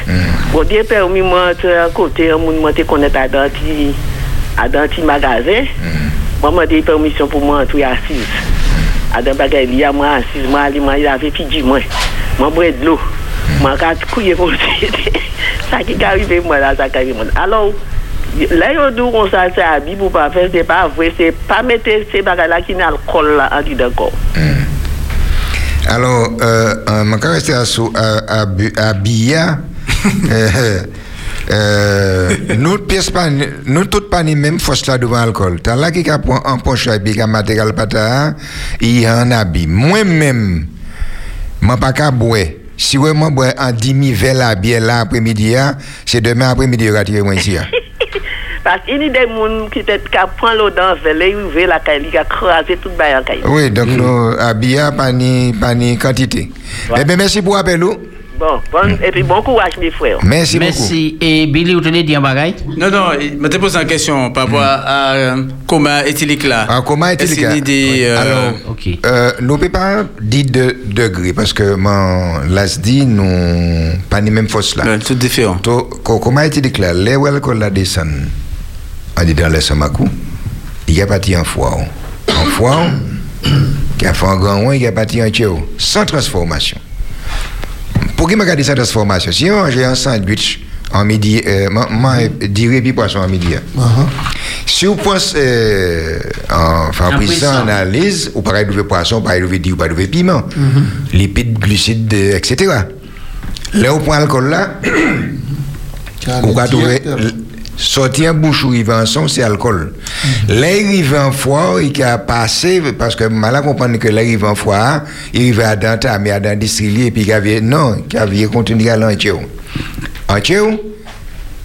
Mwen di pe ou mi mwen te kote, mwen mwen te konet adanti, adanti magazen, mwen mwen di permisyon pou mwen tou yasiz. Adan bagay li ya mwen asiz, mwen ali mwen yave pi di mwen, mwen bwè dlo, mm. mwen ka kouye pou se, sa ki ka rive mwen la, sa ka rive mwen la. Là, yo dit qu'on ça, c'est habit pour pas faire, c'est pas vrai, c'est pas mettre ces bagages là qui n'a alcool là en dedans d'accord. Alors, euh, euh, je vais rester à, sou- pièces pas, nous toutes pas ni même force là devant l'alcool. T'as là qui a point un poche et puis qui a matériel pata, il y a un habit. Moi-même, moi pas qu'à boire. Si ouais, moi bois en 10 000 verres la bière là après-midi, hein, c'est demain après-midi, je vais retirer moi ici. Parce qu'il y a des gens qui prennent l'eau dans le verre, ils la caille, ils ont crasé tout le bail en caille. Oui, donc nous, pas ni, pas ni quantité. Eh bien, merci pour l'appel. Bon, Bon, bon, et puis bon courage, mes frères. Merci, Merci. Et Billy, vous tenez dit un bagage Non, non, je me pose une question par rapport à euh, coma éthylique là. En coma éthylique. Est-ce qu'il y a des, euh, Alors, euh, nous ne pouvons pas dire de degrés parce que l'as dit nous pas les mêmes forces là. tout différent. Coma éthylique là, les où elle la on dit dans les samakou, il y a parti en foie. En foie, qui a fait un grand il y a parti en tchéo, sans transformation. Pour qui m'a gardé cette transformation? Si on mange un sandwich en midi, euh, moi, dirais puis poisson en midi. Si vous pensez euh, en fabriquant analyse, ou pareil de poisson, pareil de dire, ou pareil de piment, lipides, glucides, euh, etc. Là, au point alcool là, on va trouver sortir bouche ou va en son, c'est alcool. Là, il arrive en foie, il a passé, parce que mal à comprendre que arrive en foie, il arrive à Danta, mais à dans et puis il avait, non, il avait continué à l'entier. Entier,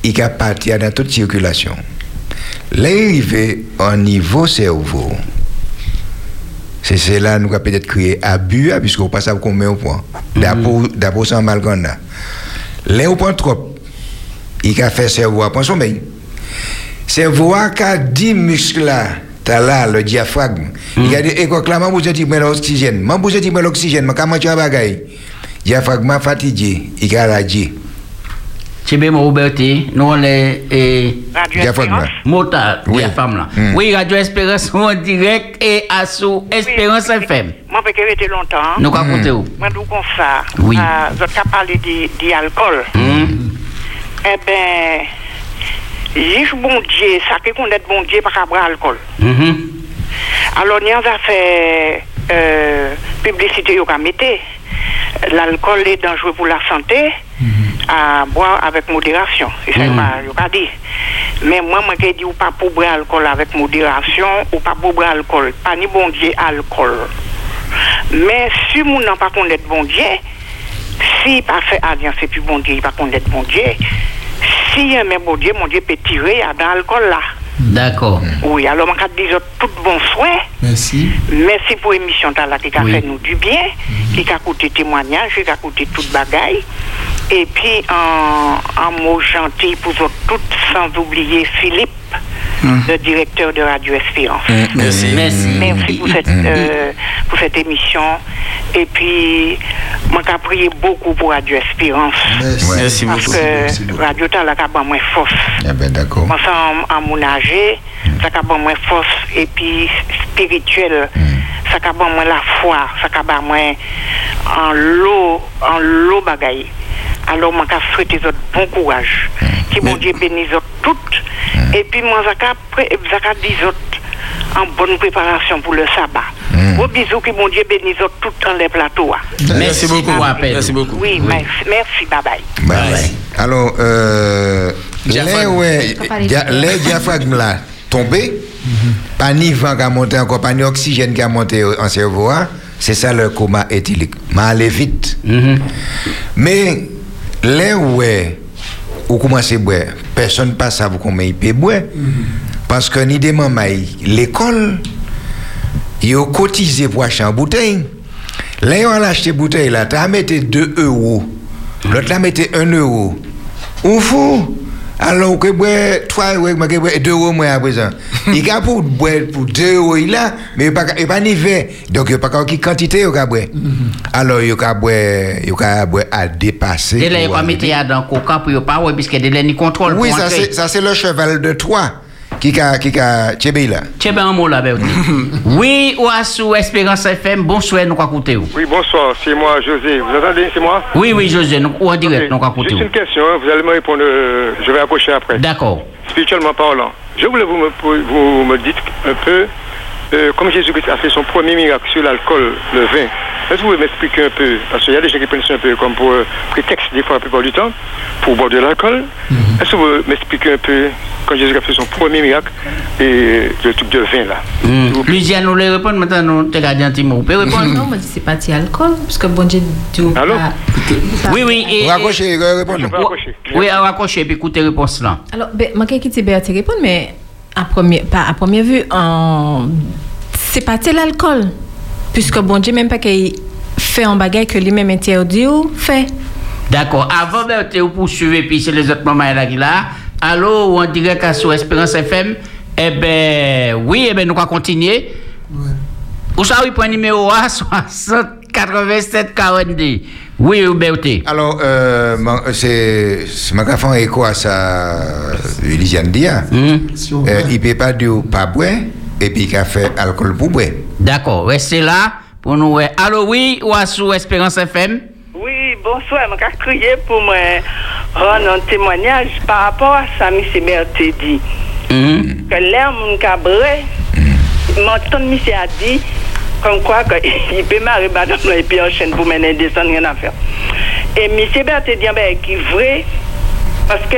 il a parti dans toute circulation. Là, il arrive au niveau cerveau. C'est cela nous a peut-être créé abus, puisqu'on passe à combien au point. D'abord, sans mal qu'on a. Là, on prend trop il a fait cerveau à sommeil. Cerveau a 10 muscles là, t'as là le diaphragme. Il a dit, écoute, là, moi, vous êtes l'oxygène. Moi, vous êtes l'oxygène, mais comment tu as bagaille? Diaphragme fatigué, il a radié. C'est bien, Roberti, nous, on est. Diaphragme. Motard, diaphragme là. Oui, Radio Espérance en direct et à sous Espérance FM. Moi, parce que j'étais longtemps. Nous, racontez où? Moi, nous, comme ça? Oui. Vous avez parlé d'alcool. Eh bien, juste bon Dieu, ça qui connaît bon Dieu par rapport à l'alcool. Alors, nous avons fait euh, publicité au comité. L'alcool est dangereux pour la santé, à boire avec modération. C'est ça je dit. Mais moi, je dis ou pas pour boire l'alcool avec modération, ou pas pour boire l'alcool. Pas ni bon Dieu alcool. Mais si nous n'avons pas connaître bon Dieu, si pas fait alliance et puis bon Dieu, il pas connaître bon Dieu, si un bon Dieu, mon Dieu peut tirer dans l'alcool là. D'accord. Oui, alors je vais dire tout bon souhait. Merci. Merci pour l'émission là qui a fait nous du bien, qui a coûté témoignage, qui a coûté toute bagaille. Et puis, en, en mot gentil pour vous toutes, sans oublier Philippe, le directeur de Radio Espérance. Merci. Merci. Merci pour cette, euh, pour cette émission. Et puis, moi, j'ai prié beaucoup pour Radio Espérance. Merci, Merci parce beaucoup. que Radio Tala a moins force. Eh ben, d'accord. Moi, ça, en, en mon âge, ça a moins force. Et puis, spirituel, ça a moins la foi, ça a moins en l'eau, en l'eau bagaille. Alors, je souhaite autres bon courage. Que mon Dieu bénisse autres toutes. Et puis, moi, je dis autres en bonne préparation pour le sabbat. Gros bisous, que mon Dieu bénisse autres toutes dans les plateaux. Merci beaucoup. Merci beaucoup. Oui, merci, merci, bye bye. Bye bye. Alors, euh, les, diaphragmes là tombés, pas ni vent qui a monté encore, pas ni oxygène qui a monté en cerveau, hein, c'est ça le coma éthylique. Mais allez vite. Mais les ouais, ou commencez à boire, personne ne passe à vous combien il peut boire. Parce que ni des l'école, ils ont cotisé pour acheter une bouteille. Là, ils ont acheté une bouteille, là, tu as mis 2 euros. L'autre là mettait 1 euro. Ou fou. Alors que boire 3 euros, mais que boire 2 euros moins à présent. Il a pour boire pour 2 euros il a, mais il pas il pas ni verre. Donc il pas quelle quantité il a boire. Alors il a boire, il a boire à dépasser. Et là, il mettre dans le coca pour ne pas puisque de contrôle. Oui, c'est ça c'est le cheval de Troie qui a qui a tchébé là? Bien un mot là, Bertie. Oui, ou à sous Espérance FM, bonsoir, nous écouter. Oui, bonsoir, c'est moi, José. Vous entendez, c'est moi? Oui, oui, José, nous, ou en direct, nous. Juste une question, hein, vous allez me répondre, euh, je vais accrocher après. D'accord. Spirituellement parlant, je voulais vous me, vous me dites un peu, euh, comme Jésus-Christ a fait son premier miracle sur l'alcool, le vin, est-ce que vous pouvez m'expliquer un peu Parce qu'il y a des gens qui prennent ça un peu comme pour euh, prétexte, des fois, la plupart du temps, pour boire de l'alcool. Est-ce que vous pouvez m'expliquer un peu, quand Jésus a fait son premier miracle, et le truc de vin là? Mm. Nous les répondre maintenant, nous te gardons un petit mot. Vous pouvez répondre? Non, moi, c'est pas de alcool, parce que bon Dieu dit ou Allô? pas- Oui, oui. Et, Raccrochez, répondez. Oui, à raccrocher, puis écoutez réponse là. Alors, ben, moi, qui te Bertie répondre, mais à première, pas à première vue, en... c'est pas de l'alcool. Puisque bon Dieu, même pas qu'il fait un bagage que lui-même interdit ou fait. D'accord. Avant de vous poursuivre, puis c'est les autres moments là qui là. Allô, ou en direct à sur Espérance FM. Eh ben, oui, eh ben, nous allons continuer. Où ça, oui, point numéro A, 60 87 42. Oui, ou Berté. Alors, euh, mon- c'est ma font écho à ça, Lisiane Dia? Euh, il ne peut pas dire pas boire, et puis il a fait alcool pour boire. D'accord, restez là pour nous. Allô, oui, ou à sur Espérance FM. Oui, bonsoir. Je vais crier pour me rendre un témoignage par rapport à ça, M. Berthe dit. Que l'air, mon cabré, m'entend M. a dit, comme quoi il peut marrer madame et puis enchaîne pour mener descendre, rien à faire. Et M. Berthe dit, ben, qui est vrai, parce que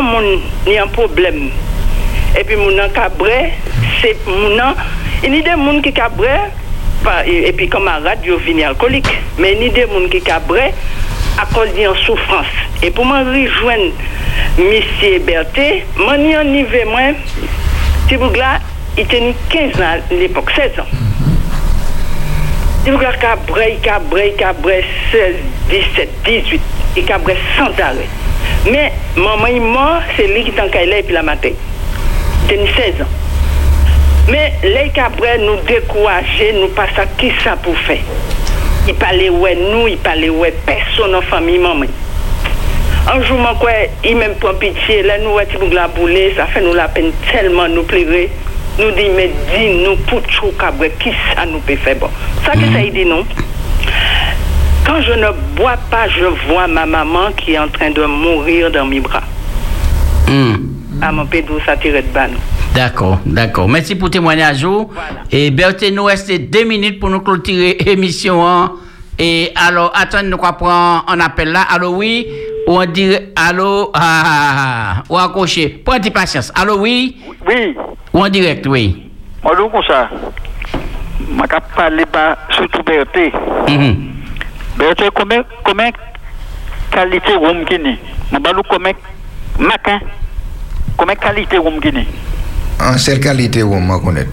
mon, il y a un problème. Et puis, mon cabré, c'est mon, il y a des gens qui cabré, et, puis comme à radio fini alcoolique mais ni des gens qui cabré à cause d'une souffrance et pour me rejoindre monsieur Berthe moi ni en niveau moi si vous là il tenait 15 ans à l'époque 16 ans là cabré cabré cabré 16 17 18 il cabré sans arrêt mais maman il mort c'est lui qui t'en caille et puis la matin tenait 16 ans mais les cabrés nous décourager, nous pas ça qui ça pour faire? Il parlait ouais nous, il parlait ouais personne en famille. Un jour il même prend pitié, là nous ouais nous la ça fait nous la peine tellement nous pleurer. Nous dit mais dis nous pour cabré, qui ça nous peut faire bon? Ça que ça il dit non? Quand je ne bois pas, je vois ma maman qui est en train de mourir dans mes bras. À mon pédou, ça tire de ban. D'accord, d'accord. Merci pour le témoignage. vous. Et Berthe, nous reste deux minutes pour nous clôturer l'émission. hein? Et alors, attendez, nous quoi prendre un appel là? Allô, oui? Ou on dirait, allô, ah, ah, ah, ou accroché. Prends de patience. Allô, oui? Oui. Ou en direct, oui. Bonjour, comme ça. Je vais parler pas surtout Berthe. Mhm. Berthe, combien, combien qualité room qui n'est? Je vais combien matin combien qualité room qui n'est? En seule qualité, on connaît.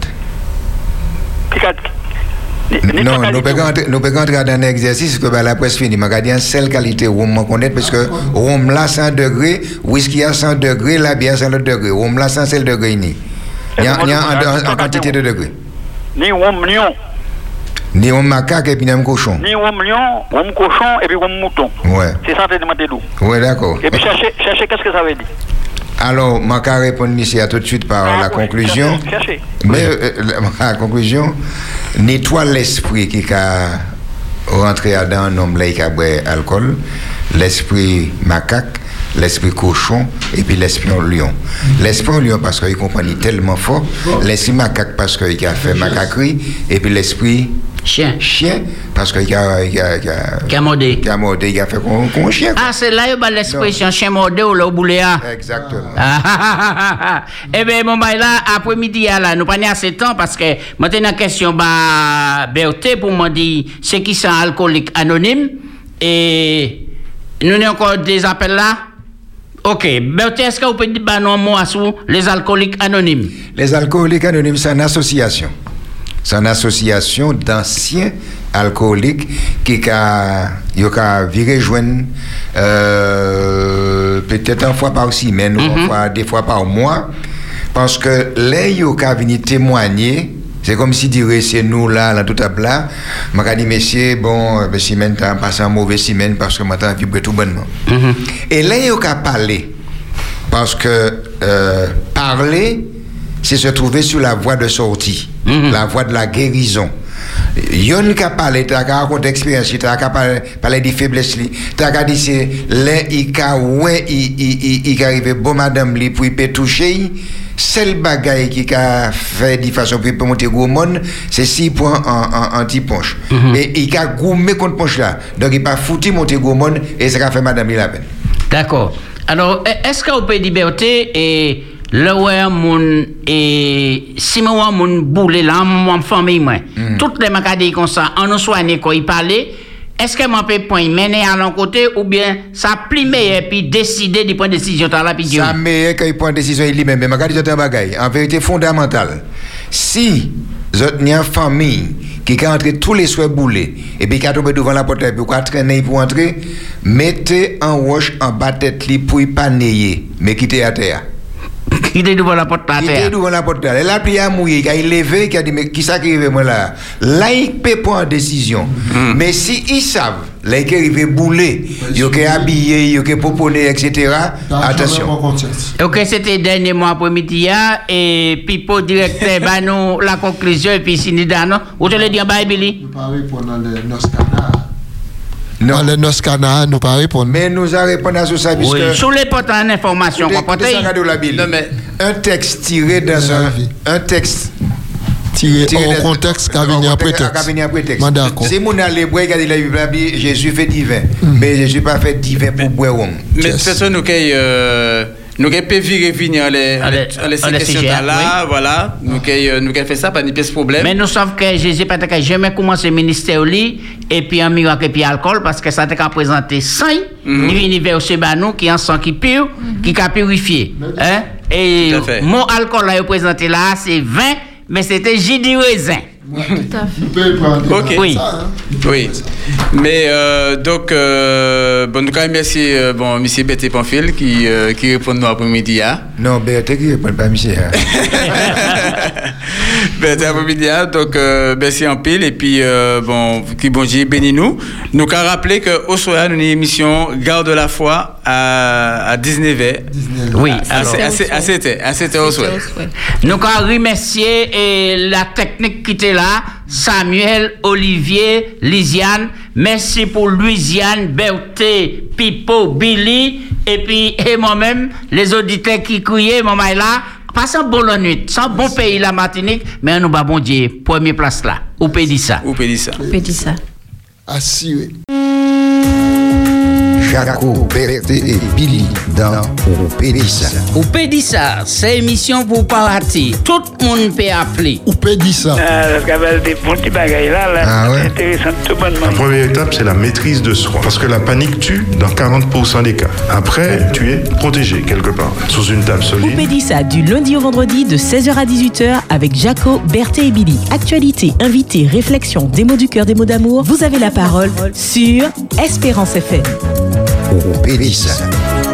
Non, nous pouvons entrer nous pouvons entrer dans un exercice que ben, la presse finit. Je vais en seule qualité où on connaît parce que rhum là 100 degrés, whisky à 100 degrés, la bière à 100 degrés. Rhum là 100 degrés. Il y a, en, quantité de degrés. Ni room lion, Ni rhum macaque et puis ni rhum cochon. ni room lion, room cochon et puis room mouton. Ouais. C'est ça que je demande d'où. Oui, d'accord. Et puis cherchez, cherchez qu'est-ce que ça veut dire. Alors, je vais répondre ici à tout de suite par la conclusion. Cherchez. Mais euh, la, la conclusion, nettoie l'esprit qui a rentré dans un homme qui a bu alcool, l'esprit macaque, l'esprit cochon et puis l'esprit lion. L'esprit lion parce qu'il comprend tellement fort, l'esprit macaque parce qu'il a fait macaquerie et puis l'esprit chien chien parce qu'il a, il a, il a, Qui a mordé. qui a mordé, il a fait qu'on chien. Ah, c'est là où l'expression chien mordé ou le boulet. ah. Exactement. Ah, ah, ah, ah. Eh bien, mon bail là, après-midi, là, nous pas assez de temps parce que maintenant, question, bah, Berthe, pour moi, dit, c'est qui c'est un alcoolique anonyme? Et nous avons encore des appels là? Ok, Berthe, est-ce que vous pouvez dire bah, non, moi, sur les alcooliques anonymes? Les alcooliques anonymes, c'est une association. C'est une association d'anciens alcooliques qui a, viré joindre euh, peut-être une fois par semaine ou une fois, des fois par mois. Parce que les yo ka venu témoigner, c'est comme si dirait c'est nous là, là tout à plat. M'a dit monsieur, bon, ben, semaine t'as passé un mauvais semaine parce que maintenant vibre tout bonnement. Et là yo ka parler parce que euh, parler, c'est se trouver sur la voie de sortie, la voie de la guérison. Yon ka parlé, t'as ka raconté expérience, t'as ka parlé, des faiblesses, li, t'as ka dit c'est les ka ouais, il arrivé bon madame li pour peut toucher, seul bagaille qui ka fait de façon pour monter gros monde, c'est 6 points en en anti ponche. Et il ka goumé contre ponche là. Donc il pas foutu monter gros monde et ça ka fait madame li la peine. D'accord. Alors, e- est-ce vous pouvez liberté et le ouais mon et si moi mon boule là mon famille moi toutes les macadis comme ça on nous soigne quand il parlait est-ce que mon point mener à l'un côté ou bien ça plie meilleur puis décider de prendre décision dans la puis Ça meilleur quand il prend une décision lui-même. Mais je vais un bagage. En vérité fondamentale. Si vous avez une famille qui a entré tous les souhaits boulés et puis qui a tombé devant la porte et puis qui a traîné pour entrer, mettez un roche en bas tête pour y pas nayer, mais quittez à terre. Qui était devant la porte à Il était terre devant la porte. Elle a pris à mouiller, il a levé, il a dit, mais qui ça qui arrive moi là Là, il peut prendre une décision. Mais si ils savent, là, il arrive bouler, il est habillé, il est poponné, etc., attention. Ok, c'était dernier mois après-midi et Pipo directeur bah nous la conclusion et puis Sinida non? Ou te le dis en bas Billy Pas répondre dans les Noscana. Non, les Noscana, nous pas répondre. Mais nous a répondu à ça, puisque... Oui. Sous les portes en information ça, la Bible. Un texte tiré dans un... Un texte... Tiré hors contexte, venu hors un contexte, prétexte. qu'a venu un prétexte. D'accord. Si mon allé boire, regardez la Bible, la Bible, Jésus fait divin. Mais Jésus pas fait divin pour boire. homme. Mais nous avons euh, nous avons pu virer venir les, Ah, les, les- les ah, les questions sujets, là, voilà. Nous avons fait ça, pas de problème. Mais nous savons que Jésus être jamais commencé le ministère li, et puis un miracle et puis alcool parce que ça t'a présenté Mhm. ni l'univers chez nous qui est en sang qui pur, qui a purifié. Hein? Et Tout à fait. mon alcool là présenté là, c'est 20, mais c'était de raisin. Ok. Oui. Oui. Mais euh, donc, euh, bon, nous quand même merci, euh, bon, M. Betty Pamphile qui, euh, qui répond nous après-midi. Hein. Non, Berthe qui répond pas, monsieur. hein. Betty après-midi. hein. Donc, euh, merci en pile. Et puis, euh, bon, qui bon Dieu bénis nous. Nous qu'à rappeler qu'au soir, nous avons une émission Garde de la foi à, à 19h. Oui, à, alors. à, à, à 7h. À 7h au soir. Nous allons remercier et la technique qui était là, Samuel, Olivier, Lisiane. Merci pour Louisiane, Berthe, Pipo, Billy, et puis et moi-même, les auditeurs qui criaient, maman est là. Passez un bon nuit, c'est un bon pays la Martinique, mais nous bah bon Dieu, première place là. Ou dire ça? Ou dire ça? Dire ça? Assuré. Jaco, Berthe et Billy dans Pédissa. Ou peut dire ça, c'est émission pour pas rater. Tout le monde peut appeler. Ou peut dire ça. Ah, des petits bagailles là, là Ah ouais. c'est intéressant tout bonnement. La première étape, c'est la maîtrise de soi. Parce que la panique tue dans 40% des cas. Après, tu es protégé quelque part, sous une table solide. Pédissa du lundi au vendredi de 16h à 18h avec Jaco, Berthe et Billy. Actualité, invité, réflexion, des mots du cœur, des mots d'amour. Vous avez la parole sur Espérance FM. Pédissa.